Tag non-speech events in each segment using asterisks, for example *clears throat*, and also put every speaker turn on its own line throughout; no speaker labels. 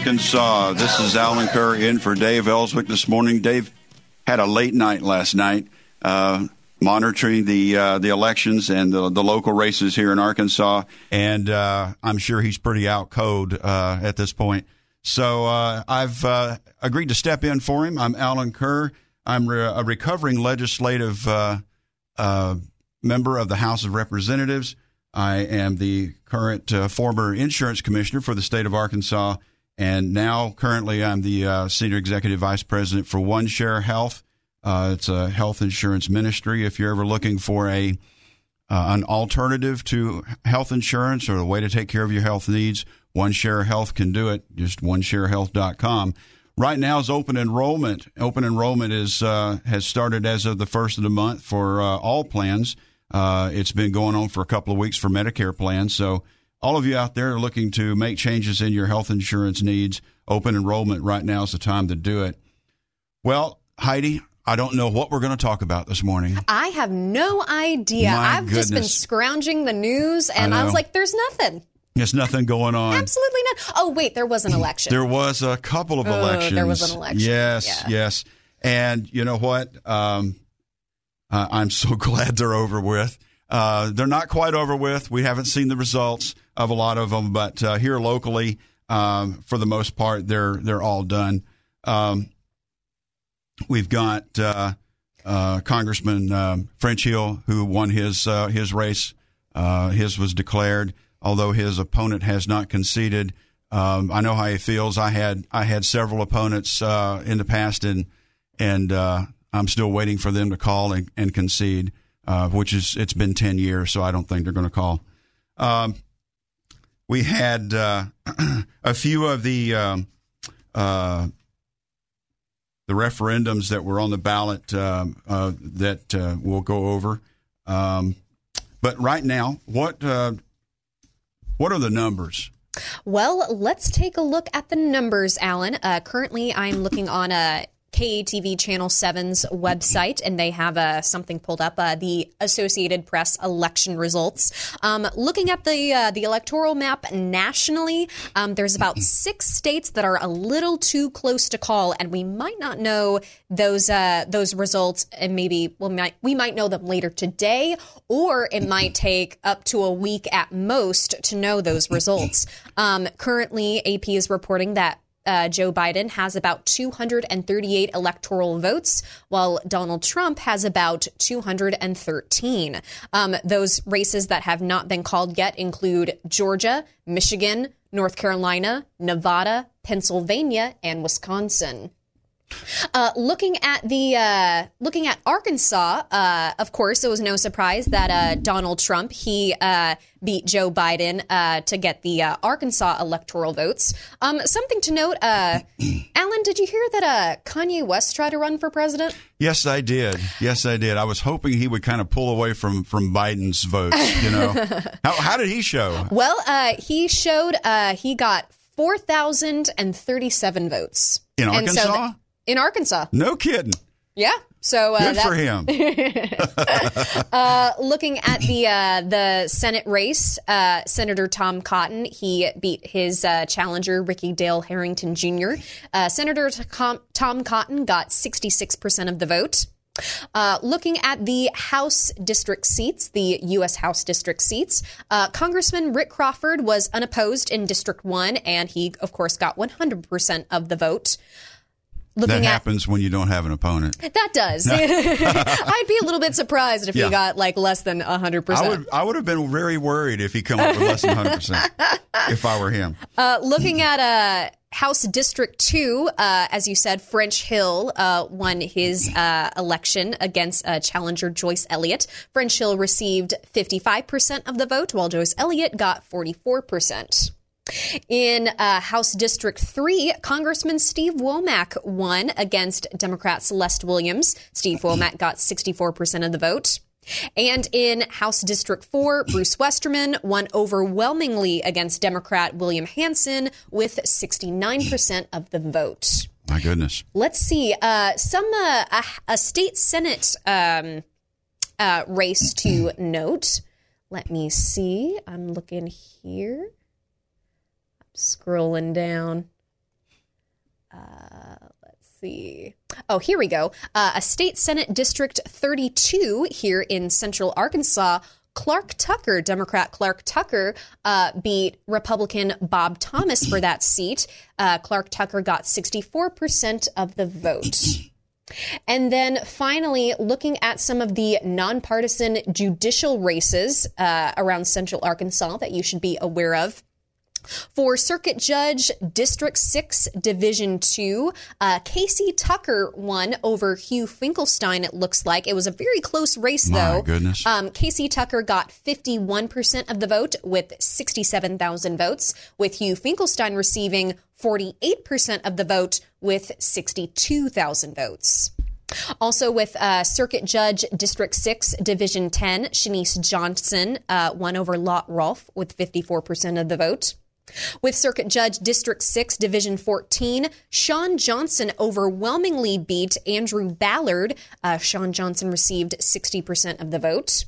Arkansas. This is Allen Kerr in for Dave Elswick this morning. Dave had a late night last night, uh, monitoring the uh, the elections and the, the, local races here in Arkansas, and uh, I'm sure he's pretty out code uh, at this point. So uh, I've uh, agreed to step in for him. I'm Allen Kerr. I'm re- a recovering legislative member of the House of Representatives. I am the current uh, former insurance commissioner for the state of Arkansas, and now currently I'm the uh, senior executive vice president for One Share Health. Uh, it's a health insurance ministry. If you're ever looking for a uh, an alternative to health insurance or a way to take care of your health needs, One Share Health can do it. Just onesharehealth.com. Right now is open enrollment. Open enrollment is uh, has started as of the first of the month for uh, all plans. Uh, it's been going on for a couple of weeks for Medicare plans. So, all of you out there are looking to make changes in your health insurance needs. Open enrollment right now is the time to do it. Well, Heidi, I don't know what we're going to talk about this morning.
I have no idea.
My
I've just been scrounging the news and
I
I, was like, there's nothing.
There's nothing going on.
Absolutely not. Oh, wait, there was an election.
There was a couple of
Oh,
elections.
there was an election.
Yes,
Yeah.
yes. And you know what? Um, uh, I'm so *laughs* glad they're over with. Uh, they're not quite over with. We haven't seen the results of a lot of them, but uh, here locally, um, for the most part, they're they're all done. Um, we've got uh, uh, Congressman um, French Hill who won his uh, his race. Uh, his was declared, although his opponent has not conceded. Um, I know how he feels. I had I had several opponents uh, in the past, and and I'm still waiting for them to call and, and concede. Which is it's been ten years, so I don't think they're going to call. We had uh, *clears throat* a few of the um, uh, the referendums that were on the ballot um, uh, that uh, we'll go over. Um, but right now, what uh, what are the numbers?
Well, let's take a look at the numbers, Allen. Uh, currently, I'm looking on a KATV Channel 7's website, and they have uh, something pulled up uh, the Associated Press election results. Um, looking at the uh, the electoral map nationally, um, there's about six states that are a little too close to call, and we might not know those uh, those results, and maybe we might we might know them later today, or it might take up to a week at most to know those results. Um, currently, AP is reporting that uh, Joe Biden has about 238 electoral votes, while Donald Trump has about 213. Um, those races that have not been called yet include Georgia, Michigan, North Carolina, Nevada, Pennsylvania, and Wisconsin. Uh, looking at the uh, looking at Arkansas, uh, of course, it was no surprise that uh, Donald Trump he uh, beat Joe Biden uh, to get the uh, Arkansas electoral votes. Um, something to note, uh, *clears throat* Alan, did you hear that uh, Kanye West tried to run for president?
Yes, I did. Yes, I did. I was hoping he would kind of pull away from from Biden's votes. You know, *laughs* how, how did he show?
Well, uh, he showed uh, he got four thousand and thirty-seven votes
In Arkansas?
In Arkansas,
No kidding.
yeah. So uh,
Good
that,
for him. *laughs*
looking at the uh, the Senate race, uh, Senator Tom Cotton he beat his uh, challenger Ricky Dale Harrington Jr. Uh, Senator Tom, Cotton got 66 percent of the vote. Uh, looking at the House district seats, the U.S. House district seats, uh, Congressman Rick Crawford was unopposed in District 1, and he, of course, got 100% of the vote. Looking
That
at
happens when you don't have an opponent.
that does. *laughs* I'd be a little bit surprised if
Yeah.
he got like less than 100%.
I would I would have been very worried if he come up with less than 100 percent *laughs* if I were him.
Uh, looking at uh, House District 2, uh, as you said, French Hill uh, won his uh, election against uh, challenger Joyce Elliott. French Hill received 55% of the vote, while Joyce Elliott got 44%. In uh, House District 3, Congressman Steve Womack won against Democrat Celeste Williams. Steve Womack got 64% of the vote. And in House District 4, Bruce Westerman won overwhelmingly against Democrat William Hanson with 69% of the vote.
My goodness.
Let's see. Uh, some uh, a, a, state senate um, uh, race to note. Let me see. I'm looking here. Scrolling down. Uh, let's see. Oh, here we go. Uh, a state senate district 32 here in central Arkansas. Clark Tucker, Democrat Clark Tucker, uh, beat Republican Bob Thomas for that seat. Uh, Clark Tucker got 64% of the vote. And then finally, looking at some of the nonpartisan judicial races uh, around central Arkansas that you should be aware of. For Circuit Judge District 6, Division 2, uh, Casey Tucker won over Hugh Finkelstein, it looks like. It was a very close race, though.
My goodness.
Um, Casey Tucker got 51% of the vote with 67,000 votes, with Hugh Finkelstein receiving 48% of the vote with 62,000 votes. Also, with uh, Circuit Judge District 6, Division 10, Shanice Johnson uh, won over Lot Rolfe with 54% of the vote. With Circuit Judge District 6, Division 14, Sean Johnson overwhelmingly beat Andrew Ballard. Uh, Sean Johnson received 60% of the vote.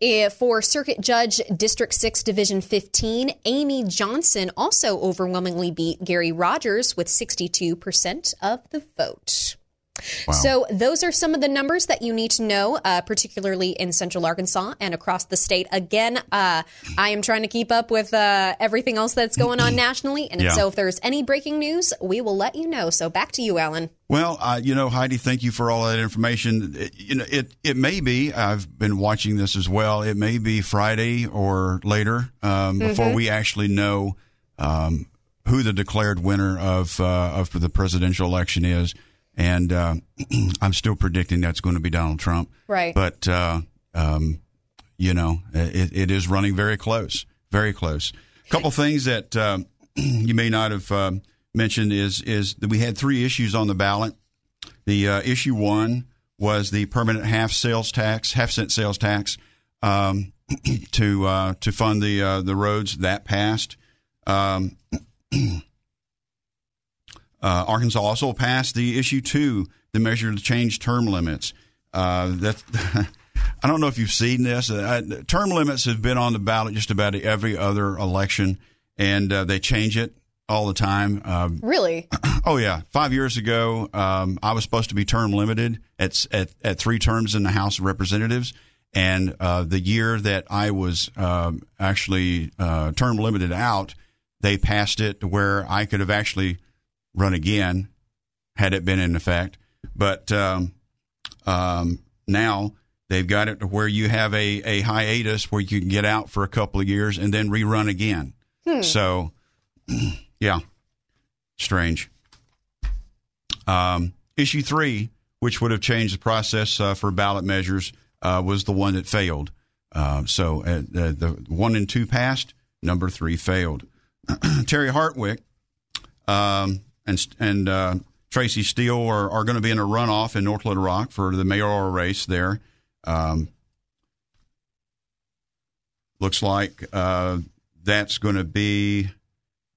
If for Circuit Judge District 6 Division 15, Amy Johnson also overwhelmingly beat Gary Rogers with 62% of the vote. Wow. So, those are some of the numbers that you need to know, uh, particularly in central Arkansas and across the state. Again, uh, I am trying to keep up with uh, everything else that's going on nationally. And yeah. so, if there's any breaking news, we will let you know. So, back to you, Allen.
Well, uh, you know, Heidi, thank you for all that information. It, you know, it, it may be, I've been watching this as well, it may be Friday or later um, before mm-hmm. we actually know um, who the declared winner of, uh, of the presidential election is and uh, *clears throat* I'm still predicting that's going to be Donald Trump.
Right.
But uh, um, you know, it, it is running very close, very close. A couple things that uh, *clears throat* you may not have uh, mentioned is is that we had three issues on the ballot. The uh, issue one was the permanent half sales tax, half cent sales tax, um, *clears throat* to uh, to fund the the roads that passed. Uh, Arkansas also passed the issue two, the measure to change term limits. Uh, that *laughs* I don't know if you've seen this. Uh, term limits have been on the ballot just about every other election, and uh, they change it all the time.
Um, *clears throat* really?
Oh yeah. Five years ago, um, I was supposed to be term limited at at, at three terms in the House of Representatives. And uh, the year that I was um, actually uh, term limited out, they passed it to where I could have actually run again had it been in effect. But um, um, now they've got it to where you have a, a hiatus where you can get out for a couple of years and then rerun again. Hmm. So, *clears throat* yeah, strange. Um, issue three, which would have changed the process uh, for ballot measures, uh, was the one that failed. Uh, so uh, the, the, one and two passed, number three failed. *clears throat* Terry Hartwick um, and and uh, Tracy Steele are, are going to be in a runoff in North Little Rock for the mayoral race there. Um, looks like uh, that's going to be.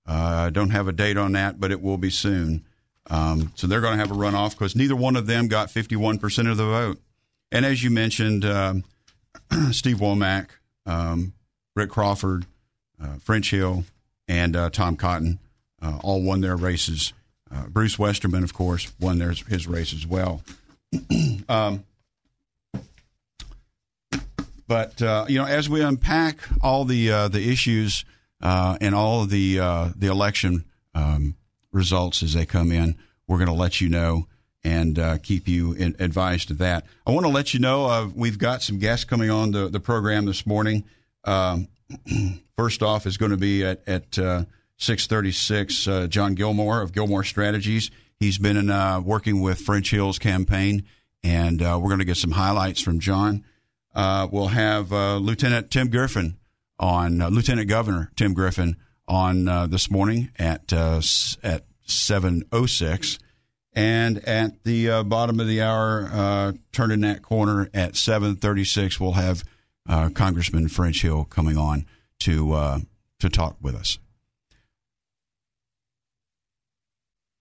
I uh, don't have a date on that, but it will be soon. Um, so they're going to have a runoff because neither one of them got 51% of the vote. And as you mentioned, um, *clears throat* Steve Womack, um, Rick Crawford, uh, French Hill, and uh, Tom Cotton uh, all won their races. Uh, Bruce Westerman, of course, won their, his race as well. *clears throat* um, but uh, you know, as we unpack all the uh, the issues uh, and all of the uh, the election um, results as they come in, we're going to let you know and uh, keep you in, advised of that. I want to let you know we've got some guests coming on the, the program this morning. Um, *clears throat* first off is going to be at, at 636, uh, John Gilmore of Gilmore Strategies. He's been uh, working with French Hill's campaign, and uh, we're going to get some highlights from John. Uh, we'll have uh, Lieutenant Tim Griffin on, uh, Lieutenant Governor Tim Griffin on this morning at at 706. And at the bottom of the hour, turning that corner at 7:36, we'll have Congressman French Hill coming on to to talk with us.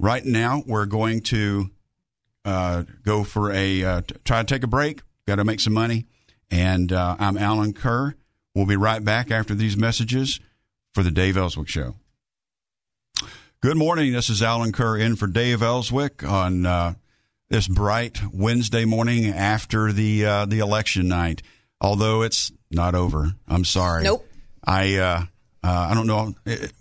Right now, we're going to uh, go for a uh, try to take a break. Got to make some money, and uh, I'm Allen Kerr. We'll be right back after these messages for the Dave Elswick Show. Good morning. This is Allen Kerr in for Dave Elswick on uh, this bright Wednesday morning after the uh, the election night. Although it's not over. I'm sorry.
Nope.
I uh, I don't know.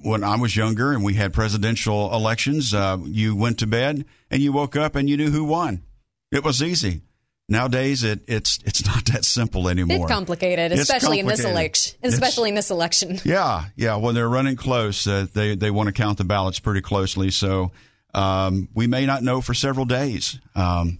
When I was younger and we had presidential elections, uh, you went to bed and you woke up and you knew who won. It was easy. Nowadays, it, it's it's *laughs* not that simple anymore.
It's complicated,
It's
especially in this
complicated.
election.
It's-
Especially in this election. *laughs*
Yeah, yeah. When they're running close, uh, they they want to count the ballots pretty closely. So um, we may not know for several days. Um,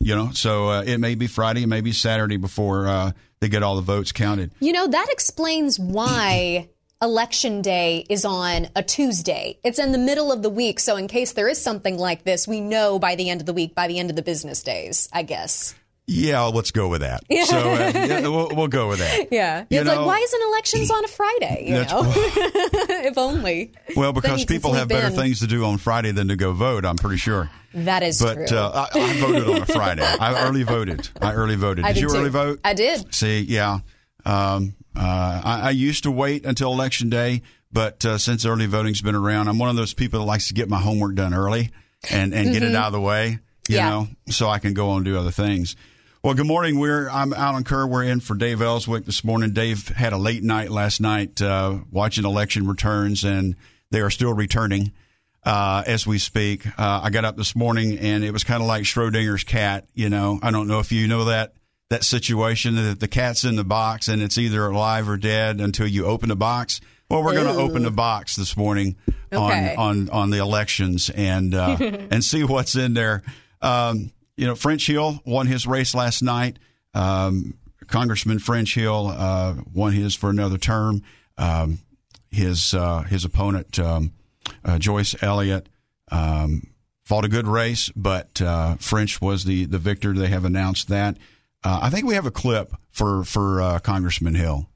you know, so uh, it may be Friday, it may be Saturday before uh, they get all the votes counted.
You know, that explains why election day is on a Tuesday. It's in the middle of the week, so in case there is something like this, we know by the end of the week, by the end of the business days, I guess.
Yeah, let's go with that. So uh, *laughs* yeah, we'll, we'll go with that.
Yeah.
You
it's
know-
like, why isn't elections on a Friday? You know? *laughs* if only.
Well, because people have better
in.
things to do on Friday than to go vote. I'm pretty sure.
That is
But
true.
uh, I, I voted on a Friday. I early voted. I early voted. *laughs*
I
did
did
you
too.
early vote?
I did.
See, yeah. Um, uh, I, I used to wait until election day, but uh, since early voting's been around, I'm one of those people that likes to get my homework done early and, and get it out of the way, you
Mm-hmm. Yeah.
know, so I can go on and do other things. Well, good morning. We're I'm Allen Kerr. We're in for Dave Elswick this morning. Dave had a late night last night uh, watching election returns, and they are still returning uh, as we speak. Uh, I got up this morning, and it was kind of like Schrodinger's cat. You know, I don't know if you know that that situation that the cat's in the box and it's either alive or dead until you open the box. Well, we're going to open the box this morning
Okay.
on on on the elections and uh, *laughs* and see what's in there. Um, you know, French Hill won his race last night. Um, Congressman French Hill uh, won his for another term. Um, his uh, his opponent um, uh, Joyce Elliott um, fought a good race, but uh, French was the the victor. They have announced that. Uh, I think we have a clip for for uh, Congressman Hill.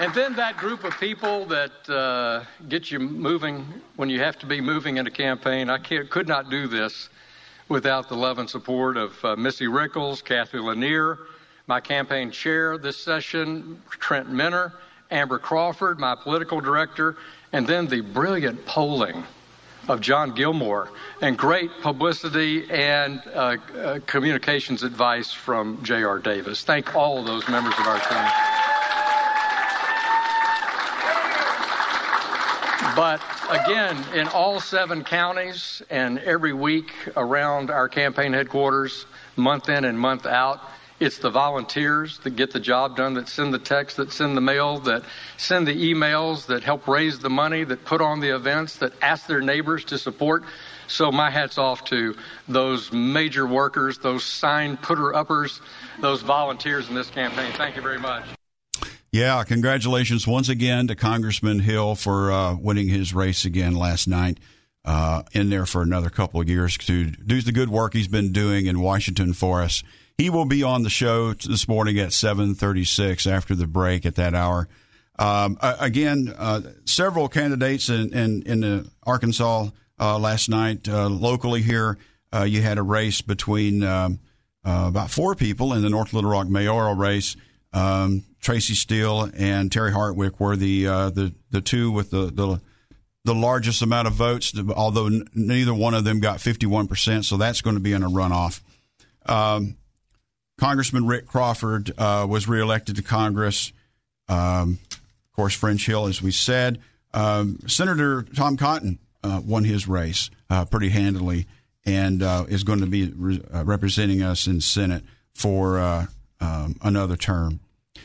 And then that group of people that uh, get you moving when you have to be moving in a campaign. I could not do this without the love and support of uh, Missy Rickles, Kathy Lanier, my campaign chair this session, Trent Minner, Amber Crawford, my political director, and then the brilliant polling of John Gilmore and great publicity and uh, uh, communications advice from J.R. Davis. Thank all of those members of our team. But again, in all seven counties and every week around our campaign headquarters, month in and month out, it's the volunteers that get the job done, that send the texts, that send the mail, that send the emails, that help raise the money, that put on the events, that ask their neighbors to support. So my hat's off to those major workers, those sign putter uppers, those volunteers in this campaign. Thank you very much.
Yeah, congratulations once again to Congressman Hill for uh, winning his race again last night. Uh, in there for another couple of years to do the good work he's been doing in Washington for us. He will be on the show this morning at 7:36 after the break at that hour. Um, again, uh, several candidates in in, in the Arkansas uh, last night uh, locally here. Uh, you had a race between um, uh, about four people in the North Little Rock mayoral race. Um, Tracy Steele and Terry Hartwick were the uh, the the two with the, the the largest amount of votes. Although neither one of them got fifty one percent, so that's going to be in a runoff. Um, Congressman Rick Crawford uh, was reelected to Congress. Um, of course, French Hill, as we said. Um, Senator Tom Cotton uh, won his race uh, pretty handily and uh, is going to be re- uh, representing us in Senate for uh, um, another term.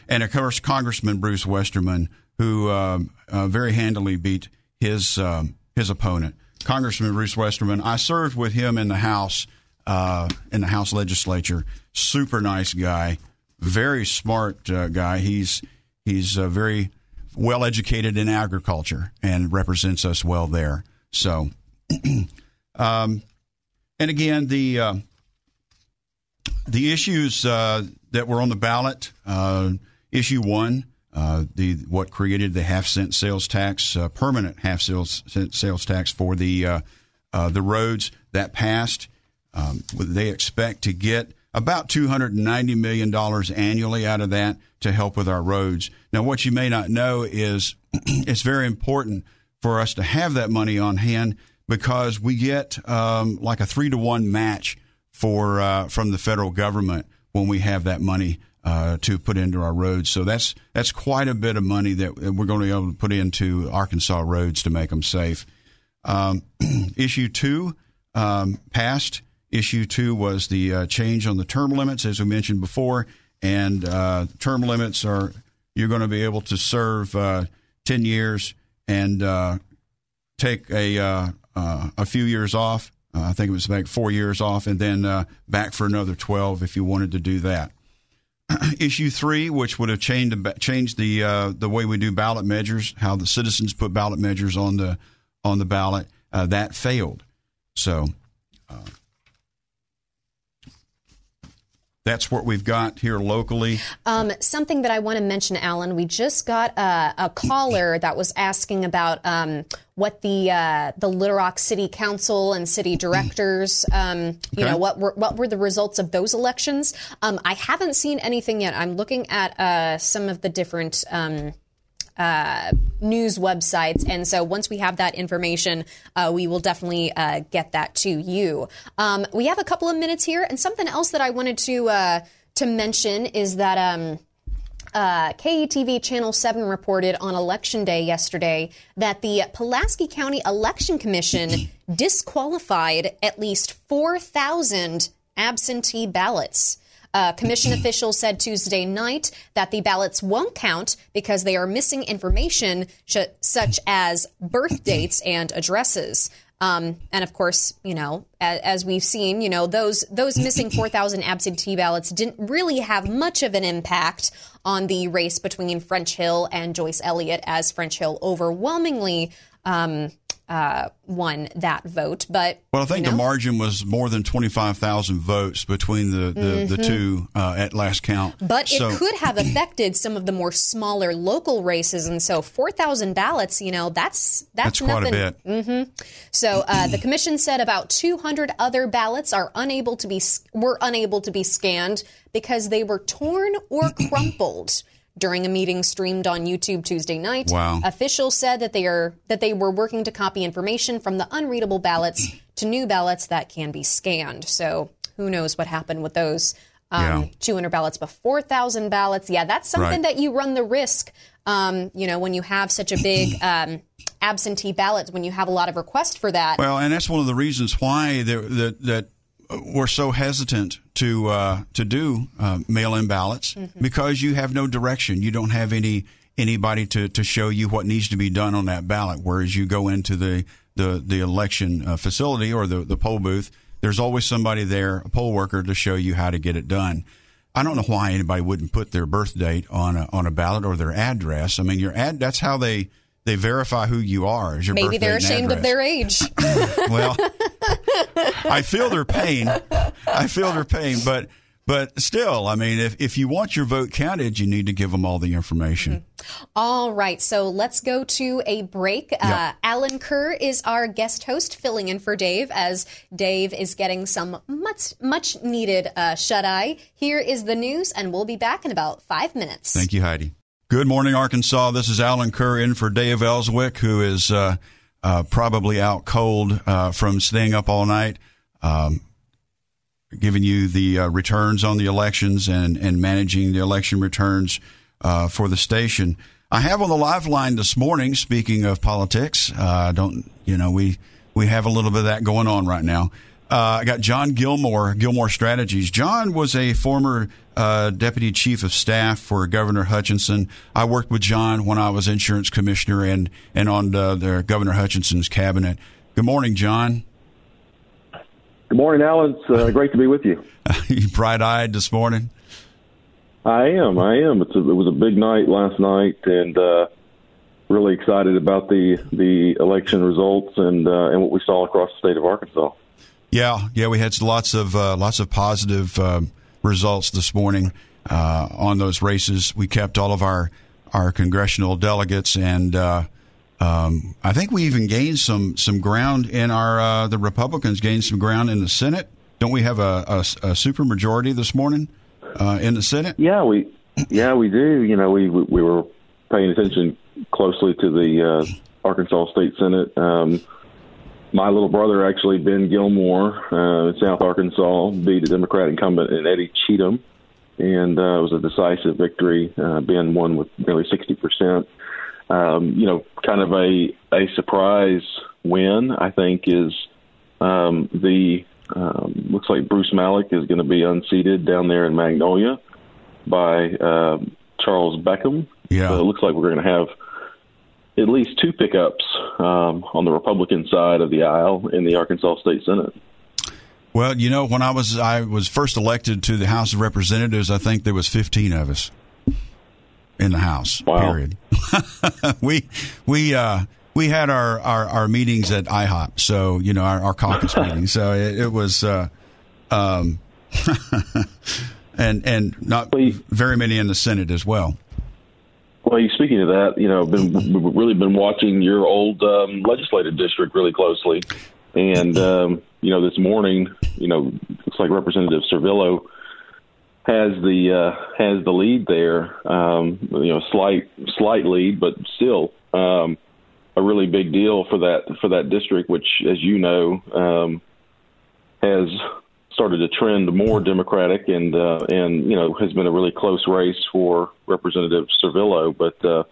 And of course, Congressman Bruce Westerman, who um, very handily beat his um, his opponent, Congressman Bruce Westerman. I served with him in the House uh, in the House legislature. Super nice guy, very smart uh, guy. He's he's uh, very well educated in agriculture and represents us well there. So, *clears throat* um, and again, the uh, the issues uh, that were on the ballot, uh, issue one, uh, the what created the half cent sales tax, permanent half sales cent sales tax for the the roads that passed. Um, they expect to get about two hundred and ninety million dollars annually out of that to help with our roads. Now, what you may not know is *clears throat* it's very important for us to have that money on hand because we get um, like a three to one match for uh, from the federal government when we have that money uh, to put into our roads. So that's that's quite a bit of money that we're going to be able to put into Arkansas roads to make them safe. Um, *clears throat* issue two um, passed. Issue two was the uh, change on the term limits, as we mentioned before, and uh, term limits are you're going to be able to serve uh, ten years and uh, take a a few years off uh, I think it was like four years off, and then uh, back for another 12 if you wanted to do that. *clears throat* Issue three, which would have changed changed the uh, the way we do ballot measures, how the citizens put ballot measures on the on the ballot, uh, that failed. So uh, that's what we've got here locally.
Um, something that I want to mention, Alan, we just got a, a caller that was asking about um, what the uh, the Little Rock City Council and city directors, um, you okay. know, what were what were the results of those elections? Um, I haven't seen anything yet. I'm looking at uh, some of the different. Uh, news websites. And so once we have that information, uh, we will definitely uh, get that to you. Um, we have a couple of minutes here, and something else that I wanted to uh, to mention is that. Um, uh, KATV Channel 7 reported on Election Day yesterday that the Pulaski County Election Commission *clears throat* disqualified at least 4,000 absentee ballots. Uh, commission officials said Tuesday night that the ballots won't count because they are missing information sh- such as birth dates and addresses. Um, and of course, you know, as, as, we've seen, you know, those those missing 4,000 absentee ballots didn't really have much of an impact on the race between French Hill and Joyce Elliott, as French Hill overwhelmingly um, uh, won that vote. But
well, I think
you know.
the margin was more than twenty five thousand votes between the the, mm-hmm. the two uh, at last count.
But so. it could have *clears throat* affected some of the more smaller local races, and so four thousand ballots, you know, that's that's,
that's quite a bit.
Mm-hmm. So uh, the *clears throat* commission said about two hundred other ballots are unable to be were unable to be scanned because they were torn or *clears throat* crumpled during a meeting streamed on YouTube Tuesday night.
Wow.
Officials said that they are that they were working to copy information from the unreadable ballots to new ballots that can be scanned. So who knows what happened with those um, yeah. 200 ballots, but 4,000 ballots. Yeah, that's something right. that you run the risk. Um, you know, when you have such a big *clears throat* um, absentee ballots, when you have a lot of requests for that.
Well, and that's one of the reasons why that that we're so hesitant to uh, to do uh, mail-in ballots mm-hmm. because you have no direction. You don't have any anybody to, to show you what needs to be done on that ballot. Whereas you go into the the, the election uh, facility or the, the poll booth, there's always somebody there, a poll worker, to show you how to get it done. I don't know why anybody wouldn't put their birth date on a, on a ballot or their address. I mean, your ad that's how they they verify who you are. Your
Maybe they're ashamed of their age. *laughs*
well, I feel their pain. I feel their pain, but but still, I mean, if, if you want your vote counted, you need to give them all the information.
Mm-hmm. All right. So let's go to a break. Yep. Uh, Allen Kerr is our guest host, filling in for Dave as Dave is getting some much, much needed uh, shut eye. Here is the news, and we'll be back in about five minutes.
Thank you, Heidi. Good morning, Arkansas. This is Allen Kerr in for Dave Elswick, who is uh, uh, probably out cold uh, from staying up all night, um, giving you the uh, returns on the elections and, and managing the election returns uh, for the station. I have on the live line this morning. Speaking of politics, uh, don't you know we we have a little bit of that going on right now. Uh, I got John Gilmore, Gilmore Strategies. John was a former uh, deputy chief of staff for Governor Hutchinson. I worked with John when I was insurance commissioner and and on the, the Governor Hutchinson's cabinet. Good morning, John.
Good morning, Allen. It's uh, great to be with you. *laughs*
you bright eyed this morning.
I am. I am. A, it was a big night last night, and uh, really excited about the the election results and uh, and what we saw across the state of Arkansas.
Yeah, yeah, we had lots of uh, lots of positive uh, results this morning uh, on those races. We kept all of our our congressional delegates, and uh, um, I think we even gained some some ground in our uh, the Republicans gained some ground in the Senate. Don't we have a, a, a super majority this morning uh, in the Senate?
Yeah, we yeah we do. You know, we we were paying attention closely to the Arkansas State Senate. Um, my little brother, actually, Ben Gilmore, uh, in South Arkansas, beat a Democrat incumbent in Eddie Cheatham, and uh, it was a decisive victory. Uh, ben won with nearly 60%. Um, you know, kind of a, a surprise win, I think, is um, the um, looks like Bruce Maloch is going to be unseated down there in Magnolia by uh, Charles Beckham.
Yeah.
So it looks like we're going to have at least two pickups um, on the Republican side of the aisle in the Arkansas State Senate.
Well, you know, when I was I was first elected to the House of Representatives, I think there was 15 of us in the House.
Wow.
Period. *laughs* we we uh, we had our, our, our, meetings at IHOP, so you know our, our caucus *laughs* meetings. So it, it was, uh, um, *laughs* and and not very many in the Senate as well.
Well, speaking of that, you know, been *laughs* really been watching your old um, legislative district really closely, and um, you know, this morning, you know, looks like Representative Sorvillo has the uh, has the lead there. Um, you know, slight slight lead, but still um, a really big deal for that for that district, which, as you know, um, has started to trend more Democratic, and uh, and you know has been a really close race for Representative Sorvillo. But uh,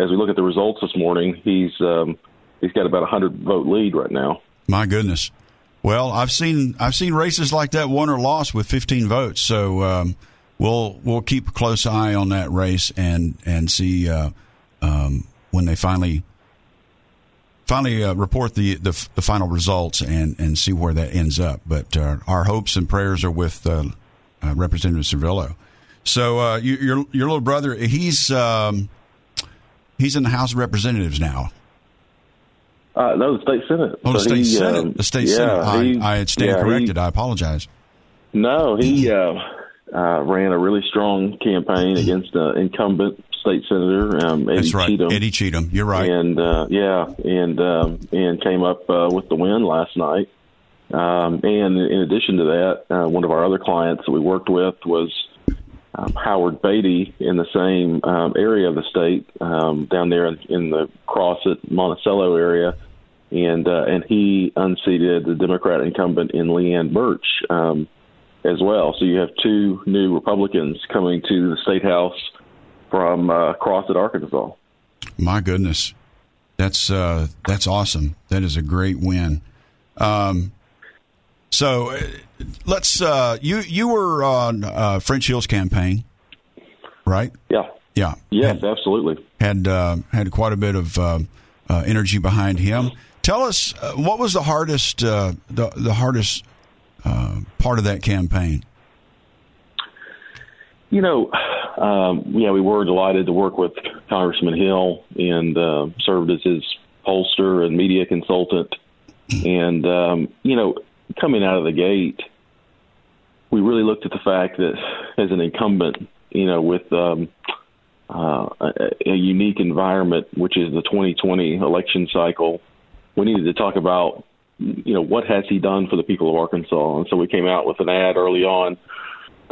as we look at the results this morning, he's um, he's got about a hundred vote lead right now.
My goodness. Well, I've seen I've seen races like that won or lost with 15 votes. So um, we'll we'll keep a close eye on that race and and see uh, um, when they finally finally uh, report the, the, the final results and and see where that ends up. But uh, our hopes and prayers are with uh, uh Representative Sorvillo. So uh, you, your your little brother, he's um, he's in the House of Representatives now.
Uh, no, the state senate.
Oh, the state he, senate. Um, the state yeah, senate. He, I, I stand yeah, corrected. He, I apologize.
No, he ran a really strong campaign against an incumbent state senator um, Eddie
That's right.
Cheatham.
Eddie Cheatham, you're right.
And uh, yeah, and um, and came up uh, with the win last night. Um, and in addition to that, uh, one of our other clients that we worked with was um, Howard Beaty in the same um, area of the state, um, down there in, in the Crossett Monticello area, and uh, and he unseated the Democrat incumbent in Leanne Burch um, as well. So you have two new Republicans coming to the state house from uh, Crossett, Arkansas.
My goodness, that's uh, that's awesome. That is a great win. Um, so uh, let's uh, you you were on uh, French Hill's campaign, right?
Yeah.
Yeah.
Yes, had, absolutely.
Had uh, had quite a bit of uh, uh, energy behind him. Tell us uh, what was the hardest uh, the the hardest uh, part of that campaign.
You know, um, yeah, we were delighted to work with Congressman Hill and uh, served as his pollster and media consultant. And, um, you know, coming out of the gate, we really looked at the fact that as an incumbent, you know, with um, uh, a, a unique environment, which is the 2020 election cycle, we needed to talk about, you know, what has he done for the people of Arkansas? And so we came out with an ad early on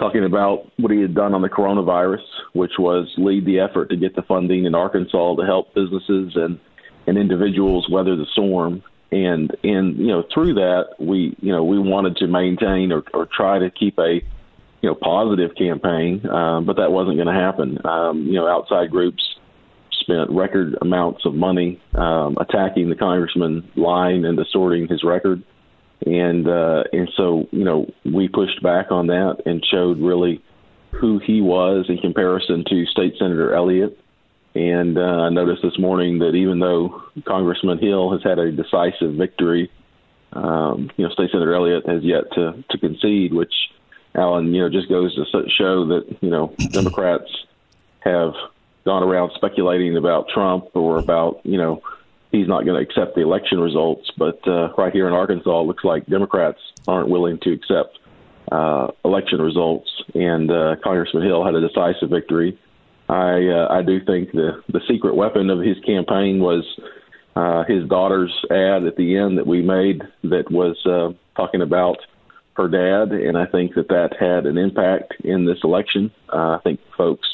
talking about what he had done on the coronavirus, which was lead the effort to get the funding in Arkansas to help businesses and, and individuals weather the storm. And and you know through that we you know we wanted to maintain or, or try to keep a you know positive campaign, um, but that wasn't going to happen. Um, you know outside groups spent record amounts of money um, attacking the congressman, lying and distorting his record and uh, and so you know we pushed back on that and showed really who he was in comparison to State Senator Elliott. And uh, I noticed this morning that even though Congressman Hill has had a decisive victory, um, you know State Senator Elliott has yet to to concede, which Allen, you know, just goes to show that you know *clears throat* Democrats have gone around speculating about Trump or about you know he's not going to accept the election results. But uh, right here in Arkansas, it looks like Democrats aren't willing to accept uh, election results, and uh, Congressman Hill had a decisive victory. I uh, I do think the the secret weapon of his campaign was uh, his daughter's ad at the end that we made that was uh, talking about her dad, and I think that that had an impact in this election. Uh, I think folks,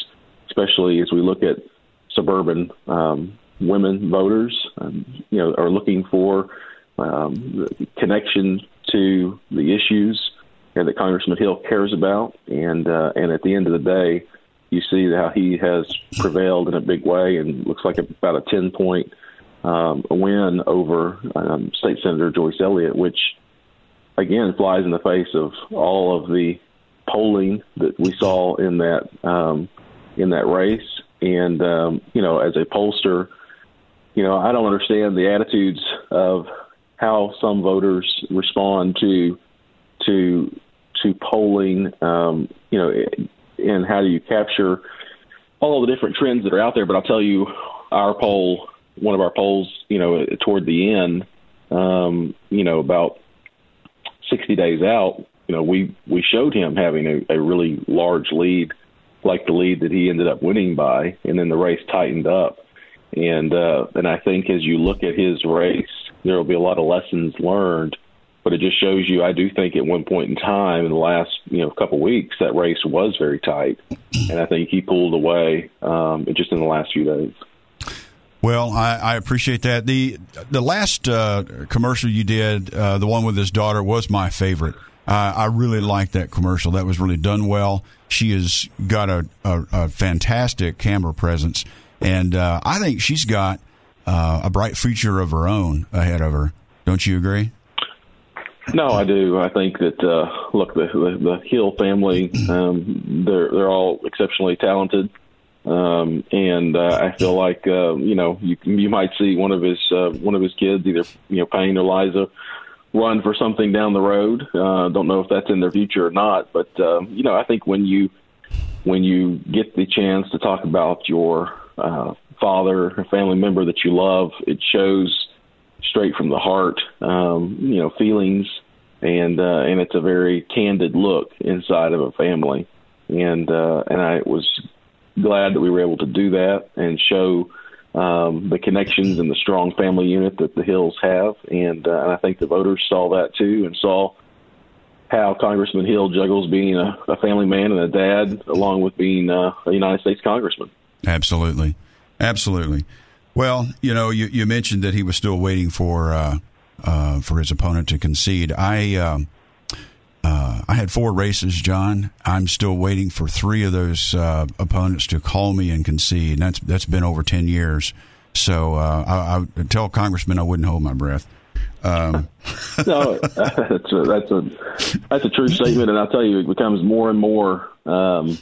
especially as we look at suburban um, women voters, um, you know, are looking for um, connection to the issues that Congressman Hill cares about, and uh, and at the end of the day, you see how he has prevailed in a big way, and looks like about a ten point um, win over um, State Senator Joyce Elliott, which again flies in the face of all of the polling that we saw in that um, in that race. And um, you know, as a pollster, you know, I don't understand the attitudes of how some voters respond to to to polling. Um, you know, and how do you capture all the different trends that are out there? But I'll tell you, our poll, one of our polls, you know, toward the end, um, you know, about 60 days out, you know, we we showed him having a, a really large lead, like the lead that he ended up winning by, and then the race tightened up. And uh, and I think as you look at his race, there will be a lot of lessons learned. But it just shows you, I do think at one point in time in the last you know couple weeks that race was very tight, and I think he pulled away um, just in the last few days.
Well, I, I, appreciate that. the The last uh, commercial you did, uh, the one with his daughter, was my favorite. Uh, I really liked that commercial. That was really done well. She has got a, a, a fantastic camera presence, and uh, I think she's got uh, a bright future of her own ahead of her. Don't you agree?
No, I do. I think that uh, look, the, the the Hill family, *clears throat* um, they're they're all exceptionally talented. Um, and uh, I feel like uh, you know you you might see one of his uh, one of his kids either you know Payne or Liza run for something down the road. Uh, don't know if that's in their future or not, but uh, you know I think when you when you get the chance to talk about your uh, father or family member that you love, it shows straight from the heart. Um, you know feelings and uh, and it's a very candid look inside of a family. And uh, and I was glad that we were able to do that and show um, the connections and the strong family unit that the Hills have. And, uh, and I think the voters saw that too and saw how Congressman Hill juggles being a, a family man and a dad along with being uh, a United States congressman.
Absolutely. Absolutely. Well, you know, you, you mentioned that he was still waiting for uh, uh, for his opponent to concede. I um, uh, I had four races, John. I'm still waiting for three of those uh, opponents to call me and concede. And that's that's been over ten years. So uh, I, I tell Congressman I wouldn't hold my breath. Um. *laughs*
no, that's a, that's a that's a true statement, and I'll tell you, it becomes more and more um,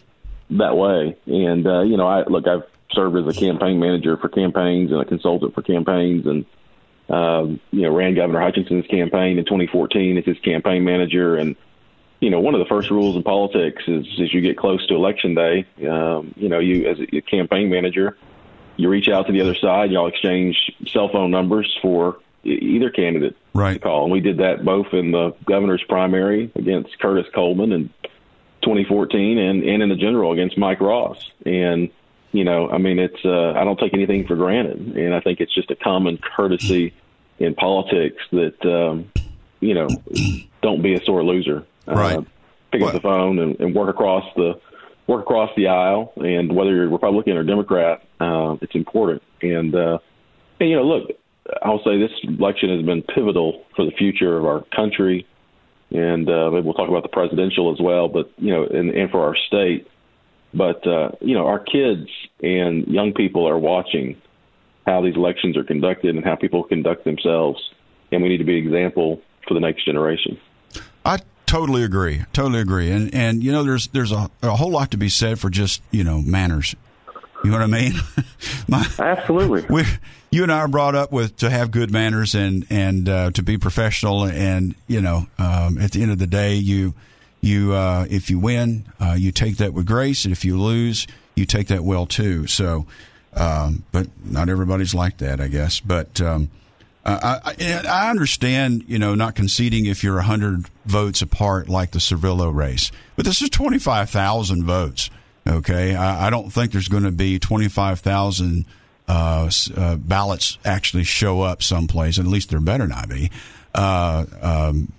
that way. And uh, you know, I look, I've served as a campaign manager for campaigns and a consultant for campaigns, and um, you know, ran Governor Hutchinson's campaign in 2014 as his campaign manager, and you know, one of the first rules in politics is as you get close to election day, um, you know, you as a campaign manager, you reach out to the other side, y'all exchange cell phone numbers for either candidate
right.
to call. And we did that both in the governor's primary against Curtis Coleman in 2014 and, and in the general against Mike Ross. And, you know, I mean, it's, uh, I don't take anything for granted. And I think it's just a common courtesy in politics that, um, you know, don't be a sore loser.
Right. Uh,
pick what? up the phone and, and work across the work across the aisle. And whether you're Republican or Democrat, uh, it's important. And, uh, and you know, look, I'll say this election has been pivotal for the future of our country, and uh, maybe we'll talk about the presidential as well. But you know, and, and for our state. But uh, you know, our kids and young people are watching how these elections are conducted and how people conduct themselves, and we need to be an example for the next generation.
I totally agree. Totally agree. And and you know, there's there's a, a whole lot to be said for just you know manners. You know what I mean? *laughs*
My, Absolutely. *laughs*
We, you and I are brought up with to have good manners and and uh, to be professional. And you know, um, at the end of the day, you you uh, if you win, uh, you take that with grace, and if you lose, you take that well too. So. Um, but not everybody's like that, I guess. But um, I, I, I, understand, you know, not conceding if you're 100 votes apart like the Sorvillo race. But this is 25,000 votes, okay? I, I don't think there's going to be 25,000 uh, uh, ballots actually show up someplace, at least there better not be, uh, um,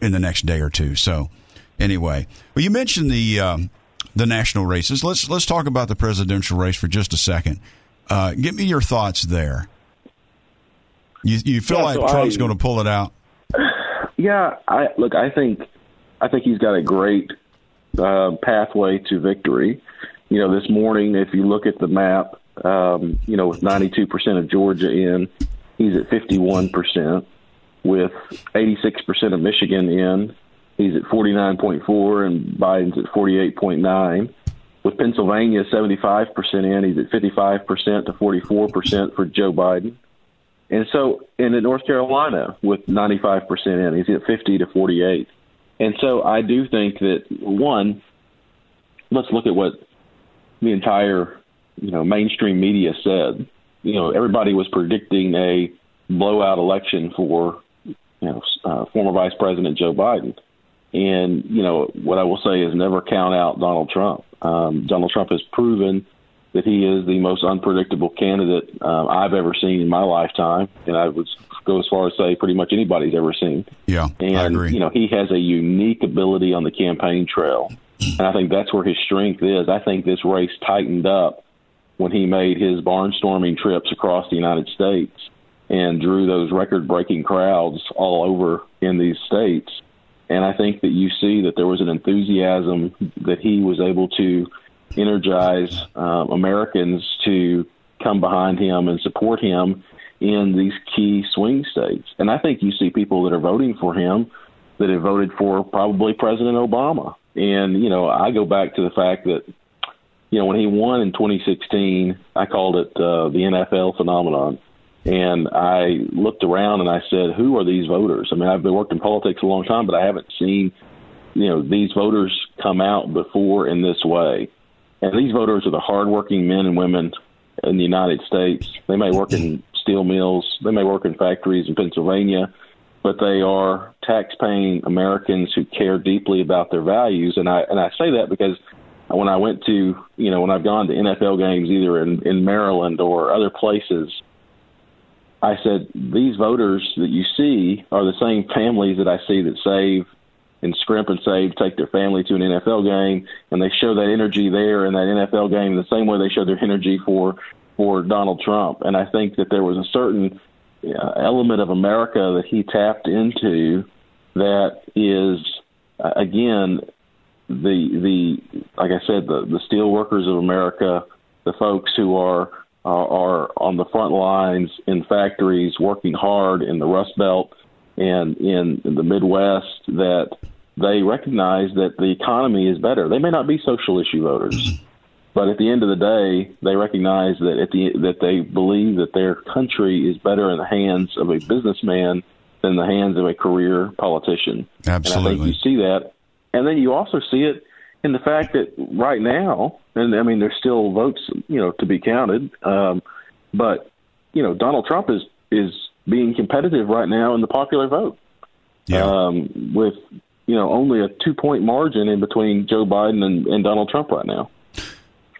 in the next day or two. So, anyway, well, you mentioned the um, the national races. Let's let's talk about the presidential race for just a second. Uh, give me your thoughts there. You you feel yeah, like so Trump's going to pull it out? *sighs*
Yeah, I look. I think I think he's got a great uh, pathway to victory. You know, this morning, if you look at the map, um, you know, with 92% of Georgia in, he's at 51%. With 86% of Michigan in, he's at 49.4, and Biden's at 48.9. With Pennsylvania 75% in, he's at 55% to 44% for Joe Biden. And so, and in North Carolina with 95% in, he's at 50 to 48. And so I do think that, one, let's look at what the entire you know mainstream media said. You know, everybody was predicting a blowout election for you know uh, former Vice President Joe Biden. And you know what I will say is never count out Donald Trump. Um, Donald Trump has proven that he is the most unpredictable candidate um, I've ever seen in my lifetime, and I would go as far as say pretty much anybody's ever seen.
Yeah,
and
I agree.
you know he has a unique ability on the campaign trail, and I think that's where his strength is. I think this race tightened up when he made his barnstorming trips across the United States and drew those record breaking crowds all over in these states. And I think that you see that there was an enthusiasm that he was able to energize um, Americans to come behind him and support him in these key swing states. And I think you see people that are voting for him that have voted for probably President Obama. And, you know, I go back to the fact that you know, when he won in 2016, I called it uh, the NFL phenomenon. And I looked around and I said, who are these voters? I mean, I've been working in politics a long time, but I haven't seen, you know, these voters come out before in this way. And these voters are the hardworking men and women in the United States. They may work in steel mills, they may work in factories in Pennsylvania, but they are tax-paying Americans who care deeply about their values. And I and I say that because when I went to, you know, when I've gone to NFL games either in, in Maryland or other places, I said, these voters that you see are the same families that I see that save and scrimp and save, take their family to an NFL game, and they show that energy there in that NFL game the same way they show their energy for for Donald Trump. And I think that there was a certain uh, element of America that he tapped into that is, uh, again, the the like I said, the the steel workers of America, the folks who are are, on the front lines in factories working hard in the Rust Belt and in the Midwest, that they recognize that the economy is better. They may not be social issue voters, but at the end of the day, they recognize that at the that they believe that their country is better in the hands of a businessman than the hands of a career politician.
Absolutely,
and I think you see that and then you also see it in the fact that right now, and I mean, there's still votes, you know, to be counted. Um, but you know, Donald Trump is is being competitive right now in the popular vote.
Yeah.
Um, with you know only a two point margin in between Joe Biden and, and Donald Trump right now.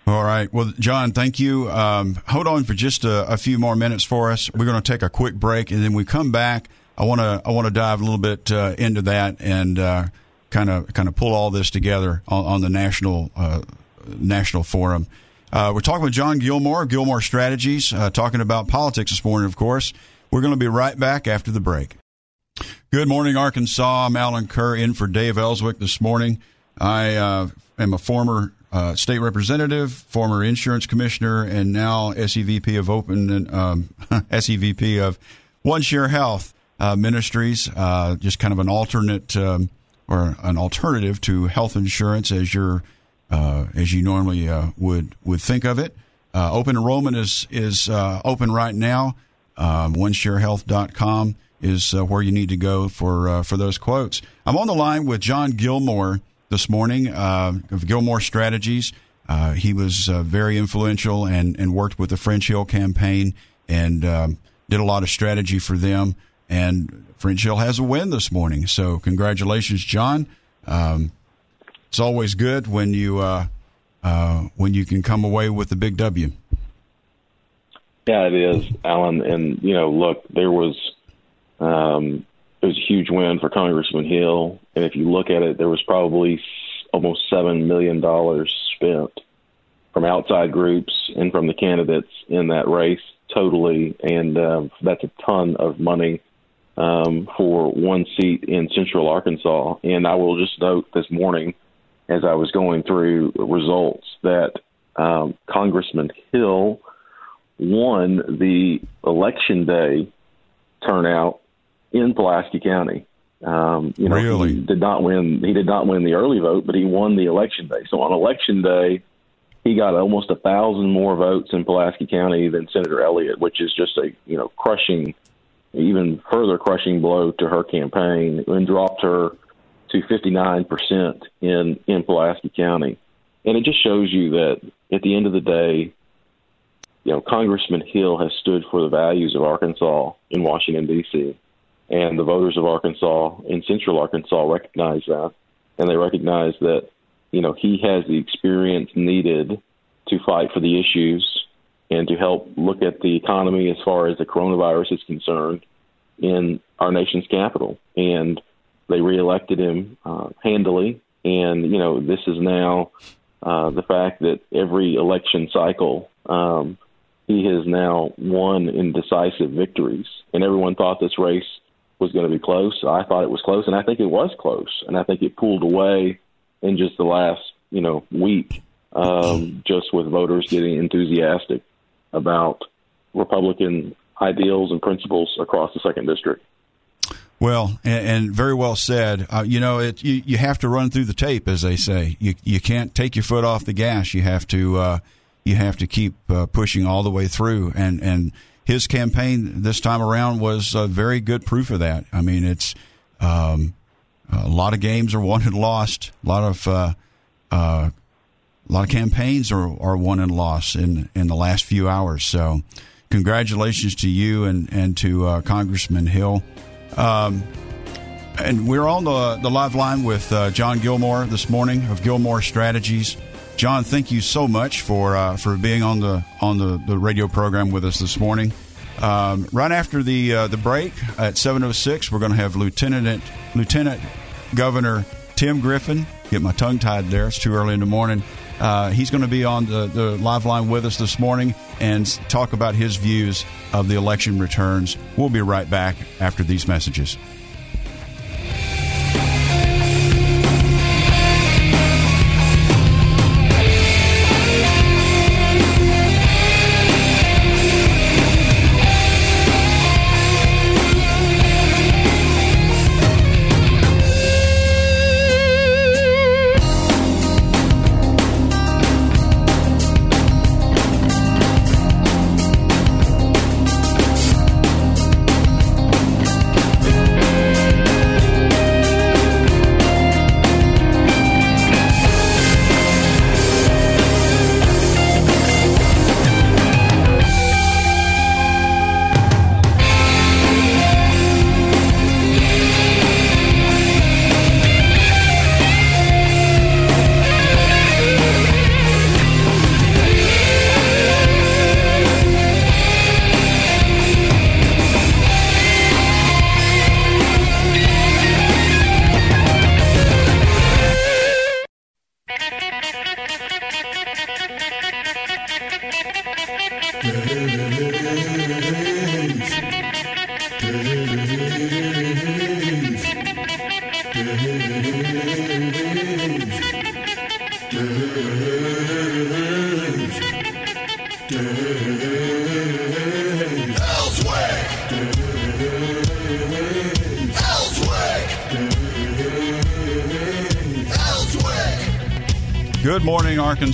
All right. Well, John, thank you. Um, hold on for just a, a, few more minutes for us. We're going to take a quick break, and then we come back. I want to I want to dive a little bit uh, into that and. Kind of kind of pull all this together on, on the national uh, national forum. Uh, we're talking with John Gilmore, Gilmore Strategies, uh, talking about politics this morning. Of course, we're going to be right back after the break. Good morning, Arkansas. I'm Allen Kerr in for Dave Elswick this morning. I uh, am a former uh, state representative, former insurance commissioner, and now SEVP of Open um, *laughs* SEVP of One Share Health uh, Ministries. just kind of an alternate. Um, or an alternative to health insurance as you uh, as you normally uh, would would think of it. Uh, open enrollment is is uh, open right now. Um, OneShareHealth.com is uh, where you need to go for uh, for those quotes. I'm on the line with John Gilmore this morning of Gilmore Strategies. uh, he was uh, very influential and, and worked with the French Hill campaign and um, did a lot of strategy for them. And French Hill has a win this morning. So, congratulations, John. Um, it's always good when you uh, uh, when you can come away with the big W.
Yeah, it is, Allen. And you know, look, there was um, it was a huge win for Congressman Hill, and if you look at it, there was probably almost seven million dollars spent from outside groups and from the candidates in that race totally, and uh, that's a ton of money um, for one seat in Central Arkansas. And I will just note this morning, as I was going through results, that um, Congressman Hill won the election day turnout in Pulaski County. Um, you know,
really?
he did not win. He did not win the early vote, but he won the election day. So on election day, he got almost a thousand more votes in Pulaski County than Senator Elliott, which is just a you know crushing, even further crushing blow to her campaign, and dropped her to 59 percent in in Pulaski County. And it just shows you that at the end of the day, you know, Congressman Hill has stood for the values of Arkansas in Washington D.C. And the voters of Arkansas in Central Arkansas recognize that, and they recognize that you know he has the experience needed to fight for the issues and to help look at the economy as far as the coronavirus is concerned in our nation's capital. And they reelected him uh, handily. And you know this is now uh, the fact that every election cycle. Um, he has now won in decisive victories, and everyone thought this race was going to be close. I thought it was close, and I think it was close, and I think it pulled away in just the last you know week, um, just with voters getting enthusiastic about Republican ideals and principles across the second district.
Well, and, and very well said. Uh, you know, it, you, you have to run through the tape, as they say. You you can't take your foot off the gas. You have to uh, you have to keep uh, pushing all the way through. And and his campaign this time around was a very good proof of that. I mean, it's um, a lot of games are won and lost. A lot of uh, uh, a lot of campaigns are, are won and lost in in the last few hours. So, congratulations to you and and to uh, Congressman Hill. Um, and we're on the the live line with uh, John Gilmore this morning of Gilmore Strategies. John, thank you so much for uh, for being on the on the, the radio program with us this morning. Um, right after the uh, the break at seven oh six, we're going to have Lieutenant Lieutenant Governor Tim Griffin. Get my tongue tied there; it's too early in the morning. Uh, he's going to be on the, the live line with us this morning and talk about his views of the election returns. We'll be right back after these messages.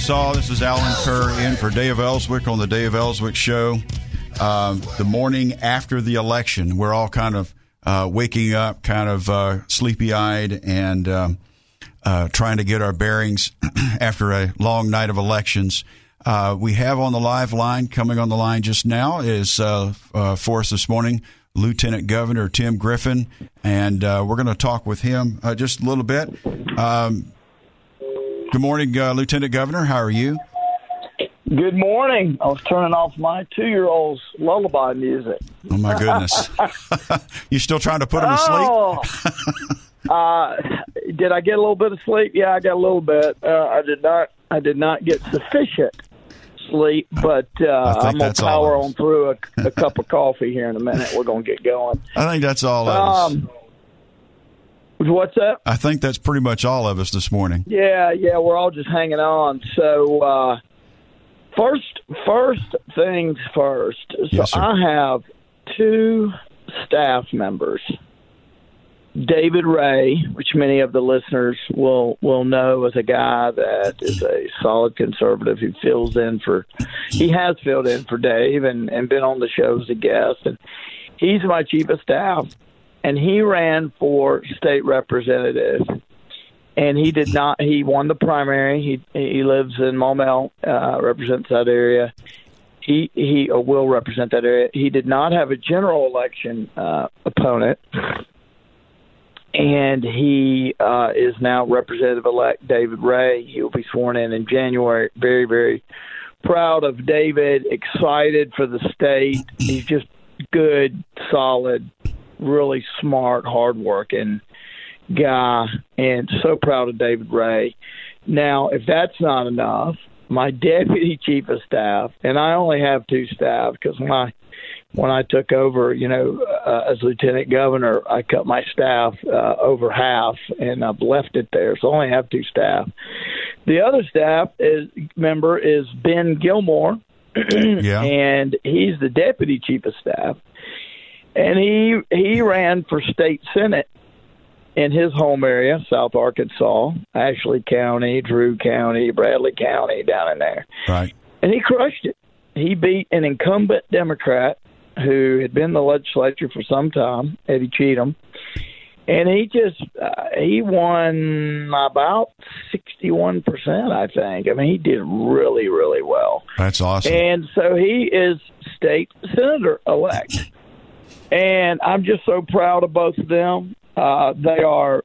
Arkansas. This is Allen Kerr in for Dave Elswick on the Dave Elswick Show. Um, the morning after the election, we're all kind of uh, waking up, kind of uh, sleepy eyed, and um, uh, trying to get our bearings *clears throat* after a long night of elections. Uh, we have on the live line, coming on the line just now, is uh, uh, for us this morning, Lieutenant Governor Tim Griffin, and uh, we're going to talk with him uh, just a little bit. Um, good morning, uh, Lieutenant Governor. How are you?
Good morning. I was turning off my two-year-old's lullaby music.
Oh my goodness! *laughs* *laughs* you still trying to put him to
Oh, *laughs* uh, did I get a little bit of sleep? Yeah, I got a little bit. Uh, I did not. I did not get sufficient sleep, but uh, I'm gonna power on through a, a cup of coffee here in a minute. We're gonna get going.
I think that's all.
Um, what's up?
I think that's pretty much all of us this morning.
Yeah, yeah, we're all just hanging on. So uh first first things first. So
Yes.
I have two staff members. David Ray, which many of the listeners will will know as a guy that is a solid conservative who fills in for he has filled in for Dave and, and been on the show as a guest and he's my chief of staff and he ran for state representative and he did not. He won the primary. He he lives in Maumelle, uh, represents that area. He he will represent that area. He did not have a general election uh, opponent, and he uh, is now Representative elect David Ray. He will be sworn in in January. Very very proud of David. Excited for the state. He's just good, solid, really smart, hardworking guy and so proud of David Ray. Now, if that's not enough, my *laughs* deputy chief of staff, and I only have two staff because when I when I took over, you know, uh, as lieutenant governor, I cut my staff uh, over half, and I've left it there, so I only have two staff. The other staff is member is Ben Gilmore, *clears throat*
Yeah.
and he's the deputy chief of staff, and he he ran for state senate in his home area, South Arkansas, Ashley County, Drew County, Bradley County, down in there,
Right.
and he crushed it. He beat an incumbent Democrat who had been in the legislature for some time, Eddie Cheatham, and he just uh, he won about sixty one percent, I think. I mean, he did really, really well.
That's awesome.
And so he is state senator elect. And I'm just so proud of both of them. Uh, they are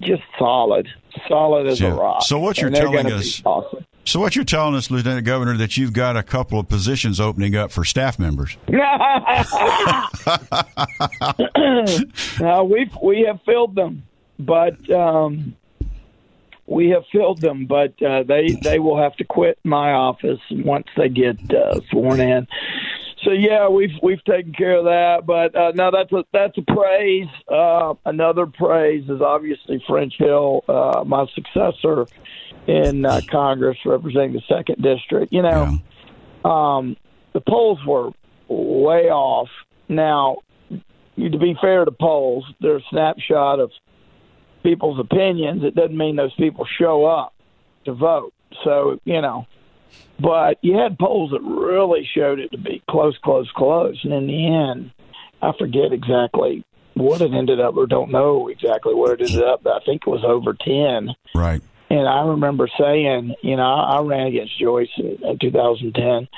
just solid, solid as a rock.
So what you're telling us-
awesome.
so what you're telling us, Lieutenant Governor, that you've got a couple of positions opening up for staff members. *laughs*
uh, we've we have filled them, but um, we have filled them, but uh, they they will have to quit my office once they get uh, sworn in. So yeah, we've we've taken care of that, but uh, no, that's a that's a praise. Uh, another praise is obviously French Hill, uh, my successor in uh, Congress, representing the second district. You know, um, the polls were way off. Now, to be fair to polls, they're a snapshot of people's opinions. It doesn't mean those people show up to vote. So, you know, but you had polls that really showed it to be close, close, close. And in the end, I forget exactly what it ended up, or don't know exactly what it ended up, but I think it was over 10.
Right.
And I remember saying, you know, I, I ran against Joyce in, in 2010,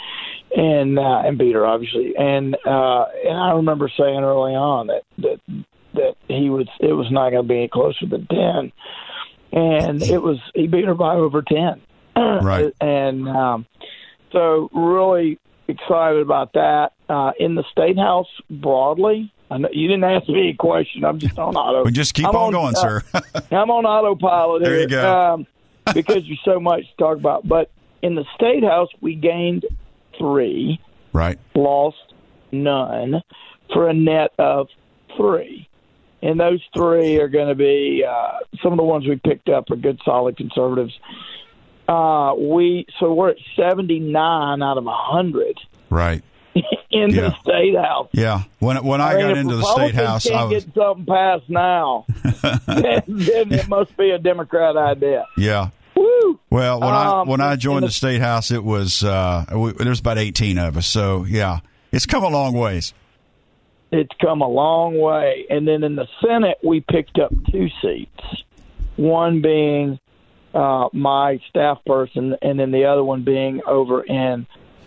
and uh, and beat her obviously. And uh, and I remember saying early on that that that he was it was not going to be any closer than 10, and it was he beat her by over 10.
Right. *clears throat*
And um, so really excited about that. Uh, in the state house broadly, I know you didn't ask me a question. I'm just on auto.
We just keep
I'm
on, going,
uh,
sir. *laughs*
I'm on autopilot
There
here.
you go.
Um, because there's so much to talk about. But in the state house, we gained three,
right.
lost none, for a net of three. And those three are going to be uh, some of the ones we picked up are good, solid conservatives. Uh, we so we're at 79 out of 100
Right. *laughs*
in
Yeah.
the state house.
Yeah. When when I,
mean,
got into the state house, I
Can't
was
get something passed now. *laughs* then, then it must be a Democrat idea.
yeah.
Woo!
Well, when I
Um,
when I joined
the-
the state house, it was uh, we, there's about 18 of us. So yeah, it's come a long ways.
It's come a long way. And then in the Senate, we picked up two seats. one being uh, my staff person, and then the other one being over in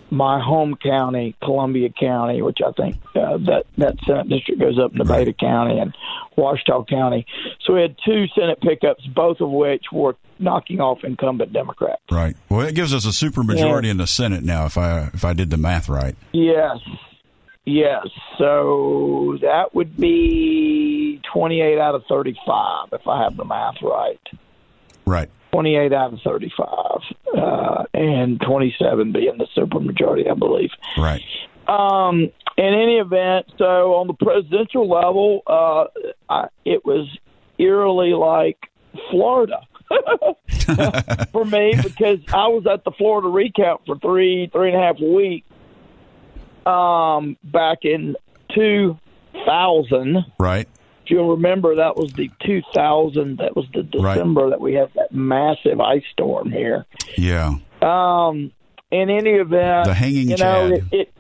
my home county, Columbia County, which I think uh, that that Senate district goes up in Nevada County and Ouachita County. So we had two Senate pickups, both of which were knocking off incumbent Democrats.
Right. Well, it gives us a supermajority
Yeah.
in the Senate now. If I if I did the math right.
Yes. Yes. So that would be 28 out of 35 if I have the math right.
Right.
28 out of 35. Uh, and 27 being the supermajority, I believe.
Right.
Um, in any event, so on the presidential level, uh, I, it was eerily like Florida *laughs* for me *laughs* because I was at the Florida recount for three, three and a half weeks um, back in 2000.
Right.
You'll remember, that was the 2000, that was the
Right.
December that we had that massive ice storm here.
Yeah.
Um, in any event,
The hanging
you know,
Chad.
it, it,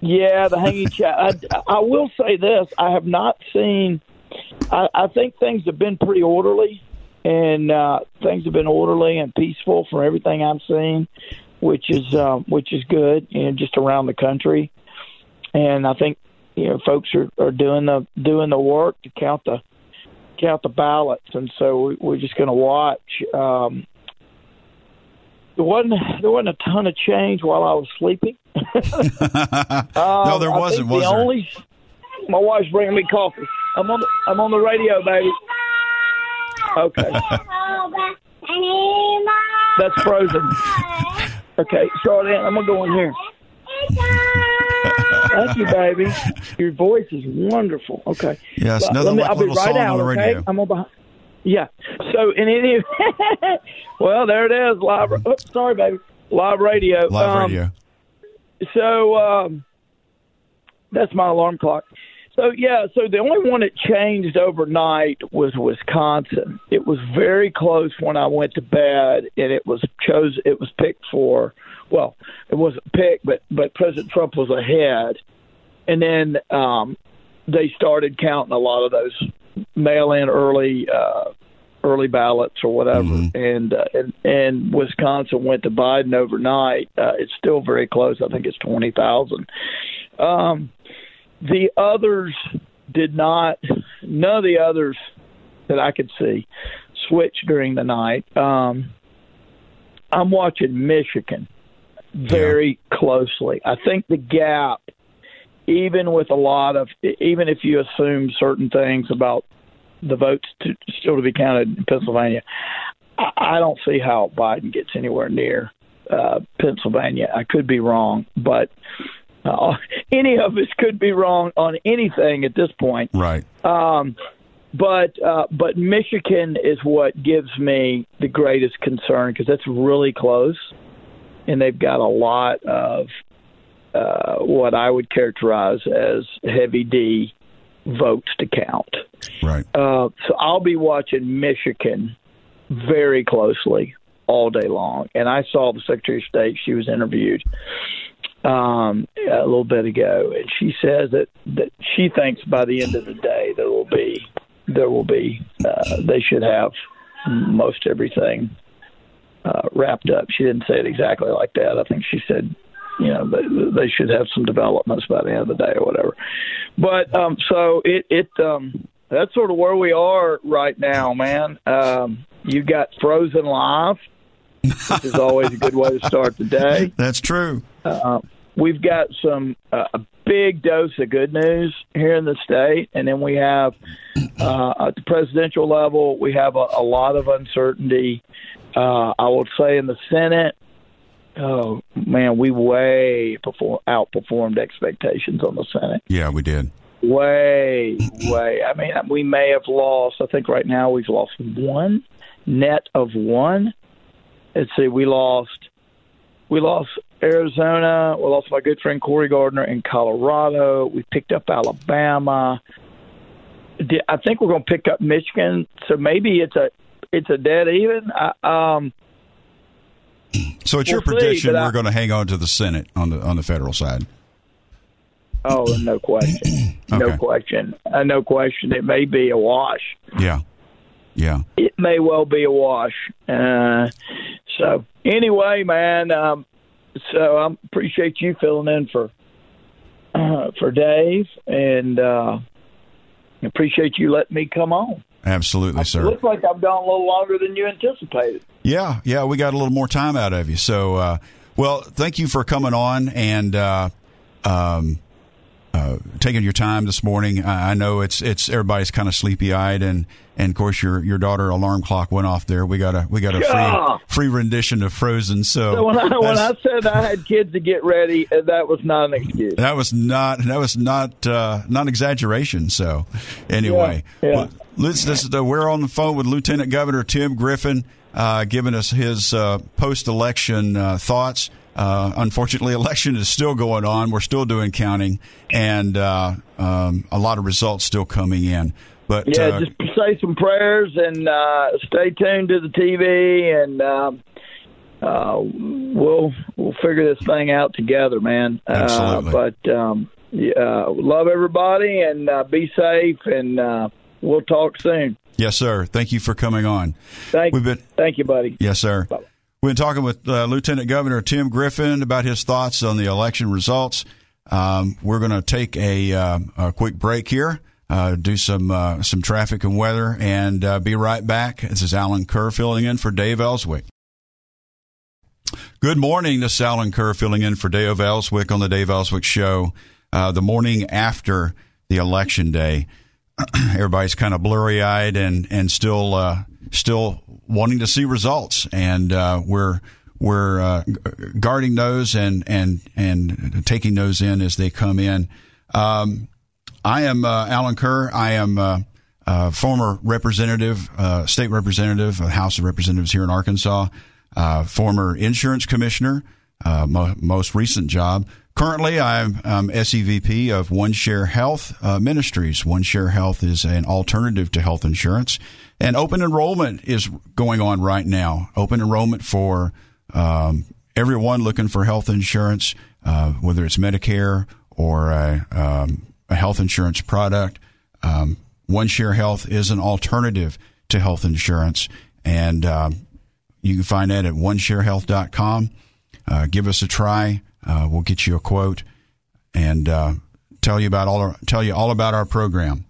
yeah, the hanging Chad. I, I will say this: I have not seen. I, I think things have been pretty orderly, and uh, things have been orderly and peaceful from everything I'm seeing, which is um, which is good, you know, just around the country. And I think you know folks are, are doing the doing the work to count the count the ballots, and so we, we're just going to watch. Um, there wasn't there wasn't a ton of change while I was sleeping. *laughs* *laughs*
no,
Um,
there
I
wasn't. Was
the
there?
only my wife's bringing me coffee. I'm on the, I'm on the radio, baby. Okay, *laughs* that's frozen. Okay, Charlotte, I'm gonna go in here. Thank you, baby. Your voice is wonderful. Okay.
Yes,
Well,
another
me- I'll be
little
right
song
out,
on the
okay?
radio.
I'm on behind. Yeah. So in any, *laughs* well, there it is. Live. Oops, sorry, baby. Live radio.
Live
Um,
radio.
so um, that's my alarm clock. So yeah, so the only one that changed overnight was Wisconsin. It was very close when I went to bed, and it was chose. It was picked for. Well, it wasn't picked, but but President Trump was ahead, and then um, they started counting a lot of those mail-in early uh, early ballots or whatever,
Mhm.
and, uh, and and Wisconsin went to Biden overnight. Uh, it's still very close. I think it's twenty thousand. Um, the others did not. None of the others that I could see switched during the night. Um, I'm watching Michigan very closely. I think the gap, even with a lot of, even if you assume certain things about the votes to, still to be counted in Pennsylvania, I, I don't see how Biden gets anywhere near uh, Pennsylvania. I could be wrong, but uh, *laughs* any of us could be wrong on anything at this point.
Right.
Um, but uh, but Michigan is what gives me the greatest concern because it's really close, and they've got a lot of uh, what I would characterize as heavy D votes to count.
Right.
Uh, so I'll be watching Michigan very closely all day long. And I saw the Secretary of State; she was interviewed um, a little bit ago, and she says that that she thinks by the end of the day there will be there will be uh, they should have most everything uh, wrapped up. She didn't say it exactly like that. I think she said. You know, they, they should have some developments by the end of the day or whatever. But um, so it it um, that's sort of where we are right now, man. Um, you got Frozen Live, which is always a good way to start the day. *laughs*
That's true.
Uh, we've got some uh, a big dose of good news here in the state, and then we have uh, at the presidential level, we have a, a lot of uncertainty. Uh, I would say in the Senate, oh man, we way perform, outperformed expectations on the Senate
Yeah, we did.
way, way. I mean, we may have lost. I think right now we've lost one net of one. Let's see, we lost. We lost Arizona. We lost my good friend Cory Gardner in Colorado. We picked up Alabama. I think we're going to pick up Michigan. So maybe it's a it's a dead even. I, um,
So it's your
We'll see,
prediction
I-
we're going to hang on to the Senate on the on the federal side.
oh, no question, *clears throat* no question, uh, no question. It may be a wash.
Yeah. Yeah.
it may well be a wash. Uh, so anyway, man, um, so I appreciate you filling in for uh, *clears throat* for Dave, and uh, appreciate you letting me come on.
Absolutely,
It
sir.
looks like I've gone a little longer than you anticipated.
Yeah, yeah, we got a little more time out of you. So, uh, well, thank you for coming on and uh, um, uh, taking your time this morning. I, know it's it's everybody's kind of sleepy eyed, and and of course your your daughter alarm clock went off there. We got a we got a
Yeah.
free free rendition of Frozen. So,
So when I when I said I had kids to get ready, uh, that was not an excuse.
that was not that was not uh, not an exaggeration. So, anyway,
Yeah, yeah.
well, let's, this, uh, we're on the phone with Lieutenant Governor Tim Griffin, uh, giving us his uh, post-election uh, thoughts. Uh, unfortunately, *laughs* election is still going on. We're still doing counting, and uh, um, a lot of results still coming in. But
Yeah,
uh,
just say some prayers and uh, stay tuned to the TV, and um, uh, we'll we'll figure this thing out together, man.
Absolutely.
Uh, but um, yeah, love everybody and uh, be safe, and uh, we'll talk soon.
yes, sir. Thank you for coming on.
Thank
We've been
thank you, buddy.
Yes, sir.
Bye-bye.
We've been talking with uh, Lieutenant Governor Tim Griffin about his thoughts on the election results. Um, we're going to take a, uh, a quick break here, uh, do some uh, some traffic and weather, and uh, be right back. This is Allen Kerr filling in for Dave Elswick. Good morning. This is Allen Kerr filling in for Dave Elswick on the Dave Elswick Show. Uh, the morning after the election day, *clears throat* everybody's kind of blurry eyed and and still still wanting to see results, and uh, we're we're uh, guarding those and and and taking those in as they come in. Um, I am uh, Allen Kerr. I am uh, uh, former representative, uh, state representative, of House of Representatives here in Arkansas, former insurance commissioner, mo- most recent job. Currently, I'm um, SEVP of One Share Health Ministries. One Share Health is an alternative to health insurance, and open enrollment is going on right now. Open enrollment for um, everyone looking for health insurance, uh, whether it's Medicare or a, um, a health insurance product. Um, One Share Health is an alternative to health insurance, and um, you can find that at onesharehealth.com. Uh, give us a try. Uh, we'll get you a quote and uh, tell you about all our, tell you all about our program.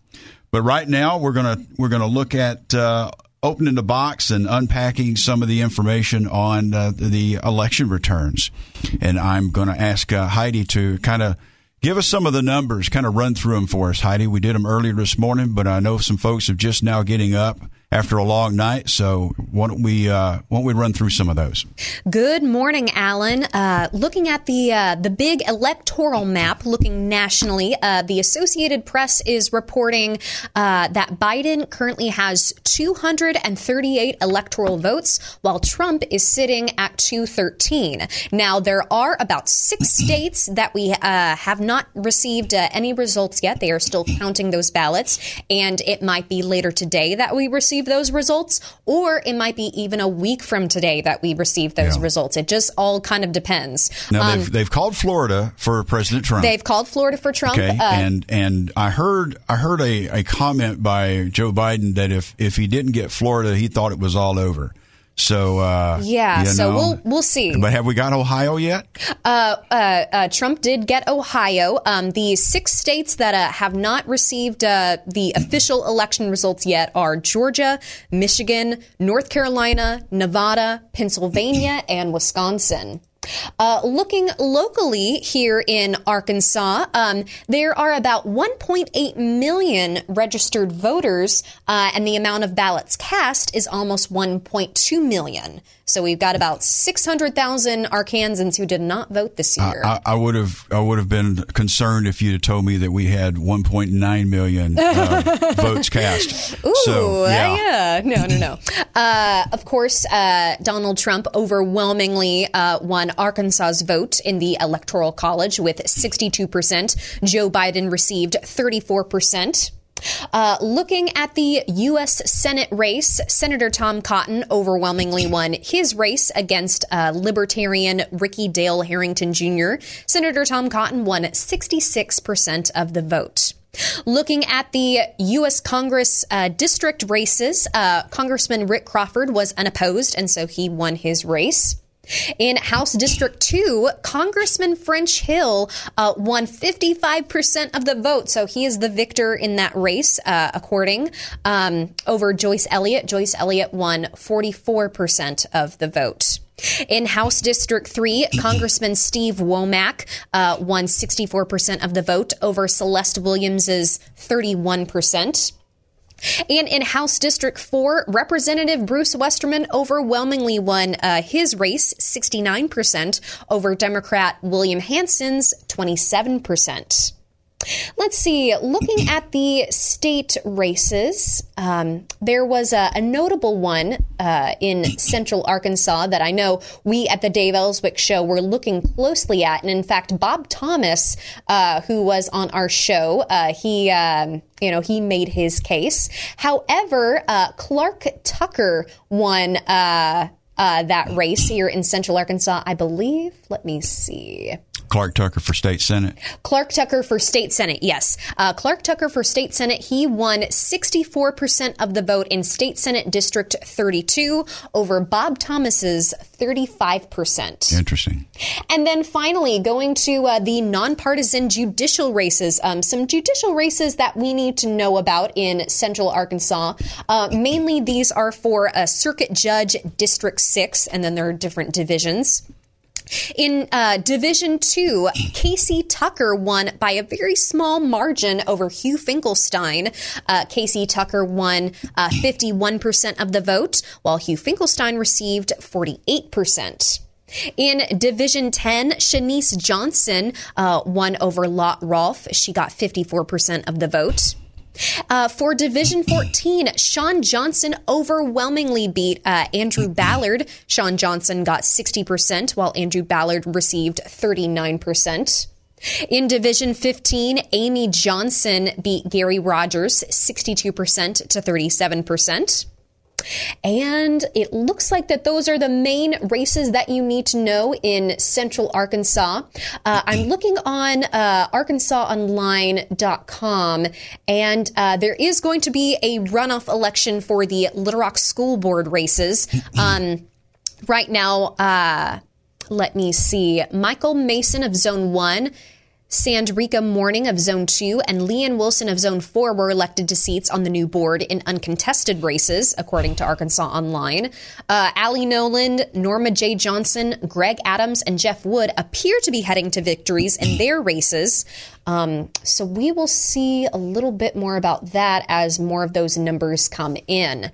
But right now, we're gonna we're gonna look at uh, opening the box and unpacking some of the information on uh, the election returns. And I'm going to ask uh, Heidi to kind of give us some of the numbers, kind of run through them for us. Heidi, we did them earlier this morning, but I know some folks are just now getting up after a long night. So why don't we uh, why don't we run through some of those?
Good morning, Allen. Uh, looking at the uh, the big electoral map, looking nationally, uh, the Associated Press is reporting uh, that Biden currently has 238 electoral votes, while Trump is sitting at 213. Now, there are about six *clears throat* states that we uh, have not received uh, any results yet. They are still counting those ballots, and it might be later today that we receive those results, or it might be even a week from today that we receive those
Yeah.
results. It just all kind of depends.
Now
Um,
they've they've called Florida for President Trump.
they've called Florida for Trump.
Okay,
Uh,
and and I heard I heard a, a comment by Joe Biden that if if he didn't get Florida, he thought it was all over. So uh,
yeah,
you
so we'll we'll see.
But have we got Ohio yet?
Uh, uh, uh, Trump did get Ohio. Um, the six states that uh, have not received uh, the official election results yet are Georgia, Michigan, North Carolina, Nevada, Pennsylvania, and Wisconsin. Uh, looking locally here in Arkansas, um, there are about 1.8 million registered voters, uh, and the amount of ballots cast is almost 1.2 million. So we've got about 600,000 Arkansans who did not vote this year.
I, I would have I would have been concerned if you'd have told me that we had 1.9 million uh, *laughs* votes cast.
Ooh,
so
uh,
yeah.
yeah. No, no, no. *laughs* Uh, of course, uh, Donald Trump overwhelmingly uh, won Arkansas's vote in the Electoral College with 62%. Joe Biden received 34%. Uh, looking at the U.S. Senate race, Senator Tom Cotton overwhelmingly won his race against uh, Libertarian Ricky Dale Harrington Jr. Senator Tom Cotton won 66% of the vote. Looking at the U.S. Congress uh, district races, uh, Congressman Rick Crawford was unopposed, and so he won his race. In House District 2, Congressman French Hill uh, won 55% of the vote. So he is the victor in that race, uh, according um, over Joyce Elliott. Joyce Elliott won 44% of the vote. In House District 3, *coughs* Congressman Steve Womack uh, won 64% of the vote over Celeste Williams's 31%. And in House District 4, Representative Bruce Westerman overwhelmingly won uh, his race 69% over Democrat William Hanson's 27%. Let's see. Looking at the state races, um, there was a, a notable one uh, in Central Arkansas that I know we at the Dave Elswick Show were looking closely at, and in fact, Bob Thomas, uh, who was on our show, uh, he. Um, you know, he made his case. However, uh, Clark Tucker won uh, uh, that race here in Central Arkansas, I believe. Let me see.
Clark Tucker for state senate.
Clark Tucker for state senate, yes. Uh, Clark Tucker for state senate, he won 64% of the vote in state senate district 32 over Bob Thomas's 35%.
Interesting.
And then finally, going to uh, the nonpartisan judicial races, um, some judicial races that we need to know about in central Arkansas. Uh, mainly, these are for a circuit judge district six, and then there are different divisions. In uh, Division Two, Casey Tucker won by a very small margin over Hugh Finkelstein. Uh, Casey Tucker won uh, 51% of the vote, while Hugh Finkelstein received 48%. In Division 10, Shanice Johnson uh, won over Lot Rolfe. She got 54% of the vote. Uh, for Division 14, Sean Johnson overwhelmingly beat uh, Andrew Ballard. Sean Johnson got 60%, while Andrew Ballard received 39%. In Division 15, Amy Johnson beat Gary Rogers 62% to 37%. And it looks like that those are the main races that you need to know in central Arkansas. Uh, I'm *clears throat* looking on uh, arkansasonline.com, and uh, there is going to be a runoff election for the Little Rock School Board races. *clears throat* Um, right now, uh, let me see. Michael Mason of Zone 1 Sandrekkia Morning of Zone 2 and Leanne Wilson of Zone 4 were elected to seats on the new board in uncontested races, according to Arkansas Online. Uh, Ali Noland, Norma J. Johnson, Greg Adams, and Jeff Wood appear to be heading to victories in their races. Um, so we will see a little bit more about that as more of those numbers come in.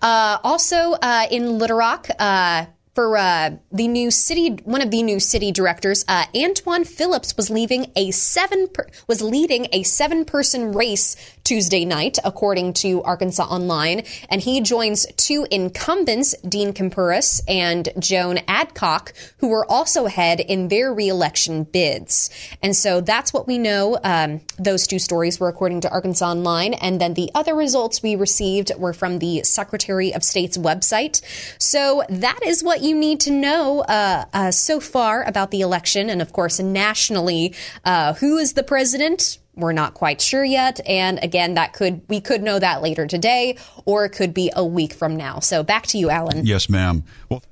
Uh, also, uh, in Little Rock, uh, for uh, the new city, one of the new city directors, uh, Antwan Phillips was leaving a seven per, was leading a seven person race Tuesday night, according to Arkansas Online, and he joins two incumbents, Dean Kumpuris and Joan Adcock, who were also ahead in their reelection bids. And so that's what we know. Um, those two stories were according to Arkansas Online, and then the other results we received were from the Secretary of State's website. So that is what you need to know uh, uh, so far about the election, and of course, nationally, uh, who is the president? We're not quite sure yet, and again, that could we could know that later today, or it could be a week from now. So back to you, Allen.
Yes, ma'am. Well,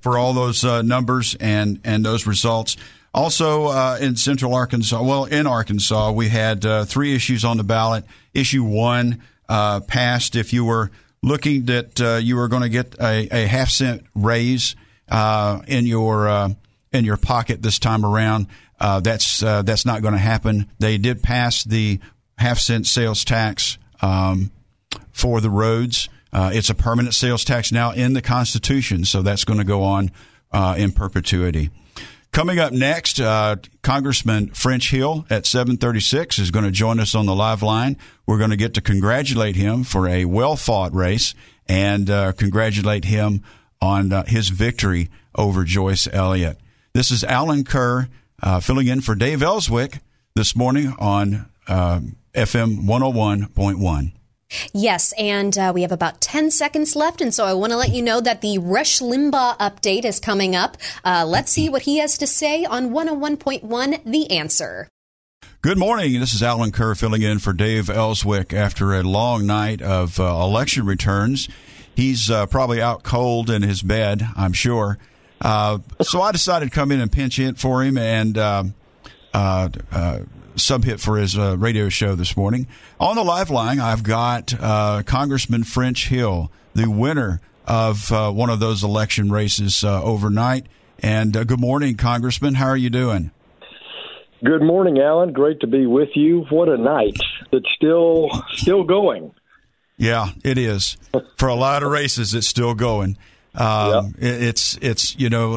for all those uh, numbers and and those results. Also, uh, in Central Arkansas, well, in Arkansas, we had uh, three issues on the ballot. Issue one passed if you were looking that uh, you were going to get a, a, half cent raise uh, in your uh, in your pocket this time around. Uh, that's uh, that's not going to happen. They did pass the half cent sales tax um, for the roads. Uh, it's a permanent sales tax now in the Constitution, so that's going to go on in perpetuity. Coming up next, uh, Congressman French Hill at 736 is going to join us on the live line. We're going to get to congratulate him for a well fought race and uh, congratulate him on uh, his victory over Joyce Elliott. This is Allen Kerr uh, filling in for Dave Elswick this morning on uh, FM 101.1.
Yes, and uh, we have about 10 seconds left, and so I want to let you know that the Rush Limbaugh update is coming up. Uh, let's see what he has to say on 101.1 The Answer.
Good morning. This is Allen Kerr filling in for Dave Elswick after a long night of uh, election returns. He's uh, probably out cold in his bed, I'm sure. Uh, so I decided to come in and pinch hit for him and um, uh, sub hit for his uh, radio show this morning. On the live line, I've got Congressman French Hill, the winner of one of those election races overnight. And good morning, Congressman. How are you doing?
Good morning, Allen. Great to be with you. What a night! It's still still going.
Yeah, it is. For a lot of races, it's still going. Um, yeah. It's it's you know,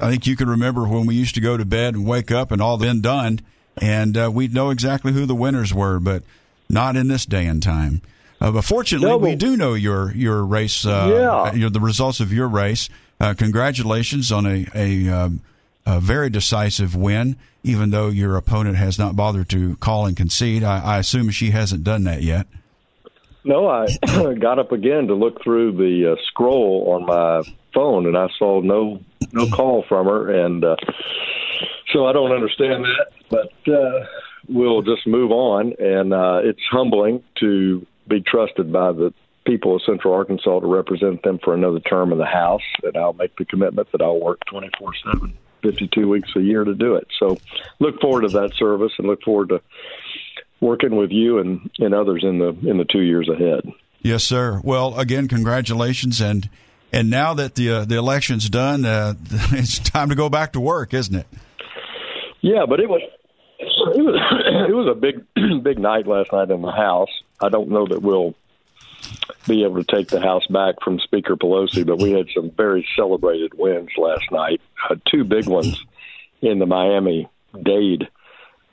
I think you can remember when we used to go to bed and wake up and all been done, and uh, we'd know exactly who the winners were, but not in this day and time. Uh, but fortunately, but, we do know your your race. Uh, yeah. Your, the results of your race. Uh, congratulations on a a, um, a very decisive win even though your opponent has not bothered to call and concede. I, I assume she hasn't done that yet.
No, I *coughs* got up again to look through the uh, scroll on my phone, and I saw no no call from her, and uh, so I don't understand that. But uh, we'll just move on, and uh, it's humbling to be trusted by the people of Central Arkansas to represent them for another term in the House, and I'll make the commitment that I'll work twenty four seven 52 weeks a year to do it. So look forward to that service and look forward to working with you and, and others in the in the two years ahead.
Yes, sir. Well, again, congratulations and and now that the uh, the election's done, uh, *laughs* it's time to go back to work, isn't it?
Yeah, but it was it was *clears throat* it was a big *clears throat* big night last night in the House. I don't know that we'll be able to take the House back from Speaker Pelosi, but we had some very celebrated wins last night. Uh, two big ones in the Miami Dade,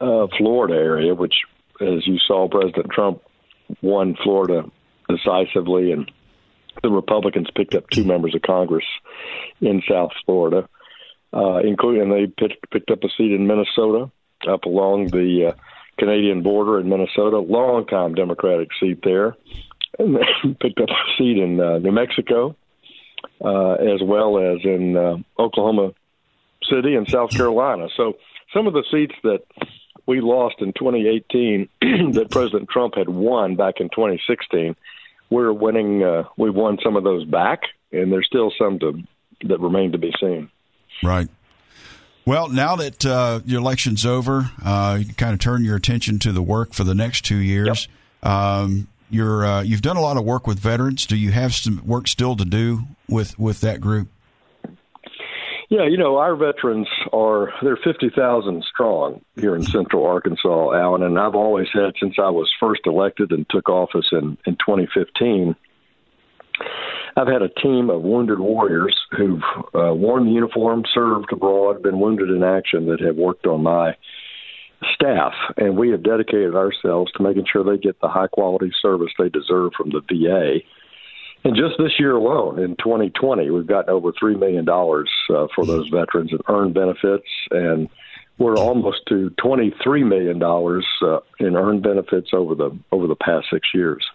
uh, Florida area, which, as you saw, President Trump won Florida decisively, and the Republicans picked up two members of Congress in South Florida, uh, including they picked, picked up a seat in Minnesota, up along the uh, Canadian border in Minnesota, long time Democratic seat there and *laughs* picked up a seat in uh, New Mexico, uh, as well as in uh, Oklahoma City and South Carolina. So some of the seats that we lost in 2018 *clears throat* that President Trump had won back in 2016, we're winning. Uh, we won some of those back, and there's still some to that remain to be seen.
Right. Well, now that uh, your election's over, uh, you kind of turn your attention to the work for the next two years. Yep. Um, you're uh, you've done a lot of work with veterans. Do you have some work still to do with with that group?
Yeah, you know, our veterans are they're 50,000 strong here in Central Arkansas, Allen, and I've always had since I was first elected and took office in in 2015. I've had a team of wounded warriors who've uh, worn the uniform, served abroad, been wounded in action that have worked on my staff, and we have dedicated ourselves to making sure they get the high quality service they deserve from the VA. And just this year alone, in 2020, we've gotten over $3 million uh, for those veterans in earned benefits, and we're almost to $23 million uh, in earned benefits over the over the past six years.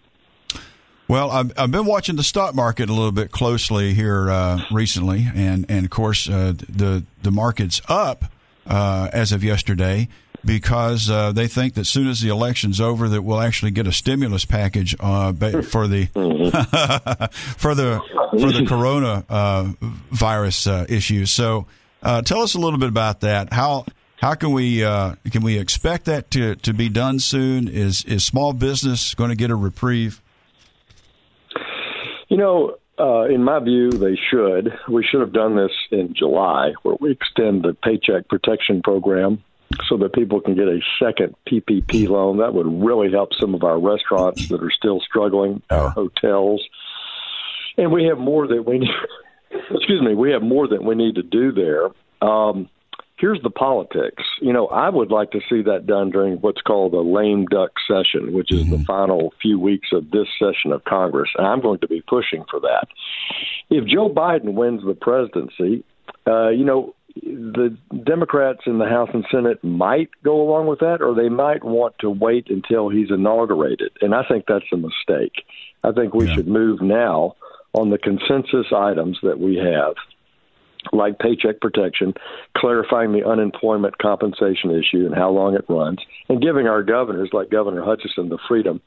Well, I've, I've been watching the stock market a little bit closely here uh, recently, and, and of course, uh, the the market's up uh, as of yesterday because uh, they think that soon as the election's over, that we'll actually get a stimulus package uh, for the *laughs* for the for the corona uh, virus uh, issues. So, uh, tell us a little bit about that. How how can we uh, can we expect that to, to be done soon? Is is small business going to get a reprieve?
You know, uh, in my view, they should. We should have done this in July, where we extend the Paycheck Protection Program so that people can get a second PPP loan. That would really help some of our restaurants that are still struggling, our hotels. And we have more that we need. *laughs* excuse me, we have more that we need to do there. Um, here's the politics. You know, I would like to see that done during what's called a lame duck session, which is mm-hmm. the final few weeks of this session of Congress. And I'm going to be pushing for that. If Joe Biden wins the presidency, uh, you know, the Democrats in the House and Senate might go along with that, or they might want to wait until he's inaugurated. And I think that's a mistake. I think we yeah. should move now on the consensus items that we have like paycheck protection, clarifying the unemployment compensation issue and how long it runs, and giving our governors, like Governor Hutchinson, the freedom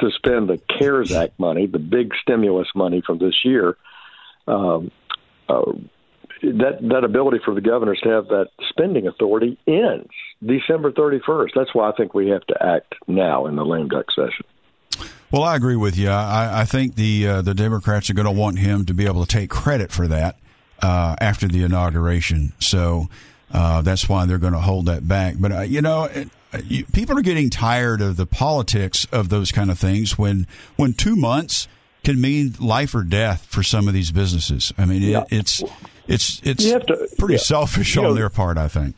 to spend the CARES Act money, the big stimulus money from this year. Um, uh, that that ability for the governors to have that spending authority ends December 31st. That's why I think we have to act now in the lame duck session.
Well, I agree with you. I, I think the uh, the Democrats are going to want him to be able to take credit for that uh, after the inauguration. So uh, that's why they're going to hold that back. But uh, you know, it, you, people are getting tired of the politics of those kind of things when when two months can mean life or death for some of these businesses. I mean, it, yeah. it's it's it's to, pretty yeah. selfish you on know, their part, I think.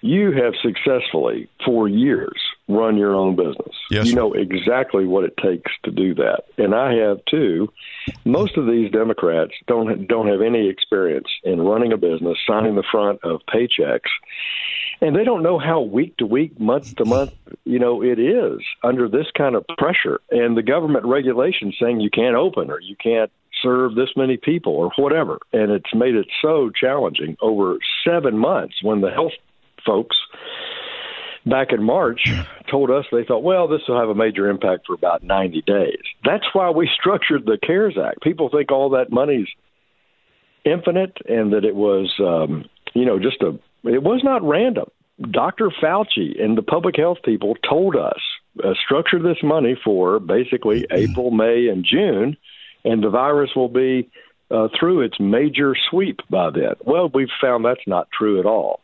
You have successfully for years run your own business.
Yes,
you know exactly what it takes to do that, and I have too. Most of these Democrats don't don't have any experience in running a business, signing the front of paychecks, and they don't know how week to week, month to month, you know, it is under this kind of pressure and the government regulation saying you can't open or you can't serve this many people or whatever. And it's made it so challenging over seven months when the health folks back in March told us they thought, well, this will have a major impact for about 90 days. That's why we *laughs* structured the CARES Act. People think all that money's infinite and that it was, um, you know, just a, it was not random. Dr. Fauci and the public health people told us uh, structure this money for basically April, May, and June, and the virus will be uh, through its major sweep by then. Well, we've found that's not true at all.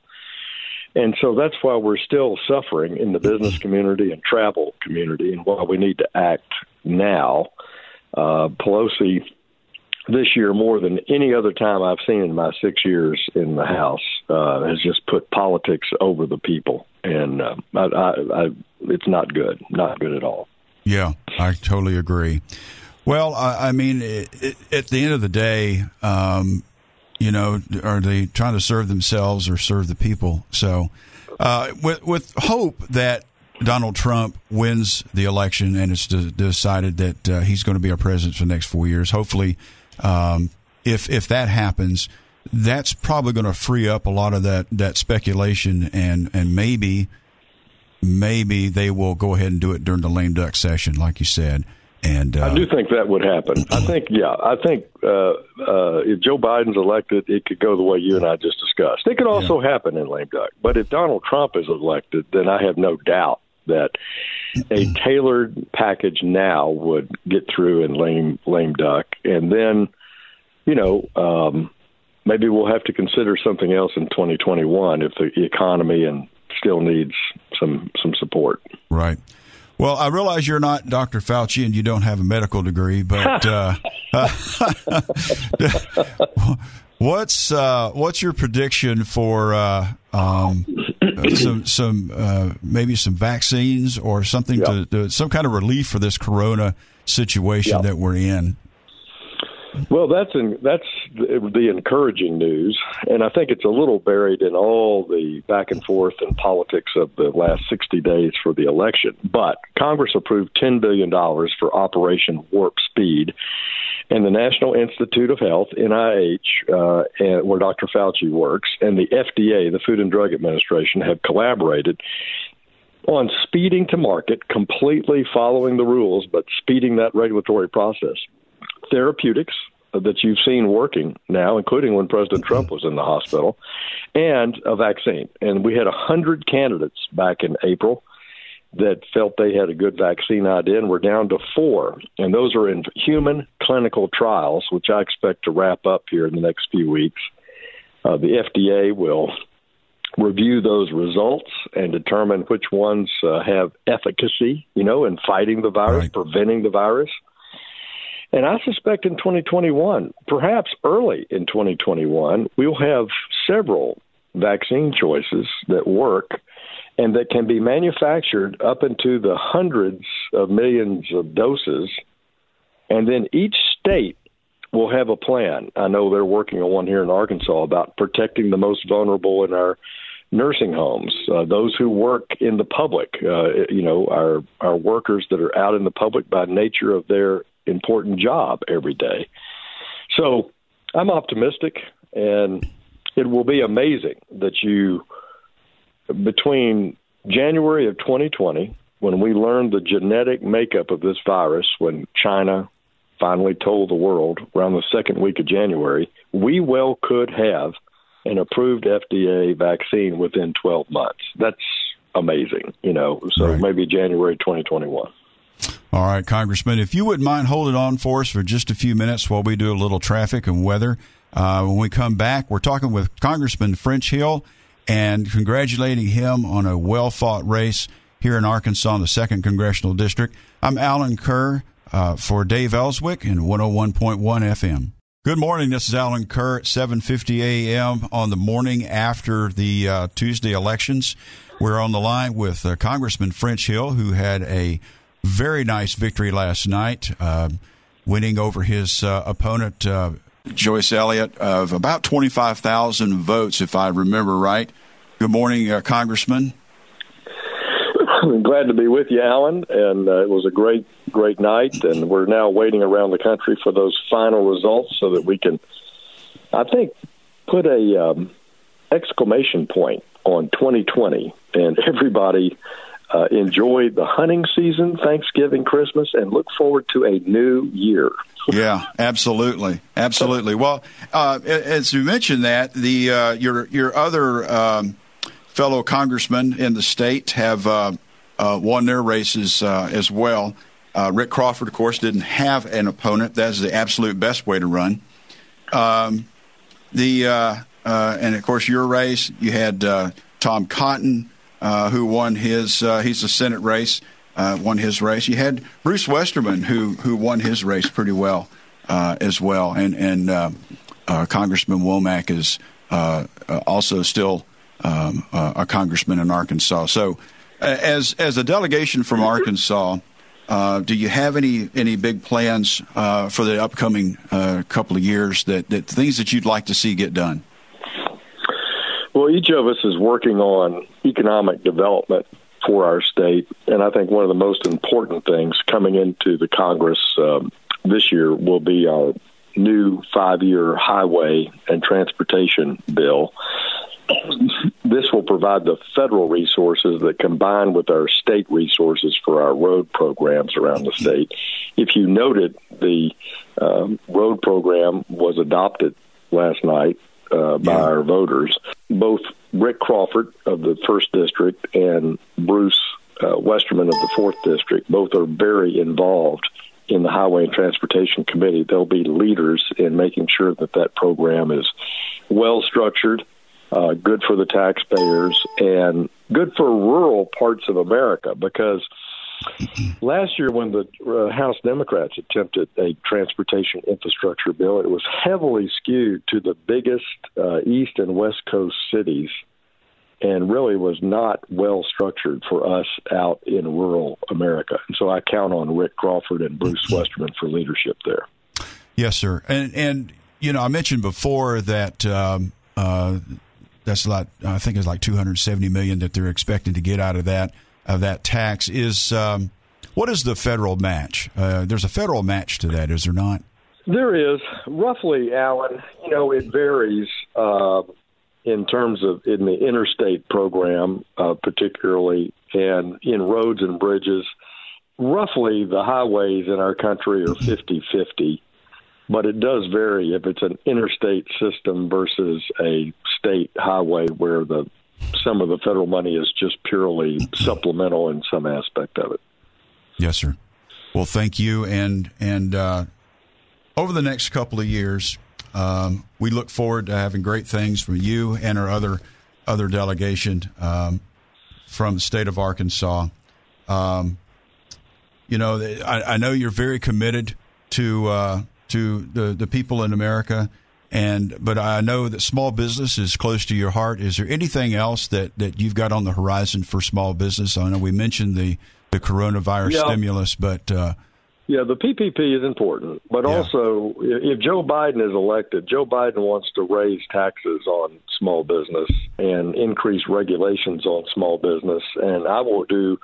And so that's why we're still suffering in the business community and travel community, and why we need to act now. Uh, Pelosi, this year more than any other time I've seen in my six years in the House, uh, has just put politics over the people, and uh, I, I, I, it's not good, not good at all.
Yeah, I totally agree. Well, I, I mean, it, it, at the end of the day, um, you know, are they trying to serve themselves or serve the people? So, uh, with with hope that Donald Trump wins the election and it's de- decided that uh, he's going to be our president for the next four years. Hopefully, um, if if that happens, that's probably going to free up a lot of that that speculation and and maybe maybe they will go ahead and do it during the lame duck session, like you said. And uh,
I do think that would happen. I think, yeah, I think uh, uh, if Joe Biden's elected, it could go the way you and I just discussed. It could also yeah. happen in lame duck. But if Donald Trump is elected, then I have no doubt that a tailored package now would get through in lame lame duck, and then, you know. Um, maybe we'll have to consider something else in 2021 if the economy and still needs some some support.
Right. Well, I realize you're not Dr. Fauci and you don't have a medical degree, but *laughs* uh, *laughs* what's uh, what's your prediction for uh, um, some some uh, maybe some vaccines or something to, to, some kind of relief for this corona situation that we're in?
Well, that's in, that's the, encouraging news, and I think it's a little buried in all the back and forth and politics of the last 60 days for the election. But Congress approved 10 billion dollars for Operation Warp Speed, and the National Institute of Health (NIH), uh, and, where Dr. Fauci works, and the FDA, the Food and Drug Administration, have collaborated on speeding to market, completely following the rules, but speeding that regulatory process therapeutics that you've seen working now, including when President Trump was in the hospital, and a vaccine. And we had a hundred candidates back in April that felt they had a good vaccine idea, and we're down to four. And those are in human clinical trials, which I expect to wrap up here in the next few weeks. Uh, the FDA will review those results and determine which ones uh, have efficacy, you know, in fighting the virus, right. preventing the virus. And I suspect in 2021, perhaps early in 2021, we'll have several vaccine choices that work and that can be manufactured up into the hundreds of millions of doses. And then each state will have a plan. I know they're working on one here in Arkansas about protecting the most vulnerable in our nursing homes, uh, those who work in the public, uh, you know, our our workers that are out in the public by nature of their important job every day. So I'm optimistic, and it will be amazing that you between January of 2020 when we learned the genetic makeup of this virus when China finally told the world around the second week of January, we well could have an approved FDA vaccine within 12 months. That's amazing, you know. So right. maybe January 2021.
All right, Congressman, if you wouldn't mind holding on for us for just a few minutes while we do a little traffic and weather. Uh, when we come back, we're talking with Congressman French Hill and congratulating him on a well fought race here in Arkansas in the 2nd Congressional District. I'm Allen Kerr uh, for Dave Elswick and 101.1 FM. Good morning. This is Allen Kerr at 7:50 a.m. on the morning after the uh, Tuesday elections. We're on the line with uh, Congressman French Hill, who had a very nice victory last night, uh, winning over his uh, opponent uh, Joyce Elliott of about 25,000 votes, if I remember right. Good morning, uh, Congressman.
glad to be with you, Allen. And uh, it was a great, great night. And we're now waiting around the country for those final results so that we can, I think, put a um, exclamation point on 2020 and everybody uh, enjoy the hunting season, Thanksgiving, Christmas, and look forward to a new year.
yeah, absolutely, absolutely. Well, uh, as you mentioned that the uh, your your other um, fellow congressmen in the state have uh, uh, won their races uh, as well. Rick Crawford, of course, didn't have an opponent. That's the absolute best way to run. Um, the and of course your race, you had Tom Cotton, Uh, who won his. Uh, he's a Senate race, uh, won his race. You had Bruce Westerman, who who won his race pretty well as well, and and Congressman Womack is also still um, a congressman in Arkansas. So as as a delegation from Arkansas, uh, do you have any any big plans uh, for the upcoming uh, couple of years that, that things that you'd like to see get done?
Well, each of us is working on economic development for our state, and I think one of the most important things coming into the Congress um, this year will be our new five-year highway and transportation bill this will provide the federal resources that combine with our state resources for our road programs around the state. If you noted, the um, road program was adopted last night uh, by yeah. our voters. Both Rick Crawford of the first district and Bruce uh, Westerman of the fourth district both are very involved in the Highway and Transportation Committee. They'll be leaders in making sure that that program is well structured uh, good for the taxpayers, and good for rural parts of America because last year when the uh, House Democrats attempted a transportation infrastructure bill, it was heavily skewed to the biggest uh, East and West Coast cities and really was not well structured for us out in rural America. And so I count on Rick Crawford and Bruce Westerman for leadership there.
Yes, sir. And, and you know, I mentioned before that um, uh, that's a lot. I think it's like 270 million that they're expecting to get out of that of that tax. Is um, what is the federal match? Uh, there's a federal match to that, is there not?
There is roughly, Allen. You know, it varies uh, in terms of in the interstate program, uh, particularly, and in roads and bridges. Roughly, the highways in our country are 50 50 but it does vary if it's an interstate system versus a state highway where the some of the federal money is just purely supplemental in some aspect of it.
Yes, sir. Well, thank you, and and uh, over the next couple of years, um, we look forward to having great things from you and our other other delegation um, from the state of Arkansas. Um, you know, I, I, know you're very committed to uh, to the, the people in America. And but I know that small business is close to your heart. Is there anything else that, that you've got on the horizon for small business? I know we mentioned the the coronavirus yeah. stimulus, but uh,
yeah, the PPP is important. But yeah. also, if Joe Biden is elected, Joe Biden wants to raise taxes on small business and increase regulations on small business, and I will do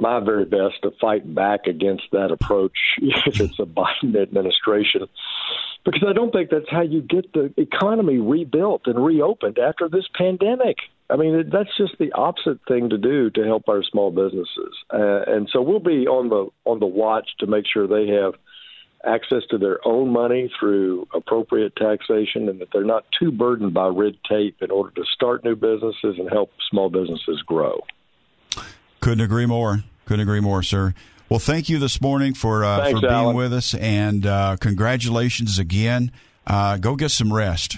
my very best to fight back against that approach *laughs* if it's a Biden administration. because I don't think that's how you get the economy rebuilt and reopened after this pandemic. I mean, that's just the opposite thing to do to help our small businesses, uh, and so we'll be on the on the watch to make sure they have access to their own money through appropriate taxation, and that they're not too burdened by red tape in order to start new businesses and help small businesses grow.
Couldn't agree more. Couldn't agree more, sir. Well, thank you this morning for uh,
Thanks,
for being
Allen.
with us, and uh, congratulations again. Uh, go get some rest.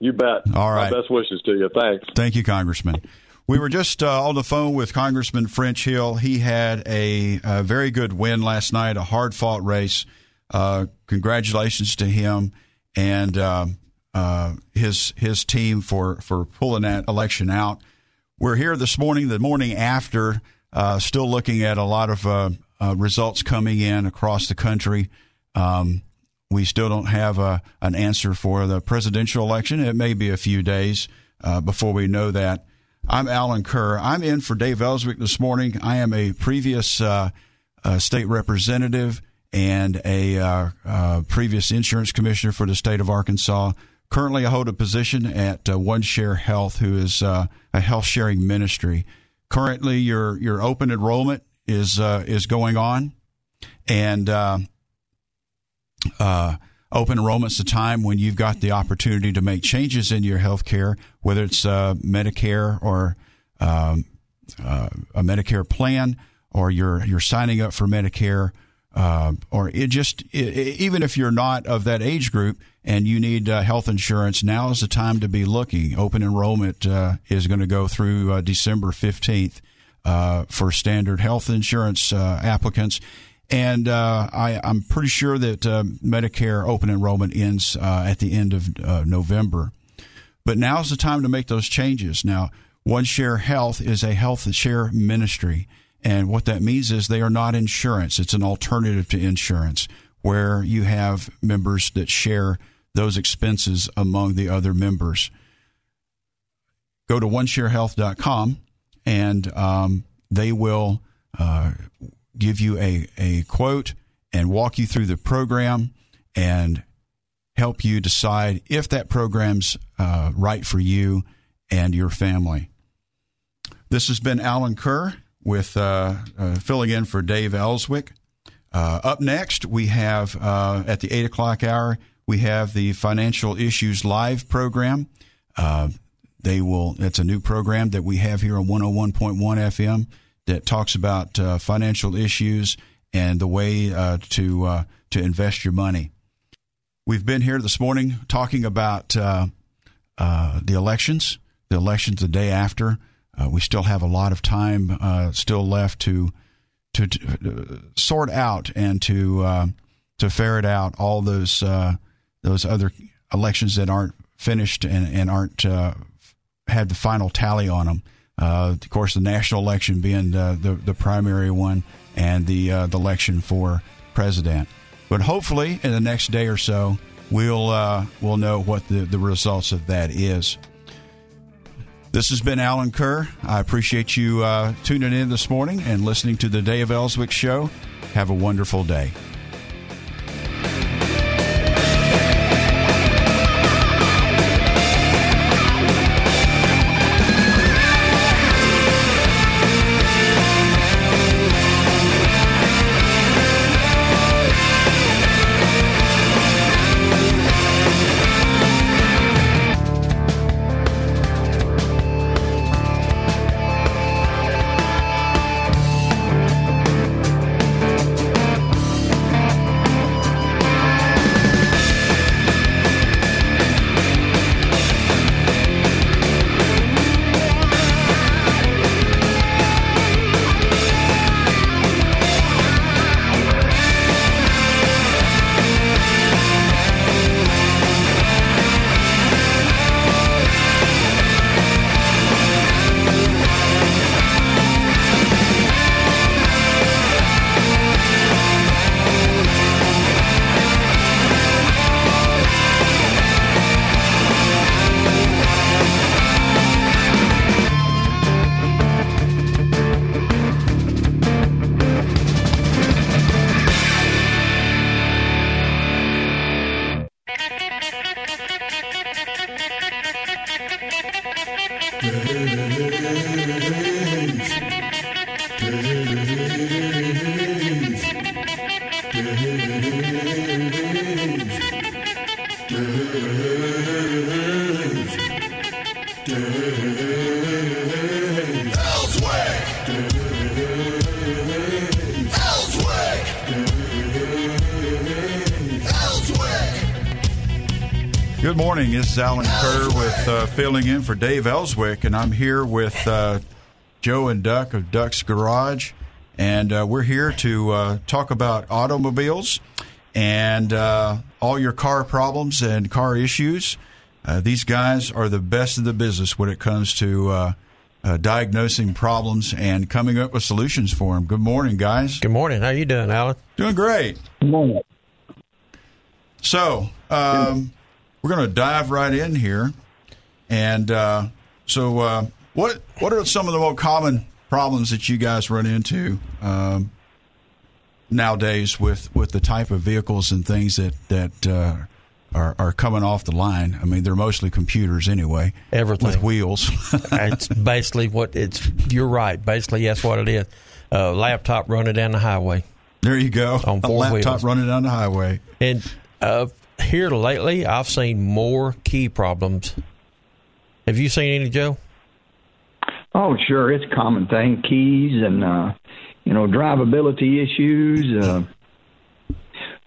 You bet.
All right.
My best wishes to you. Thanks.
Thank you, Congressman. We were just uh, on the phone with Congressman French Hill. He had a, a very good win last night, a hard fought race. Uh, congratulations to him and uh, uh, his his team for, for pulling that election out. We're here this morning, the morning after, uh, still looking at a lot of uh, uh, results coming in across the country. Um, we still don't have a, an answer for the presidential election. It may be a few days uh, before we know that. I'm Allen Kerr. I'm in for Dave Elswick this morning. I am a previous uh, uh, state representative and a uh, uh, previous insurance commissioner for the state of Arkansas. Currently, I hold a position at uh, One Share Health, who is uh, a health sharing ministry. Currently, your your open enrollment is uh, is going on, and uh, uh, open enrollment's the time when you've got the opportunity to make changes in your health care, whether it's uh, Medicare or um, uh, a Medicare plan, or you're you're signing up for Medicare, uh, or it just i even if you're not of that age group and you need uh, health insurance, now is the time to be looking. Open enrollment uh, is going to go through uh, December fifteenth uh, for standard health insurance uh, applicants. And I, I'm pretty sure that Medicare open enrollment ends at the end of November. But now's the time to make those changes. Now, One Share Health is a health share ministry. And what that means is they are not insurance. It's an alternative to insurance where you have members that share those expenses among the other members. Go to onesharehealth.com and um, they will uh, give you a, a quote and walk you through the program and help you decide if that program's uh, right for you and your family. This has been Allen Kerr with uh, uh, filling in for Dave Elswick. Uh, up next, we have at the eight o'clock hour, we have the Financial Issues Live program. They will. It's a new program that we have here on 101.1 FM that talks about financial issues and the way uh, to uh, to invest your money. We've been here this morning talking about uh, the elections, the elections the day after. Uh, we still have a lot of time uh, still left to to, to sort out and to uh, to ferret out all those uh, those other elections that aren't finished and, and aren't uh, had the final tally on them. Uh, of course, the national election being the, the, the primary one, and the uh, the election for president. But hopefully, in the next day or so, we'll uh, we'll know what the, the results of that is. This has been Allen Kerr. I appreciate you uh, tuning in this morning and listening to the Dave Elswick show. Have a wonderful day. Morning. This is Allen Kerr with uh, filling in for Dave Elswick, and I'm here with uh, Joe and Duck of Duck's Garage, and uh, we're here to uh, talk about automobiles and uh, all your car problems and car issues. Uh, these guys are the best of the business when it comes to diagnosing problems and coming up with solutions for them. Good morning, guys.
Good morning. How you doing, Allen?
Doing great.
Good morning.
So. Um, we're going to dive right in here. And uh, so, uh, what what are some of the more common problems that you guys run into um, nowadays with, with the type of vehicles and things that that uh, are are coming off the line? I mean, they're mostly computers anyway.
Everything
with wheels. *laughs*
it's basically what it's. You're right. Basically, that's what it is. A laptop running down the highway.
There you go.
On four
a laptop
wheels.
running down the highway.
And uh, here lately, I've seen more key problems. Have you seen any, Joe?
Oh, sure. It's a common thing. Keys and, uh, you know, drivability issues, uh,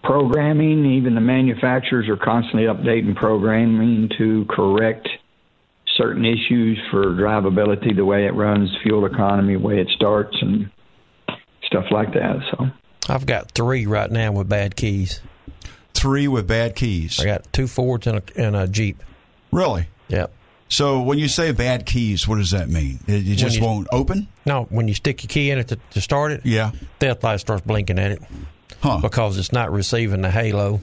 programming. Even the manufacturers are constantly updating programming to correct certain issues for drivability, the way it runs, fuel economy, the way it starts, and stuff like that. So
I've got three right now with bad keys
three with bad keys.
I got two Fords and a, and a Jeep.
Really?
Yep.
So when you say bad keys, what does that mean? It, it just
you,
won't open?
No, when you stick your key in it to, to start it,
yeah,
that light starts blinking at it.
Huh.
Because it's not receiving the halo.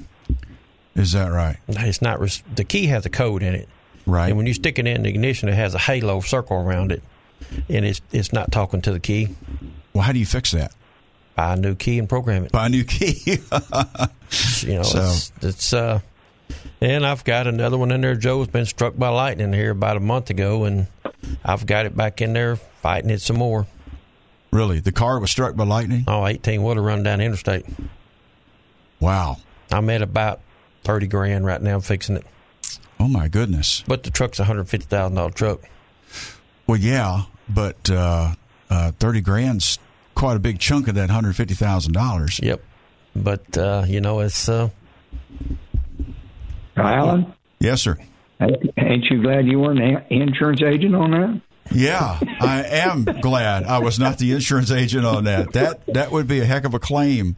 Is that right?
It's not. The key has a code in it.
Right.
And when you stick it in the ignition, it has a halo circle around it, and it's it's not talking to the key.
Well, how do you fix that?
Buy a new key and program it.
Buy a new key. *laughs*
you know, so. it's, it's uh, and I've got another one in there. Joe's been struck by lightning here about a month ago, and I've got it back in there fighting it some more.
Really, the car was struck by lightning.
Oh, 18 would have run down the interstate.
Wow.
I'm at about thirty grand right now fixing it.
Oh my goodness!
But the truck's a hundred fifty thousand dollar truck.
Well, yeah, but uh, uh, thirty grand's quite a big chunk of that hundred fifty thousand dollars.
Yep, but uh, you know it's. Uh,
Allen.
Yes, sir.
Ain't you glad you weren't an insurance agent on that?
Yeah, I am glad I was not the insurance agent on that. That that would be a heck of a claim,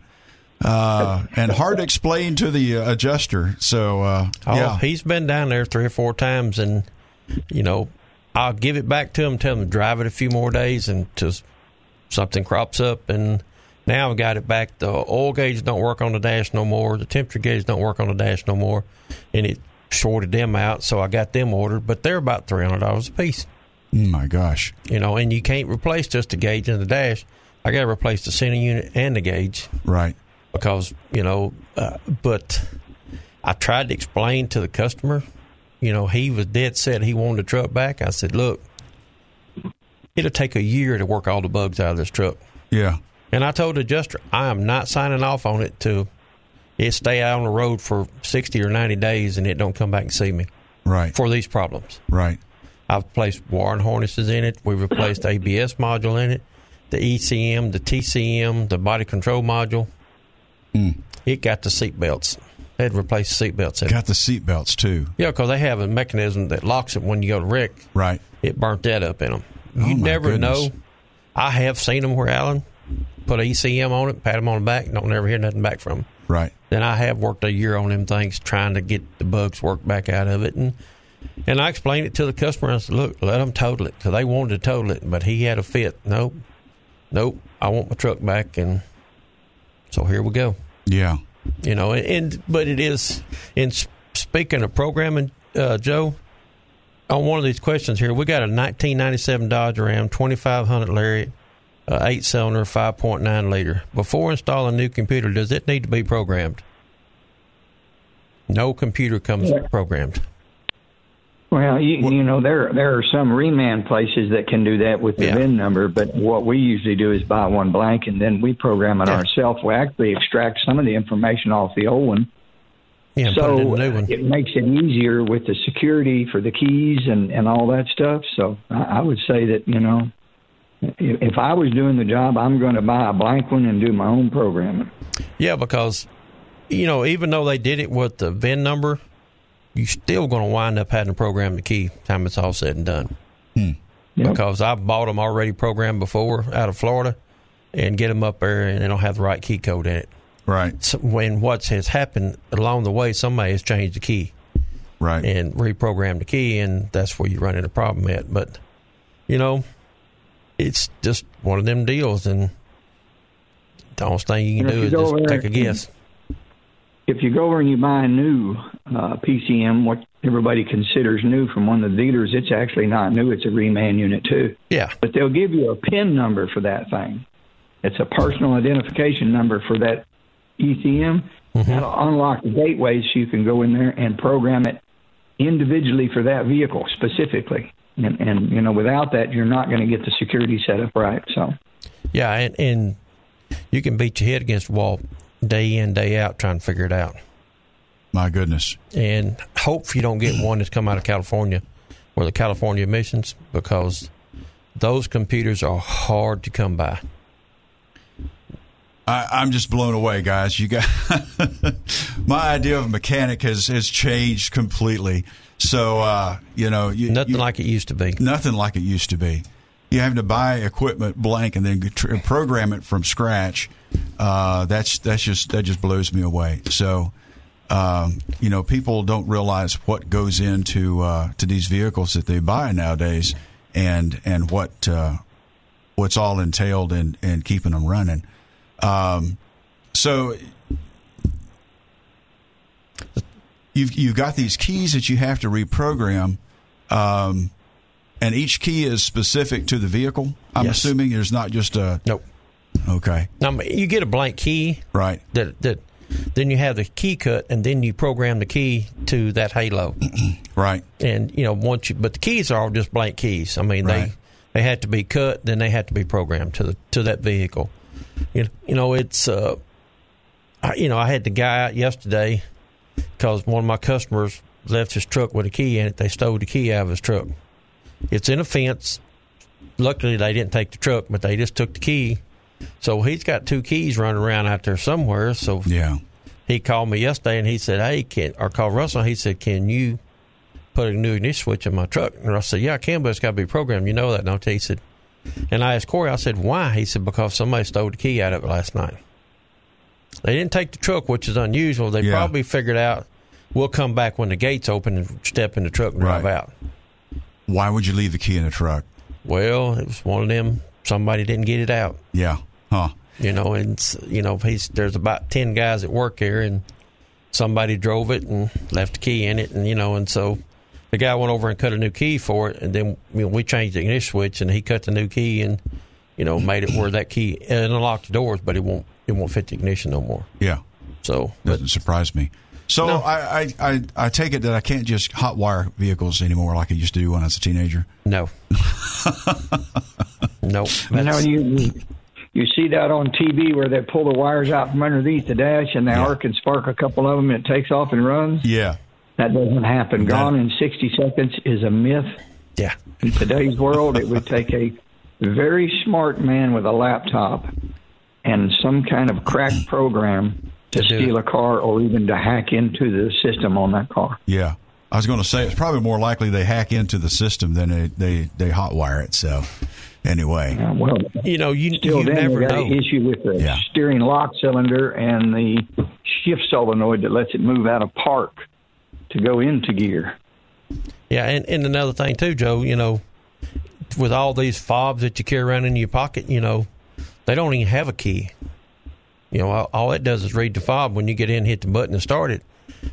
uh, and hard to explain to the uh, adjuster. So, uh,
oh,
yeah,
he's been down there three or four times, and you know, I'll give it back to him, tell him to drive it a few more days, and just something crops up and now I've got it back. The oil gauge don't work on the dash no more. The temperature gauge don't work on the dash no more, and it shorted them out. So I got them ordered, but they're about three hundred dollars a piece.
Oh my gosh!
You know, and you can't replace just the gauge and the dash. I got to replace the center unit and the gauge.
Right.
Because you know, uh, but I tried to explain to the customer. You know, he was dead set he wanted the truck back. I said, look, it'll take a year to work all the bugs out of this truck.
Yeah.
And I told the adjuster, I am not signing off on it to it stay out on the road for 60 or 90 days and it don't come back and see me.
Right.
For these problems.
Right.
I've placed wire and harnesses in it. We've replaced ABS module in it, the ECM, the TCM, the body control module.
Mm.
It got the seat belts. They had replaced the seat belts in
got
it.
the seat belts too.
Yeah, because they have a mechanism that locks it when you go to wreck.
Right.
It burnt that up in them.
Oh,
You never
goodness.
know. I have seen them where Alan put a ECM on it, pat him on the back, don't never hear nothing back from him.
Right.
Then I have worked a year on them things trying to get the bugs worked back out of it, and and I explained it to the customer. I said, "Look, let them total it because they wanted to total it, but he had a fit. Nope, nope. I want my truck back, and so here we go.
Yeah.
You know, and, and but it is. In speaking of programming, uh, Joe, on one of these questions here, we got a 1997 Dodge Ram 2500 Lariat, uh, eight cylinder, 5.9 liter. Before installing a new computer, does it need to be programmed? No computer comes
Yeah.
programmed.
Well, you, you know there there are some reman places that can do that with the
Yeah.
VIN number, but what we usually do is buy one blank and then we program it
Yeah.
ourselves. We actually extract some of the information off the old one,
Yeah, and
so
put it in the new one.
it makes it easier with the security for the keys and and all that stuff. So I, I would say that you know, if, if I was doing the job, I'm going to buy a blank one and do my own programming.
Yeah, because you know, even though they did it with the VIN number, you're still going to wind up having to program the key time it's all said and done. Hmm.
Yep.
Because I've bought them already programmed before out of Florida, and get them up there and they don't have the right key code in it.
Right.
So when what has happened along the way, somebody has changed the key
Right.
and reprogrammed the key, and that's where you run into a problem at. But you know, it's just one of them deals, and the only thing you can
And
do
you
is just take a guess.
If you go over and you buy a new uh, PCM, what everybody considers new from one of the dealers, it's actually not new. It's a reman unit too.
Yeah,
But they'll give you a PIN number for that thing. It's a personal identification number for that ECM. Mm-hmm. That'll unlock the gateways so you can go in there and program it individually for that vehicle specifically. And, and you know, without that, you're not going to get the security set up right. So,
yeah, and, and you can beat your head against the wall day in day out trying to figure it out.
My goodness.
and hope you don't get one that's come out of California or the California emissions because those computers are hard to come by.
I, I'm just blown away, guys. You got *laughs* my idea of a mechanic has has changed completely. So uh, you know, you,
Nothing
you-
like it used to be.
nothing like it used to be. You having to buy equipment blank and then tr- program it from scratch. Uh, that's that's just that just blows me away. So, um, you know, people don't realize what goes into uh, to these vehicles that they buy nowadays, and and what uh, what's all entailed in in keeping them running. Um, so. You've you've got these keys that you have to reprogram, um, and each key is specific to the vehicle. I'm
Yes.
assuming there's not just a
Nope.
okay,
Now you get a blank key
right?
that that then you have the key cut and then you program the key to that halo. *clears throat*
Right.
and you know once you but the keys are all just blank keys. I mean
Right.
they they had to be cut, then they had to be programmed to the to that vehicle. You know, you know it's uh, I, you know I had the guy out yesterday because one of my customers left his truck with a key in it. They stole the key out of his truck. It's in a fence. Luckily, they didn't take the truck, but they just took the key. So he's got two keys running around out there somewhere. So
Yeah.
he called me yesterday and he said, "Hey, can or called Russell? He said, can you put a new ignition switch in my truck?" And I said, "Yeah, I can, but it's got to be programmed. You know that, don't you?" He said, and I asked Corey. I said, "Why?" He said, "Because somebody stole the key out of it last night. They didn't take the truck, which is unusual. They
Yeah.
probably figured out we'll come back when the gates open and step in the truck and drive
Right.
out."
Why would you leave the key in the truck?
Well, it was one of them. Somebody didn't get it out.
Yeah. Huh.
you know, and you know, he's there's about ten guys that work here, and somebody drove it and left the key in it, and you know, and so the guy went over and cut a new key for it, and then you know, we changed the ignition switch, and he cut the new key and you know made it where that key and unlocked the doors, but it won't it won't fit the ignition no more.
Yeah.
So, but
Doesn't surprise me. So
No.
I, I, I, I take it that I can't just hot wire vehicles anymore like I used to do when I was a teenager.
no, *laughs* no,
you know, you, you you see that on TV where they pull the wires out from underneath the dash and they
Yeah.
arc and spark a couple of them and it takes off and runs.
Yeah.
That doesn't happen. Gone in 60 seconds is a myth.
yeah,
In today's world, it would take a very smart man with a laptop and some kind of crack program to
To
steal
it.
a car or even to hack into the system on that car.
Yeah. I was going to say it's probably more likely they hack into the system than they, they, they hot wire it. So anyway,
Uh, well,
you know, you
still
you
then
never
got
know.
an issue with the
Yeah.
steering lock cylinder and the shift solenoid that lets it move out of park to go into gear.
Yeah, and, and another thing too, Joe, you know, with all these fobs that you carry around in your pocket, you know, they don't even have a key. You know, all, all it does is read the fob when you get in, hit the button and start it.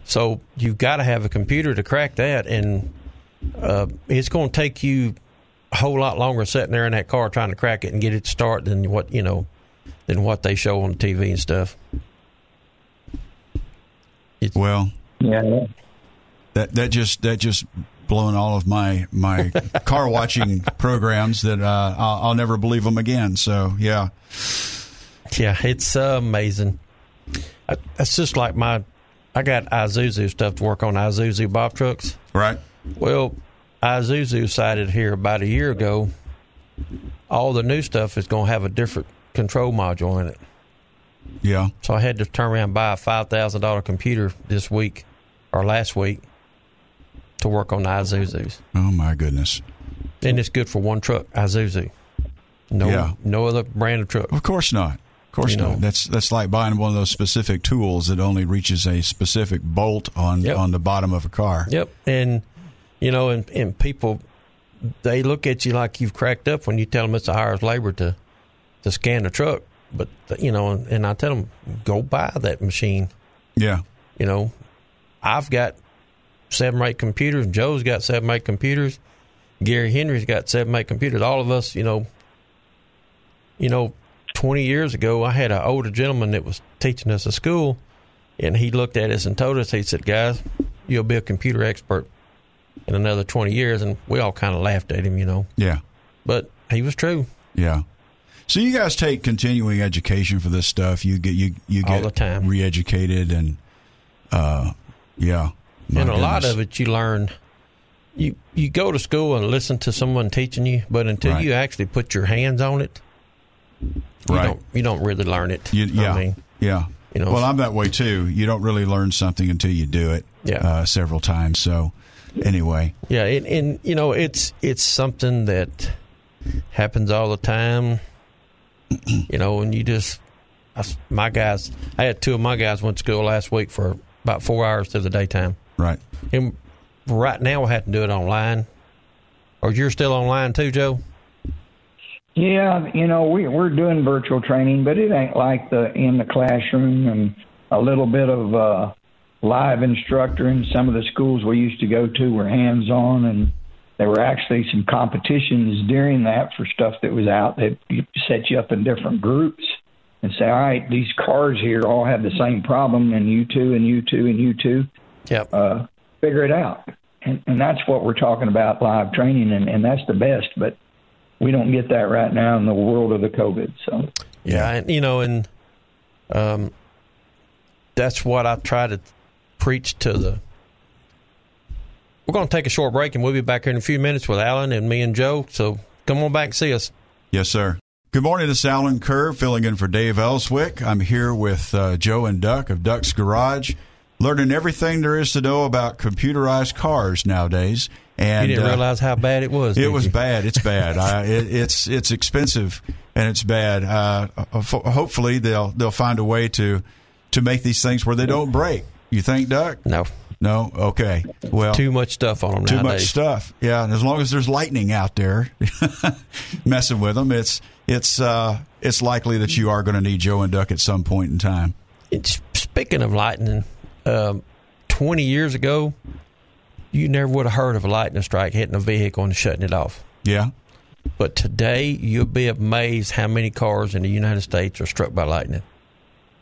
So you've got to have a computer to crack that, and uh, it's going to take you a whole lot longer sitting there in that car trying to crack it and get it to start than what you know than what they show on the TV and stuff.
well,
Yeah,
that, that just, that just blown all of my, my *laughs* car watching programs that, uh, I'll, I'll never believe them again. So yeah.
Yeah, it's uh, amazing. I, it's just like my, I got Isuzu stuff to work on Isuzu Bob trucks.
Right.
Well, Isuzu decided here about a year ago, all the new stuff is going to have a different control module in it.
Yeah.
So I had to turn around and buy a five thousand dollar computer this week or last week to work on the Isuzus,
Oh my goodness.
and it's good for one truck, Isuzu. No,
Yeah.
no other brand of truck.
Of course not. Of course
You know.
not. That's that's like buying one of those specific tools that only reaches a specific bolt on
Yep.
on the bottom of a car.
Yep, and you know, and and people they look at you like you've cracked up when you tell them it's a hour's labor to to scan the truck. But you know, and, and I tell them go buy that machine.
Yeah.
You know, I've got seven or eight computers. Joe's got seven or eight computers. Gary Henry's got seven or eight computers. All of us, you know, you know, twenty years ago, I had an older gentleman that was teaching us at school, and he looked at us and told us, he said, "Guys, you'll be a computer expert in another twenty years," and we all kind of laughed at him, you know,
Yeah.
but he was true
Yeah. So you guys take continuing education for this stuff. You get you you
All
get
the time.
re-educated and uh yeah. My
and a lot of it you learn you you go to school and listen to someone teaching you but until
Right.
you actually put your hands on it you
Right.
don't you don't really learn it
You, yeah.
I mean,
yeah.
you know,
well, I'm that way too. You don't really learn something until you do it.
Yeah.
Uh, several times. So anyway,
yeah and, and you know it's it's something that happens all the time *clears throat* you know and you just I my guys i had two of my guys went to school last week for about four hours to the daytime
right.
and right now we have to do it online. Or you're still online too joe?
Yeah, you know, we we're doing virtual training, but it ain't like the in the classroom and a little bit of uh live instructor in some of the schools we used to go to were hands on and there were actually some competitions during that for stuff that was out that set you up in different groups and say, All right, these cars here all have the same problem and you two and you two and you two
yep
uh, figure it out. And, and that's what we're talking about live training, and, and that's the best. But we don't get that right now in the world of the COVID. So
Yeah, and you know, and um, that's what I try to preach to the. We're going to take a short break, and we'll be back here in a few minutes with Allen and me and Joe. So come on back and see us.
Yes, sir. Good morning. This is Allen Kerr filling in for Dave Elswick. I'm here with uh, Joe and Duck of Duck's Garage, learning everything there is to know about computerized cars nowadays. And
you didn't
uh,
realize how bad it was.
It was
you?
bad. It's bad. *laughs* I, it, it's it's expensive and it's bad. Uh, hopefully they'll they'll find a way to to make these things where they don't break. You think, Duck?
No,
No. Okay. Well,
too much stuff on them
too much stuff. Yeah, and as long as there's lightning out there *laughs* messing with them, it's it's uh, it's likely that you are going to need Joe and Duck at some point in time.
It's, speaking of lightning, um, twenty years ago, you never would have heard of a lightning strike hitting a vehicle and shutting it off.
Yeah.
But today, you'll be amazed how many cars in the United States are struck by lightning.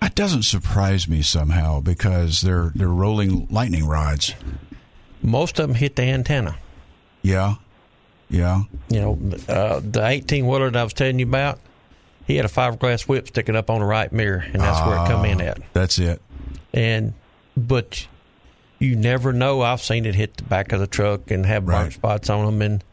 That doesn't surprise me somehow because they're they're rolling lightning rods.
Most of them hit the antenna.
Yeah. Yeah.
You know, uh, the 18 wheeler that I was telling you about, he had a fiberglass whip sticking up on the right mirror, and that's where it come in
Ah,
at.
That's it.
And but you never know. I've seen it hit the back of the truck and have burn
Right.
spots on them, and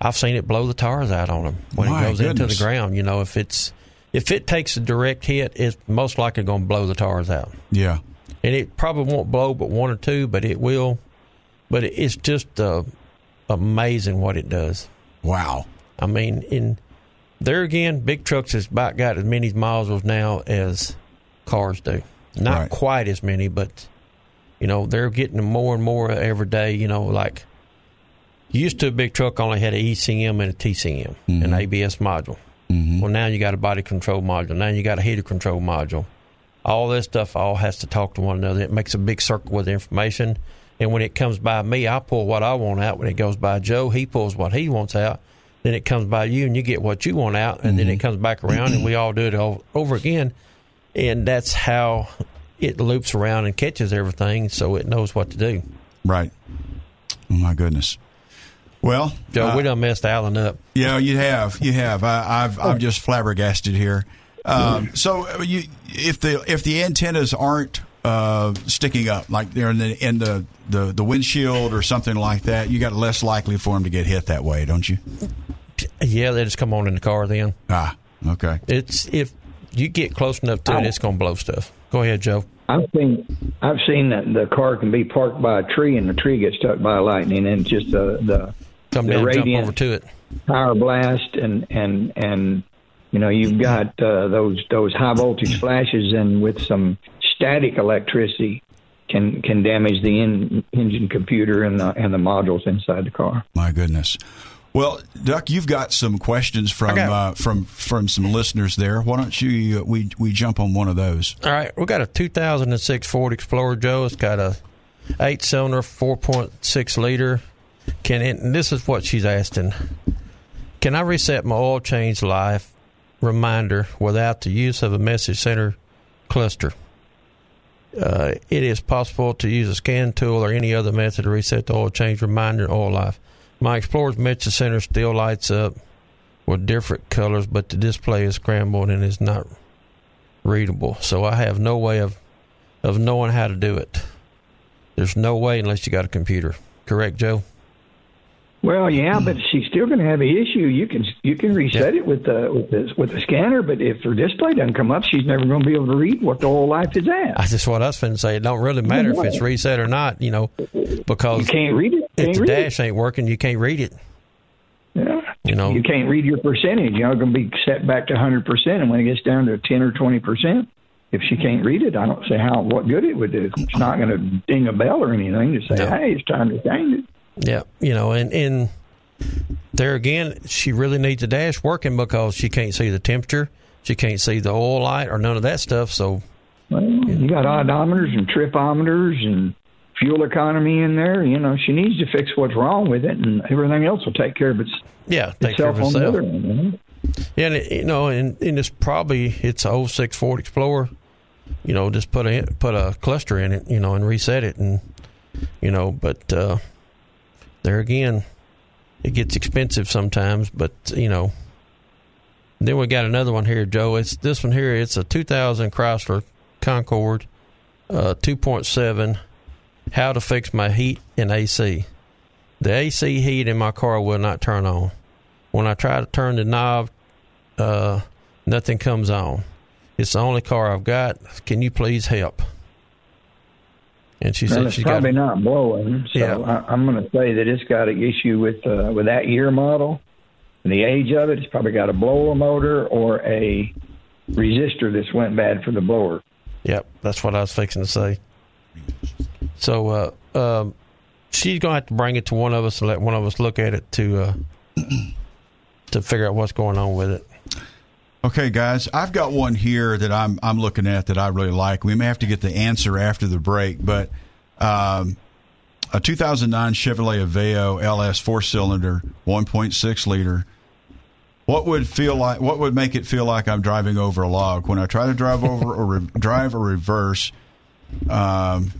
I've seen it blow the tires out on them when
My
it goes into the ground. You know, if it's if it takes a direct hit, it's most likely going to blow the tires out.
Yeah.
and it probably won't blow but one or two, but it will. But it's just uh, amazing what it does.
Wow.
I mean, in there again, big trucks has about got as many miles now as cars do. Not
Right.
quite as many, but you know they're getting more and more every day. You know, like used to a big truck only had an ECM and a TCM, mm-hmm. an ABS module. Mm-hmm. Well, now you got a body control module. Now you got a heater control module. All this stuff all has to talk to one another. It makes a big circle with information. And when it comes by me, I pull what I want out. When it goes by Joe, he pulls what he wants out. Then it comes by you, and you get what you want out. And then it mm-hmm. comes back around, and we all do it all over again. And that's how it loops around and catches everything, so it knows what to do.
Right. Oh my goodness. Well,
Joe,
uh,
we done messed Allen up.
Yeah, you have. You have. I, I've I'm just flabbergasted here. Um, so uh, you, if the if the antennas aren't uh, sticking up, like they're in the in the, the the windshield or something like that, you got less likely for them to get hit that way, don't you?
Yeah, they just come on in the car then.
Ah, okay.
It's if you get close enough to it, it's going to blow stuff. Go ahead, Joe.
I've seen I've seen that the car can be parked by a tree and the tree gets struck by lightning and just the the,
Come
the
down, jump
radiant
over to it.
power blast and and and you know you've got uh, those those high voltage flashes and with some static electricity can can damage the in, engine computer and the and the modules inside the car.
My goodness. Well, Duck, you've got some questions from uh, from from some listeners there. Why don't you uh, we we jump on one of those?
All right, we got a 2006 Ford Explorer, Joe. It's got a eight cylinder, 4.6 liter. Can it, and this is what she's asking: Can I reset my oil change life reminder without the use of a message center cluster? Uh, it is possible to use a scan tool or any other method to reset the oil change reminder oil life. My Explorer's message center still lights up with different colors, but the display is scrambled and is not readable. So I have no way of of knowing how to do it. There's no way unless you got a computer. Correct, Joe?
Well, yeah, but she's still going to have an issue. You can you can reset it with the with the with the scanner, but if her display doesn't come up, she's never going to be able to read what the whole life is at.
That's just what I was finna say. It don't really matter if it's reset or not, you know, because You
can't read it.
if the dash ain't working, you can't read it.
it. Yeah.
You know,
You can't read your percentage. You know, it's going to be set back to 100%. And when it gets down to 10 or 20%, if she can't read it, I don't see how what good it would do. It's not going to ding a bell or anything to say,
No.
hey, it's time to change it.
Yeah, you know, and and there again, she really needs the dash working because she can't see the temperature, she can't see the oil light or none of that stuff. So
Well, you got odometers and tripometers and fuel economy in there. You know, she needs to fix what's wrong with it, and everything else will take care of its,
yeah, take care
itself
of
on the
itself.
other end. You know?
Yeah, and it, you know, and, and it's probably it's a 06 Ford Explorer. You know, just put a put a cluster in it, you know, and reset it, and you know, but uh, there again, it gets expensive sometimes. But you know, then we got another one here, Joe. It's this one here. It's a 2000 Chrysler Concorde uh, 2.7. How to fix my heat and AC? The AC heat in my car will not turn on. When I try to turn the knob, uh, nothing comes on. It's the only car I've got. Can you please help? And she
Well,
said
it's
she's got.
probably not blowing. So
Yeah.
I, I'm going to say that it's got an issue with uh, with that year model and the age of it. It's probably got a blower motor or a resistor that's went bad for the blower.
Yep, that's what I was fixing to say. So uh, um, she's gonna have to bring it to one of us and let one of us look at it to uh, *clears throat* to figure out what's going on with it.
Okay, guys, I've got one here that I'm I'm looking at that I really like. We may have to get the answer after the break, but um, a 2009 Chevrolet Aveo LS four cylinder, 1.6 liter. What would feel like? What would make it feel like I'm driving over a log when I try to drive *laughs* over or re- drive or reverse? Um,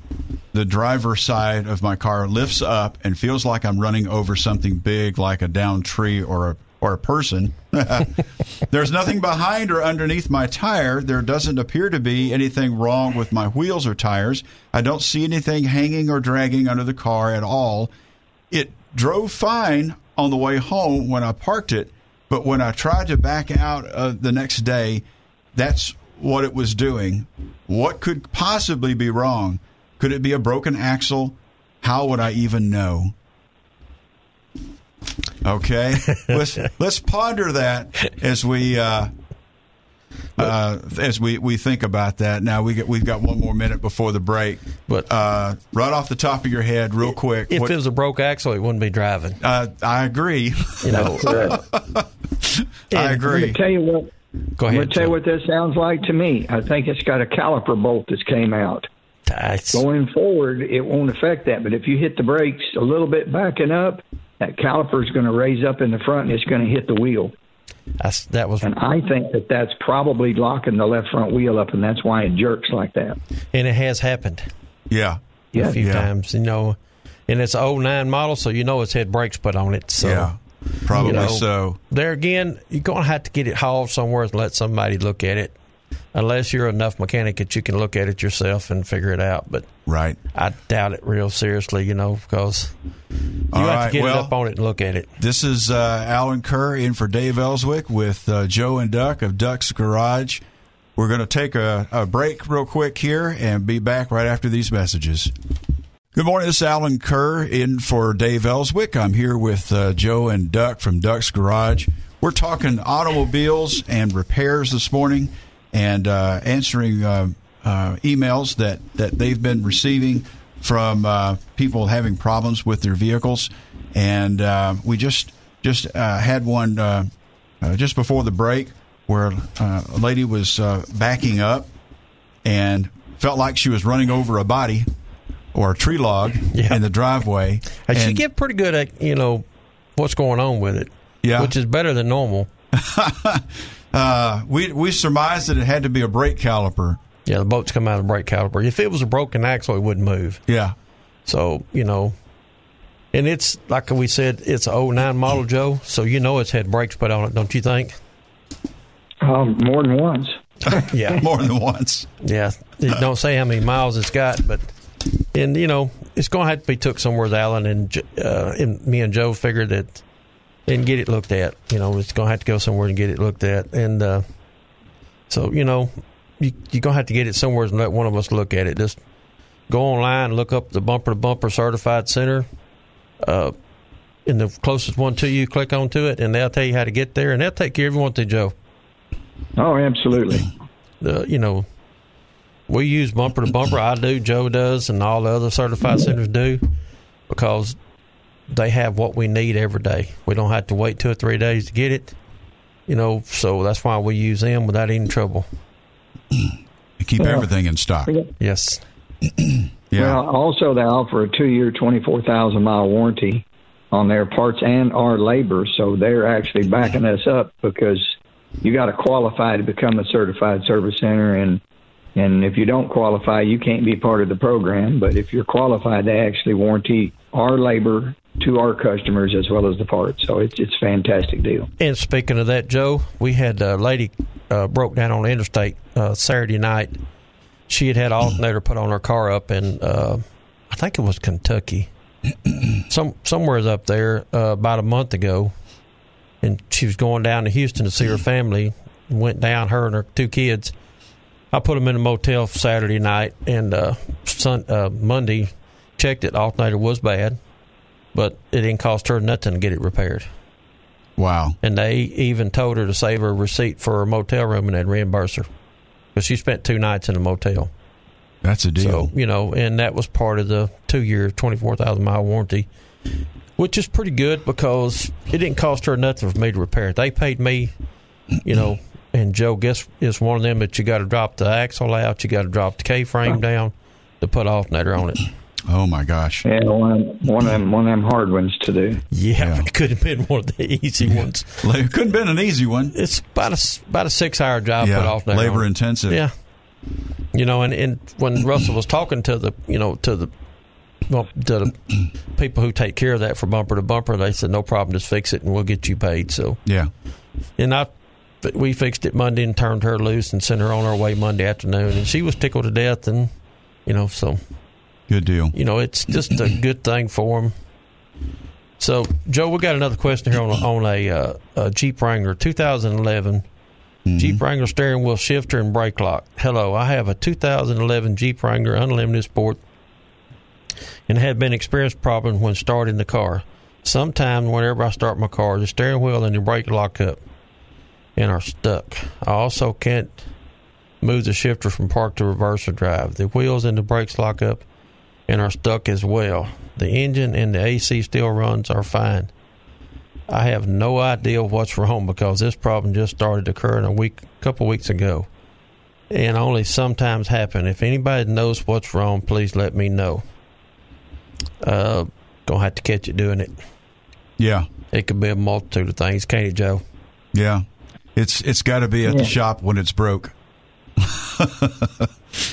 the driver's side of my car lifts up and feels like I'm running over something big, like a down tree or a or person. *laughs* There's nothing behind or underneath my tire. There doesn't appear to be anything wrong with my wheels or tires. I don't see anything hanging or dragging under the car at all. It drove fine on the way home when I parked it, but when I tried to back out uh, the next day, that's what it was doing. What could possibly be wrong? Could it be a broken axle? How would I even know? Okay, *laughs* let's let's ponder that as we uh, uh, as we, we think about that. Now we get we've got one more minute before the break,
But-
uh, right off the top of your head, real quick,
If
what-
it was a broke axle, it wouldn't be driving.
uh, I agree.
You know, *laughs*
I
I'm
agree.
going to tell you what.
go
I'm
ahead.
going to tell you what this sounds like to me. I think it's got a caliper bolt that's came out.
That's-
Going forward, it won't affect that. But if you hit the brakes a little bit backing up, that caliper is going to raise up in the front and it's going to hit the wheel.
that's- that was,
And I think that that's probably locking the left front wheel up, and that's why it jerks like that.
and it has happened
Yeah,
Yeah.
a few
Yeah.
times. You know, and it's a 09 model, so you know it's had brakes put on it. So
yeah, probably
you know,
so.
there again, you're going to have to get it hauled somewhere and let somebody look at it. Unless you're enough mechanic that you can look at it yourself and figure it out, but
Right.
I doubt it real seriously, you know, because you
All
have
right,
to get
well-
up on it and look at it.
This is uh, Allen Kerr in for Dave Elswick with uh, Joe and Duck of Duck's Garage. We're going to take a, a break real quick here and be back right after these messages. Good morning. This is Allen Kerr in for Dave Elswick. I'm here with uh, Joe and Duck from Duck's Garage. We're talking automobiles and repairs this morning and uh, answering uh, uh emails that, that they've been receiving from uh, people having problems with their vehicles. And uh, we just just had one just before the break where a lady was backing up and felt like she was running over a body or a tree log yeah. in the driveway.
And, she get pretty good at you know what's going on with it. Yeah, which is better than normal. *laughs*
uh, we we surmised that it had to be a brake caliper.
Yeah, the boats come out of the brake caliper. If it was a broken axle, it wouldn't move.
Yeah.
So you know, and it's like we said, it's a 09 model, Joe. So you know it's had brakes put on it, don't you think?
Um, more than once. *laughs*
yeah, *laughs*
more than once.
Yeah, *laughs* don't say how many miles it's got, but and you know it's going to have to be took somewhere with Allen and, uh, and me and Joe figured that and get it looked at. You know, it's going to have to go somewhere and get it looked at, and uh, so you know you, you're going to have to get it somewhere and let one of us look at it. Just go online, look up the bumper to bumper certified center. Uh, in the closest one to you, click onto it, and they'll tell you how to get there, and they'll take care of you want to, Joe.
Oh, absolutely.
Uh, you know, we use bumper to bumper. I do, Joe does, and all the other certified centers do because they have what we need every day. We don't have to wait two or three days to get it. You know, so that's why we use them without any trouble.
You *clears throat* keep well, everything in stock.
Yes. *clears throat*
yeah. Well, also they offer a two-year, twenty-four thousand mile warranty on their parts and our labor, so they're actually backing us up because you got to qualify to become a certified service center and and if you don't qualify, you can't be part of the program. But if you're qualified, they actually warranty our labor to our customers as well as the parts. So it's it's a fantastic deal.
And speaking of that, Joe, we had a lady uh, broke down on the interstate uh, Saturday night. She had had alternator put on her car up in uh, I think it was Kentucky, *clears throat* some somewhere up there uh, about a month ago, and she was going down to Houston to see her family. Went down her and her two kids I put them in a motel Saturday night, and uh, sun, uh, Monday checked it. Alternator was bad, but it didn't cost her nothing to get it repaired.
Wow!
And they even told her to save her receipt for a motel room, and they'd reimburse her because she spent two nights in a motel.
That's a deal.
So you know, and that was part of the two-year, twenty-four thousand mile warranty, which is pretty good because it didn't cost her nothing for me to repair it. They paid me, you know, and Joe guess is one of them that you got to drop the axle out, you got to drop the K frame down to put alternator on it.
Oh my gosh!
Yeah, one, one of them one of them hard ones to do.
Yeah, yeah. it could have been one of the easy ones. *laughs*
it could have been an easy one.
It's about a about a six hour job.
Yeah,
put alternator
Labor intensive.
Yeah, you know, and, and when Russell was talking to the you know to the well, to the *clears throat* people who take care of that for bumper to bumper, they said no problem, just fix it and we'll get you paid. So
yeah,
and I but we fixed it Monday and turned her loose and sent her on her way Monday afternoon, and she was tickled to death. And you know, so
good deal.
You know, it's just a *clears throat* good thing for them. So, Joe, we got another question here on a, on a, uh, a Jeep Wrangler 2011 mm-hmm. Jeep Wrangler steering wheel shifter and brake lock. Hello, I have a 2011 Jeep Wrangler Unlimited Sport and had been experienced problems when starting the car. Sometimes, whenever I start my car, the steering wheel and the brake lock up and are stuck. I also can't move the shifter from park to reverse or drive. The wheels and the brakes lock up and are stuck as well. The engine and the AC still runs are fine. I have no idea what's wrong because this problem just started occurring a week, couple weeks ago, and only sometimes happen. If anybody knows what's wrong, please let me know. Uh, gonna have to catch it doing it.
Yeah,
it could be a multitude of things, can't it, Joe?
Yeah, it's it's got to be at yeah. the shop when it's broke. *laughs*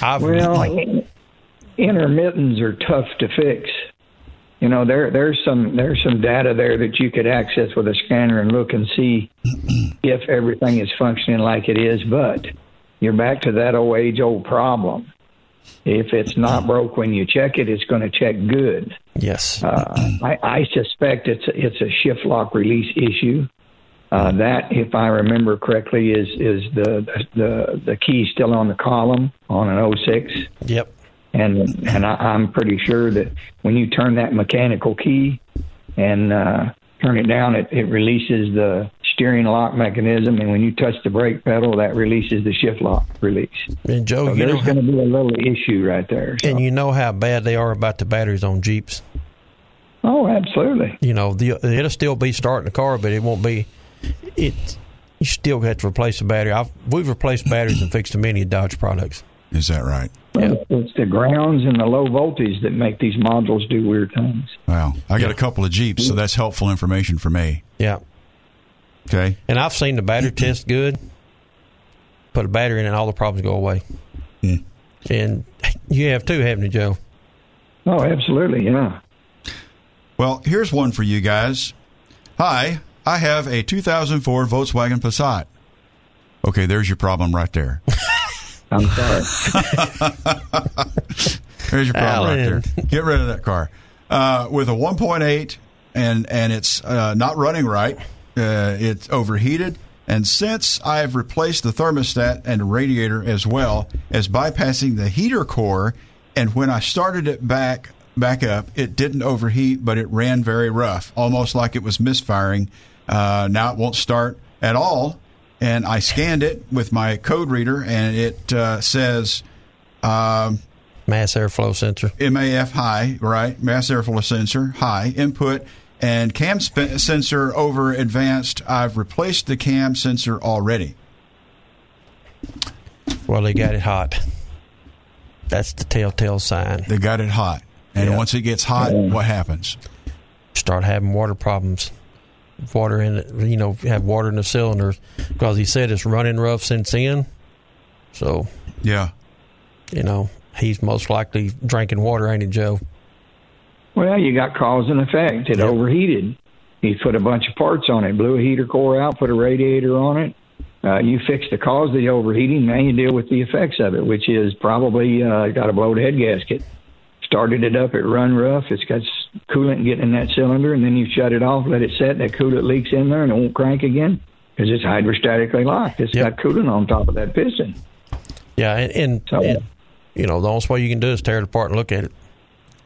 I've well, *laughs* intermittents are tough to fix. You know, there there's some there's some data there that you could access with a scanner and look and see *clears throat* if everything is functioning like it is. But you're back to that old age old problem. If it's not broke when you check it, it's going to check good.
Yes.
Uh, I, I suspect it's it's a shift lock release issue. Uh, that, if I remember correctly, is is the the the key still on the column on an 06.
Yep.
And and I, I'm pretty sure that when you turn that mechanical key and uh, turn it down, it, it releases the steering lock mechanism, and when you touch the brake pedal, that releases the shift lock release.
And Joe,
So
you
there's going to be a little issue right there. So.
and you know how bad they are about the batteries on Jeeps.
oh, absolutely.
You know, the, it'll still be starting the car, but it won't be. It you still have to replace the battery. I've, we've replaced batteries and fixed many Dodge products.
Is that right?
Yeah.
It's the grounds and the low voltage that make these modules do weird things.
Wow. I got
Yeah.
a couple of Jeeps, so that's helpful information for me.
Yeah,
Okay.
and I've seen the battery *clears throat* test good. Put a battery in, and all the problems go away.
Hmm.
And *laughs* you have too, haven't you, Joe?
Oh, absolutely, yeah.
Well, here's one for you guys. Hi, I have a 2004 Volkswagen Passat. Okay, there's your problem right there. *laughs*
I'm *laughs* sorry. *laughs*
There's your problem right there. Get rid of that car. Uh, with a 1.8 and and it's uh, not running right. Uh, it's overheated. And since I've replaced the thermostat and radiator as well as bypassing the heater core, and when I started it back back up, it didn't overheat, but it ran very rough, almost like it was misfiring. Uh, now it won't start at all. And I scanned it with my code reader, and it uh, says um,
Mass airflow sensor.
MAF high, right? Mass airflow sensor high input and cam sp- sensor over advanced. I've replaced the cam sensor already.
Well, they got it hot. That's the telltale sign.
They got it hot, and
Yeah.
once it gets hot, what happens?
Start having water problems. Water in, it, you know, have water in the cylinders because he said it's running rough since then. So,
Yeah,
you know, he's most likely drinking water, ain't he, Joe?
Well, you got cause and effect. It
Yep.
overheated. He put a bunch of parts on it, blew a heater core out, put a radiator on it. Uh, you fix the cause of the overheating. Now you deal with the effects of it, which is probably uh, got a blowed head gasket. Started it up, it run rough. It's got coolant getting in that cylinder, and then you shut it off, let it set. That coolant leaks in there, and it won't crank again because it's hydrostatically locked. It's
Yep.
got coolant on top of that piston.
Yeah, and, and,
So-
and, you know, the only way you can do is tear it apart and look at it.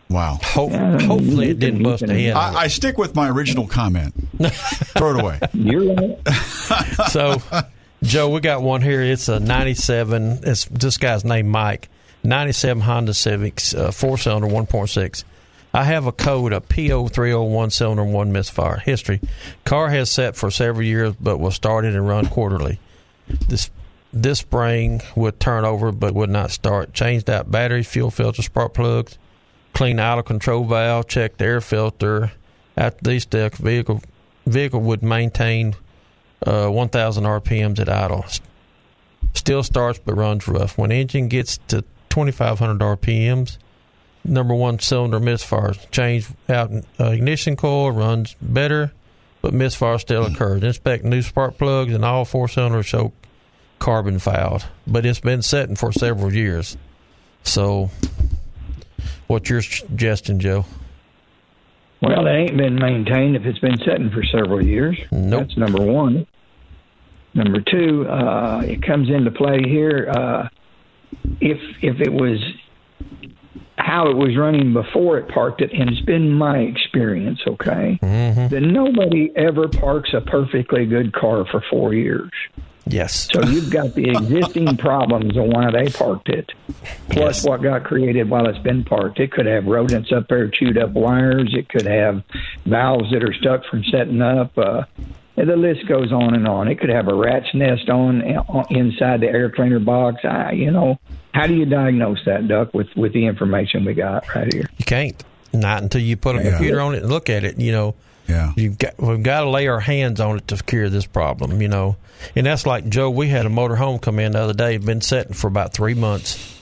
wow.
Ho-
Yeah,
hopefully, it didn't
can-
bust a head.
I, I stick with my original comment. *laughs* Throw it away.
You're right.
so, Joe, we got one here. It's a '97. It's this guy's name, Mike. '97 Honda Civics, uh, four cylinder, 1.6. I have a code, a P0301 cylinder, one misfire. History: Car has sat for several years, but was started and run quarterly. This this spring would turn over, but would not start. Changed out battery, fuel filter, spark plugs. Clean out of control valve. Checked air filter. After these steps, vehicle vehicle would maintain uh, 1,000 RPMs at idle. Still starts but runs rough. When engine gets to 2,500 RPMs, number one cylinder misfires. Change out uh, ignition coil, runs better, but misfire still occurs. Inspect new spark plugs, and all four cylinders show carbon fouled. But it's been setting for several years. So, what's your suggestion, Joe?
Well, it ain't been maintained if it's been sitting for several years.
Nope.
That's number one. Number two, uh, it comes into play here. Uh, if if it was how it was running before it parked it, and it's been my experience, okay,
Mm-hmm.
that nobody ever parks a perfectly good car for four years.
Yes.
So you've got the existing *laughs* problems of why they parked it, plus
Yes.
what got created while it's been parked. It could have rodents up there, chewed up wires. It could have valves that are stuck from setting up. Uh, the list goes on and on. It could have a rat's nest on, on inside the air cleaner box. I, you know, how do you diagnose that, Duck, with with the information we got right here?
You can't. Not until you put a
Yeah.
computer on it and look at it. You know,
Yeah.
you got we've got to lay our hands on it to cure this problem. You know, and that's like Joe. We had a motor home come in the other day. Been sitting for about three months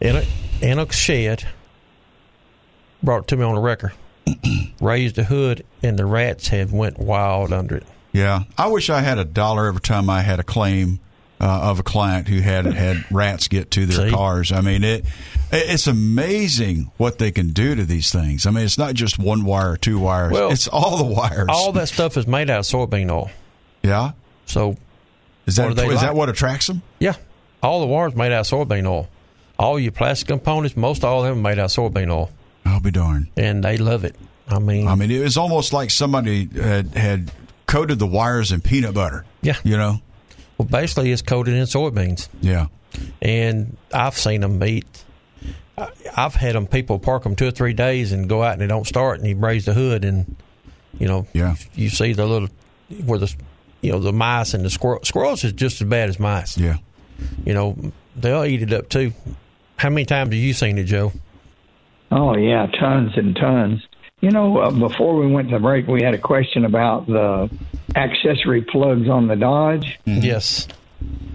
in a in a shed. Brought it to me on *clears throat* a wrecker. Raised the hood, and the rats had went wild under it.
Yeah, I wish I had a dollar every time I had a claim uh, of a client who had had rats get to their
See?
cars. I mean, it it's amazing what they can do to these things. I mean, it's not just one wire two wires;
Well,
it's all the wires.
All that stuff is made out of soybean oil.
Yeah.
So
Is that
What do
that what attracts them?
yeah, all the wires made out of soybean oil. All your plastic components, most all of them made out of soybean oil,
I'll be darned.
and they love it. I mean,
I mean, it was almost like somebody had, had coated the wires in peanut butter.
Yeah.
You know?
well, basically, it's coated in soybeans.
Yeah.
and I've seen them eat. I- I've had them people park them two or three days and go out and they don't start, and you raise the hood and you know,
Yeah.
you see the little where the you know the mice and the squirrel squirrels is just as bad as mice.
Yeah.
You know, they'll eat it up too. How many times have you seen it, Joe?
Oh yeah, tons and tons. You know, uh, before we went to break, we had a question about the accessory plugs on the Dodge.
Yes.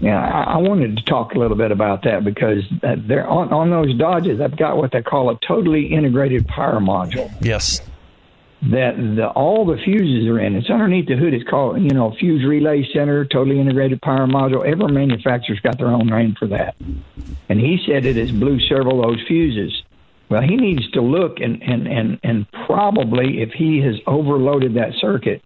Yeah, I, I wanted to talk a little bit about that because uh, they're on on those Dodges. I've got what they call a totally integrated power module
Yes.
that the, all the fuses are in. It's underneath the hood. It's called you know fuse relay center, totally integrated power module. Every manufacturer's got their own name for that. And he said it has blew several those fuses. Well, he needs to look and and and and probably if he has overloaded that circuit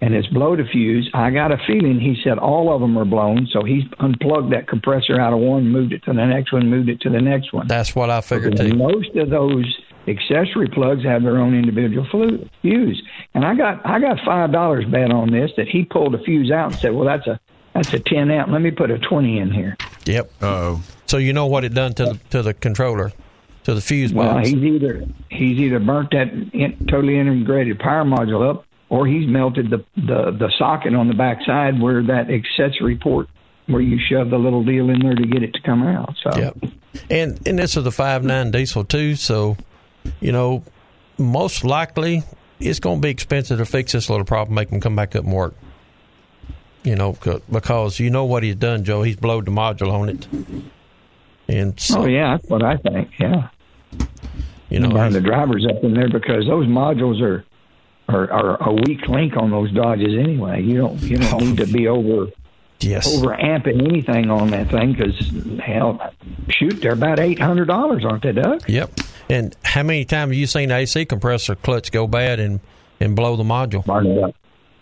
and has blowed a fuse, I got a feeling he said all of them are blown. So he's unplugged that compressor out of one, moved it to the next one, moved it to the next one.
That's what I figured
Because
too.
Most of those accessory plugs have their own individual flu- fuse, and I got I got five dollars bet on this that he pulled a fuse out and said, "Well, that's a that's a ten amp. Let me put a twenty in here."
Yep.
Oh.
So you know what it done to the to the controller, to the fuse
Well, he's either he's either burnt that in, totally integrated power module up, or he's melted the the the socket on the back side where that accessory port where you shove the little deal in there to get it to come out. So
Yep. And and this is a five nine diesel too, so you know, most likely it's going to be expensive to fix this little problem, make them come back up and work. You know, because you know what he's done, Joe. He's blowed the module on it, and oh, so
Oh yeah, that's what I think. Yeah.
You know,
burn the drivers up in there because those modules are are, are a weak link on those Dodges anyway. You don't you don't need to be over
yes,
over amping anything on that thing because hell, shoot, they're about eight hundred dollars, aren't they, Doug?
yep. And how many times have you seen AC compressor clutch go bad and and blow the module?
Burn it up.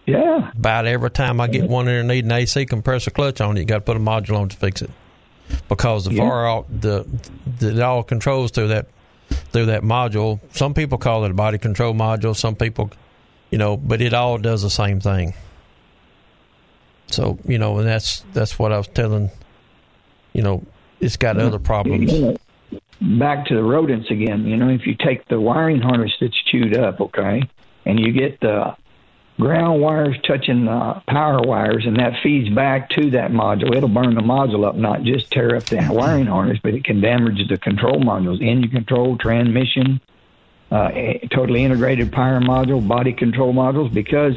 Yeah,
About every time I get one in there need an AC compressor clutch on it, you got to put a module on to fix it because the
Yeah.
VAR all, the, the it all controls through that through that module. Some people call it a body control module. Some people, you know, but it all does the same thing. So you know, and that's that's what I was telling. You know, it's got other problems.
Back to the rodents again. You know, if you take the wiring harness that's chewed up, okay, and you get the ground wires touching the power wires, and that feeds back to that module, it'll burn the module up, not just tear up the wiring harness, but it can damage the control modules, engine control, transmission, uh, totally integrated power module, body control modules, because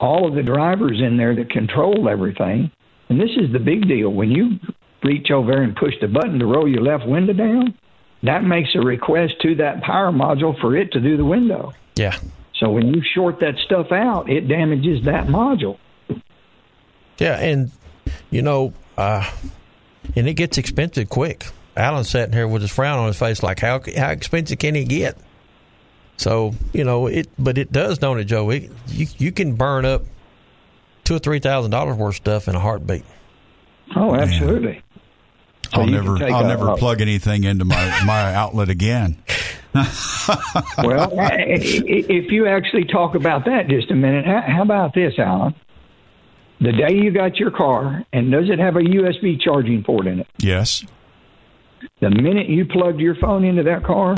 all of the drivers in there that control everything. And this is the big deal. When you reach over and push the button to roll your left window down, that makes a request to that power module for it to do the window.
Yeah,
So when you short that stuff out, it damages that module.
yeah, and you know, uh, and it gets expensive quick. Allen's sitting here with his frown on his face, like how how expensive can it get? So you know it, but it does, don't it, Joe? It, you you can burn up two or three thousand dollars worth of stuff in a heartbeat.
Oh, absolutely. So
I'll
you can
never I'll
a-
never
a-
plug anything into my, my outlet again. *laughs* *laughs*
Well, i- i- if you actually talk about that just a minute, how how about this, Allen? The day you got your car, and does it have a USB charging port in it?
Yes.
The minute you plugged your phone into that car,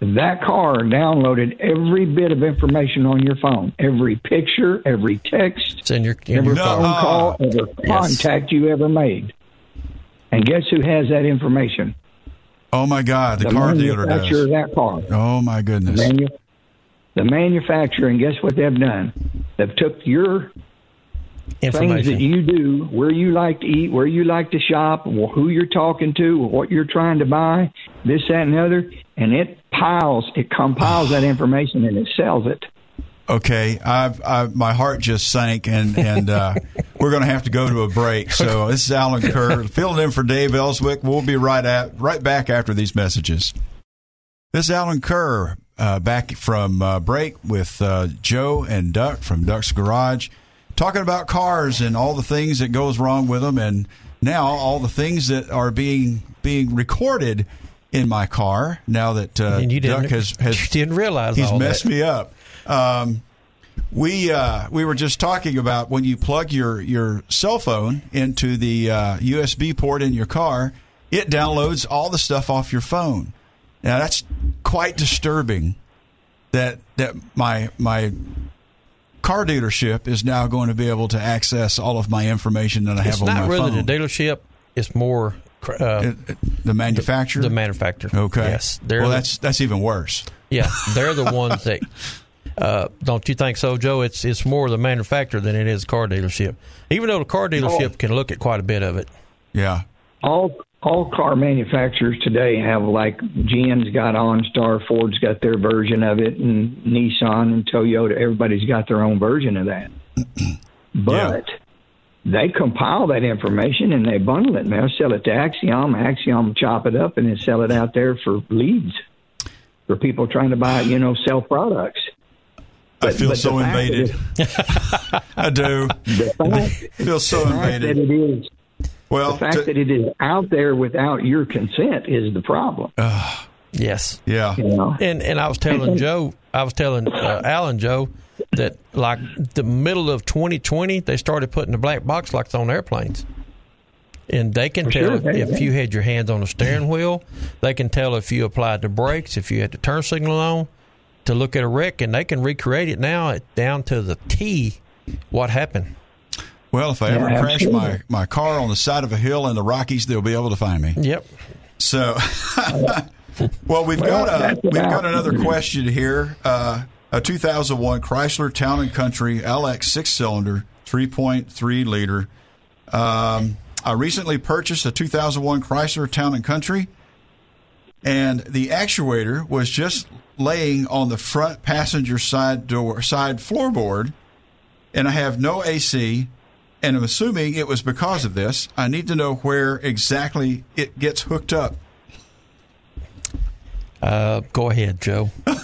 that car downloaded every bit of information on your phone, every picture, every text,
It's in your in
every
your
phone call, every
Yes.
contact you ever made. And guess who has that information?
Oh my God, the, car dealer
manufacturer of
does.
that car.
Oh my goodness.
Manu- the manufacturer, and guess what they've done? They've took your things that you do, where you like to eat, where you like to shop, wh- who you're talking to, what you're trying to buy, this, that, and the other, and it piles, it compiles that *sighs* information and it sells it.
Okay, I've, I've my heart just sank, and and uh, *laughs* we're going to have to go to a break. So this is Allen Kerr *laughs* filling in for Dave Elswick. We'll be right at right back after these messages. This is Allen Kerr uh, back from uh, break with uh, Joe and Duck from Duck's Garage, talking about cars and all the things that goes wrong with them, and now all the things that are being being recorded in my car. Now that uh, Duck has has *laughs*
didn't realize
he's messed
that.
me up. Um, we uh, we were just talking about when you plug your your cell phone into the uh, USB port in your car, it downloads all the stuff off your phone. Now that's quite disturbing. That that my my car dealership is now going to be able to access all of my information that I have
It's
on
not
my
really
phone.
the dealership. It's more uh,
the manufacturer.
the manufacturer.
okay.
Yes.
Well, that's that's even worse.
Yeah, they're the ones that. *laughs* Uh, don't you think so, Joe? It's it's more the manufacturer than it is car dealership. Even though the car dealership can look at quite a bit of it.
Yeah.
all all car manufacturers today have like GM's got OnStar, Ford's got their version of it, and Nissan and Toyota. Everybody's got their own version of that. *clears throat* but they compile that information and they bundle it and they'll sell it to Acxiom. Acxiom chop it up and then sell it out there for leads for people trying to buy, you know, sell products.
I feel so
the fact that
invaded. *laughs* I do.
The fact,
feel so
the fact that
invaded.
it is
Well,
the fact
to-
that it is out there without your consent is the problem.
Yes.
yeah.
You know?
And and I was telling Joe, I was telling uh, Allen Joe that like the middle of 2020, they started putting the black box lights on airplanes. And they can
For
tell
sure,
if, if you had your hands on the steering wheel. They can tell if you applied the brakes, if you had the turn signal on, to look at a wreck, and they can recreate it now down to the T. What happened?
Well, if I
Yeah,
ever crash my, my car on the side of a hill in the Rockies, they'll be able to find me.
Yep.
So, *laughs* well, we've
Well,
got a we've got another question here. Uh, a 2001 Chrysler Town and Country LX six cylinder, 3.3 liter. Um, I recently purchased a 2001 Chrysler Town and Country, and the actuator was just laying on the front passenger side door side floorboard, and I have no AC. And I'm assuming it was because of this. I need to know where exactly it gets hooked up.
Uh, go ahead, Joe. *laughs*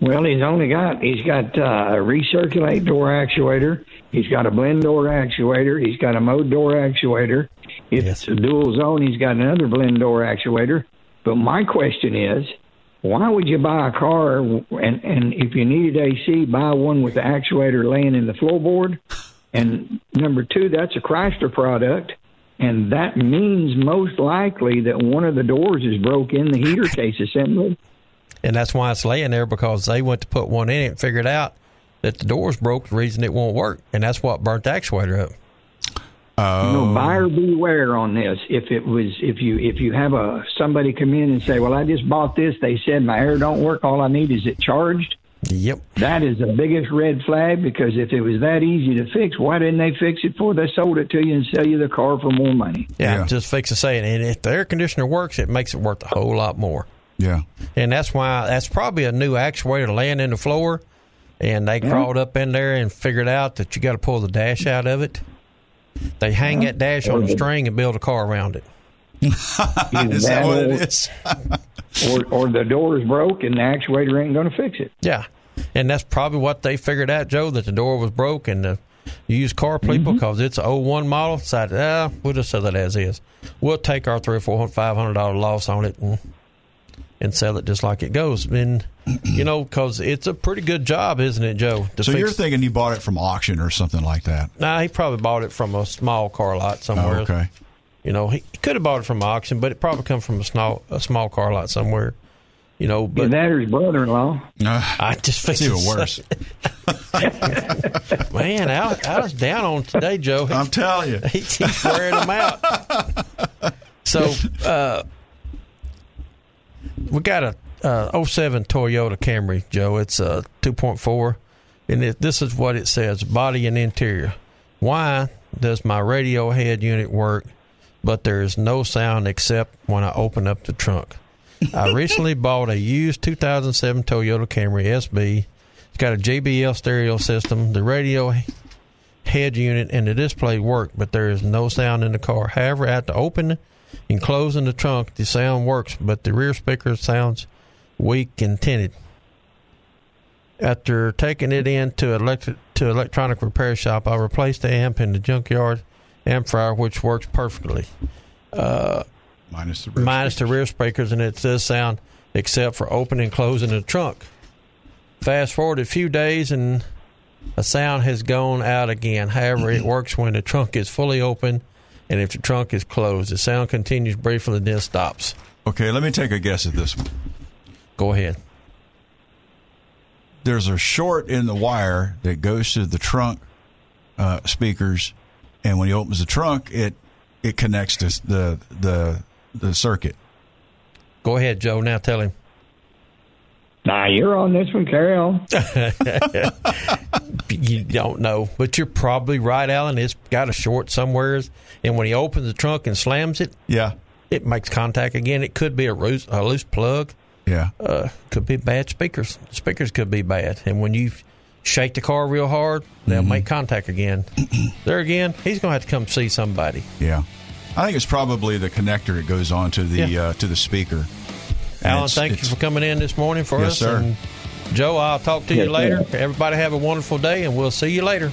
Well, he's only got he's got uh, a recirculate door actuator. He's got a blend door actuator. He's got a mode door actuator. If
Yes.
it's a dual zone, he's got another blend door actuator. But my question is, why would you buy a car and and if you needed AC, buy one with the actuator laying in the floorboard? And number two, that's a Chrysler product. And that means most likely that one of the doors is broke in the heater case assembly.
and that's why it's laying there because they went to put one in it and figured out that the door's broke. The reason it won't work, and that's what burnt the actuator up.
Oh,
No, buyer beware on this. If it was, if you if you have a somebody come in and say, "Well, I just bought this," they said my air don't work. All I need is it charged.
Yep.
That is the biggest red flag because if it was that easy to fix, why didn't they fix it for? they sold it to you and sell you the car for more money?
Yeah,
Yeah.
just fix the saying. And if the air conditioner works, it makes it worth a whole lot more.
yeah.
And that's why that's probably a new actuator laying in the floor. And they crawled up in there and figured out that you got to pull the dash out of it. They hang that dash on a string and build a car around it.
Is that what it is?
Or, or the door is broke and the actuator ain't going to fix it.
Yeah, and that's probably what they figured out, Joe, that the door was broke and the used car people because it's a 01 model decided, ah, we'll just sell it as is. We'll take our three or four hundred, five hundred dollar loss on it and and sell it just like it goes. And *clears throat* you know, because it's a pretty good job, isn't it, Joe?
So
fix-
you're thinking you bought it from auction or something like that?
Nah, he probably bought it from a small car lot somewhere.
Oh, okay.
You know, he, he could have bought it from auction, but it probably come from a small a small car lot somewhere. You know,
But
but
that or his brother-in-law.
Uh, *laughs*
I just
it's
figured
even worse. *laughs*
Man, Al, Al's down on today, Joe. He,
I'm telling you. *laughs*
he, he's wearing them out. So, uh, we got a uh, 07 Toyota Camry, Joe. It's a 2.4, and it, this is what it says: body and interior. Why does my radio head unit work, but there is no sound except when I open up the trunk? *laughs* I recently bought a used 2007 Toyota Camry SB. It's got a JBL stereo system. The radio head unit and the display work, but there is no sound in the car. However, at the open and closing the trunk, the sound works, but the rear speaker sounds weak and tinted. After taking it in to electric to electronic repair shop, I replaced the amp in the junkyard amplifier, which works perfectly. Uh,
minus the rear
minus the
speakers.
rear speakers, and it does sound except for opening and closing the trunk. Fast forward a few days, and a sound has gone out again. However, it works when the trunk is fully open, and if the trunk is closed, the sound continues briefly, then stops.
Okay, let me take a guess at this one.
Go ahead.
There's a short in the wire that goes to the trunk uh, speakers, and when he opens the trunk, it it connects to the the the circuit.
Go ahead, Joe. Now tell him.
Nah, you're on this one. Carry on. *laughs*
You don't know, but you're probably right, Allen. It's got a short somewhere, and when he opens the trunk and slams it,
Yeah,
it makes contact again. It could be a loose, a loose plug.
yeah.
uh, could be bad speakers. Speakers could be bad, and when you shake the car real hard, they'll
Mm-hmm.
make contact again. *clears throat* there again, he's going to have to come see somebody.
Yeah, I think it's probably the connector that goes on to the
Yeah.
uh, to the speaker.
Allen,
It's-
thank
it's-
you for coming in this morning for
Yes,
us.
sir.
And Joe, I'll talk to you later.
sir.
Everybody have a wonderful day, and we'll see you later.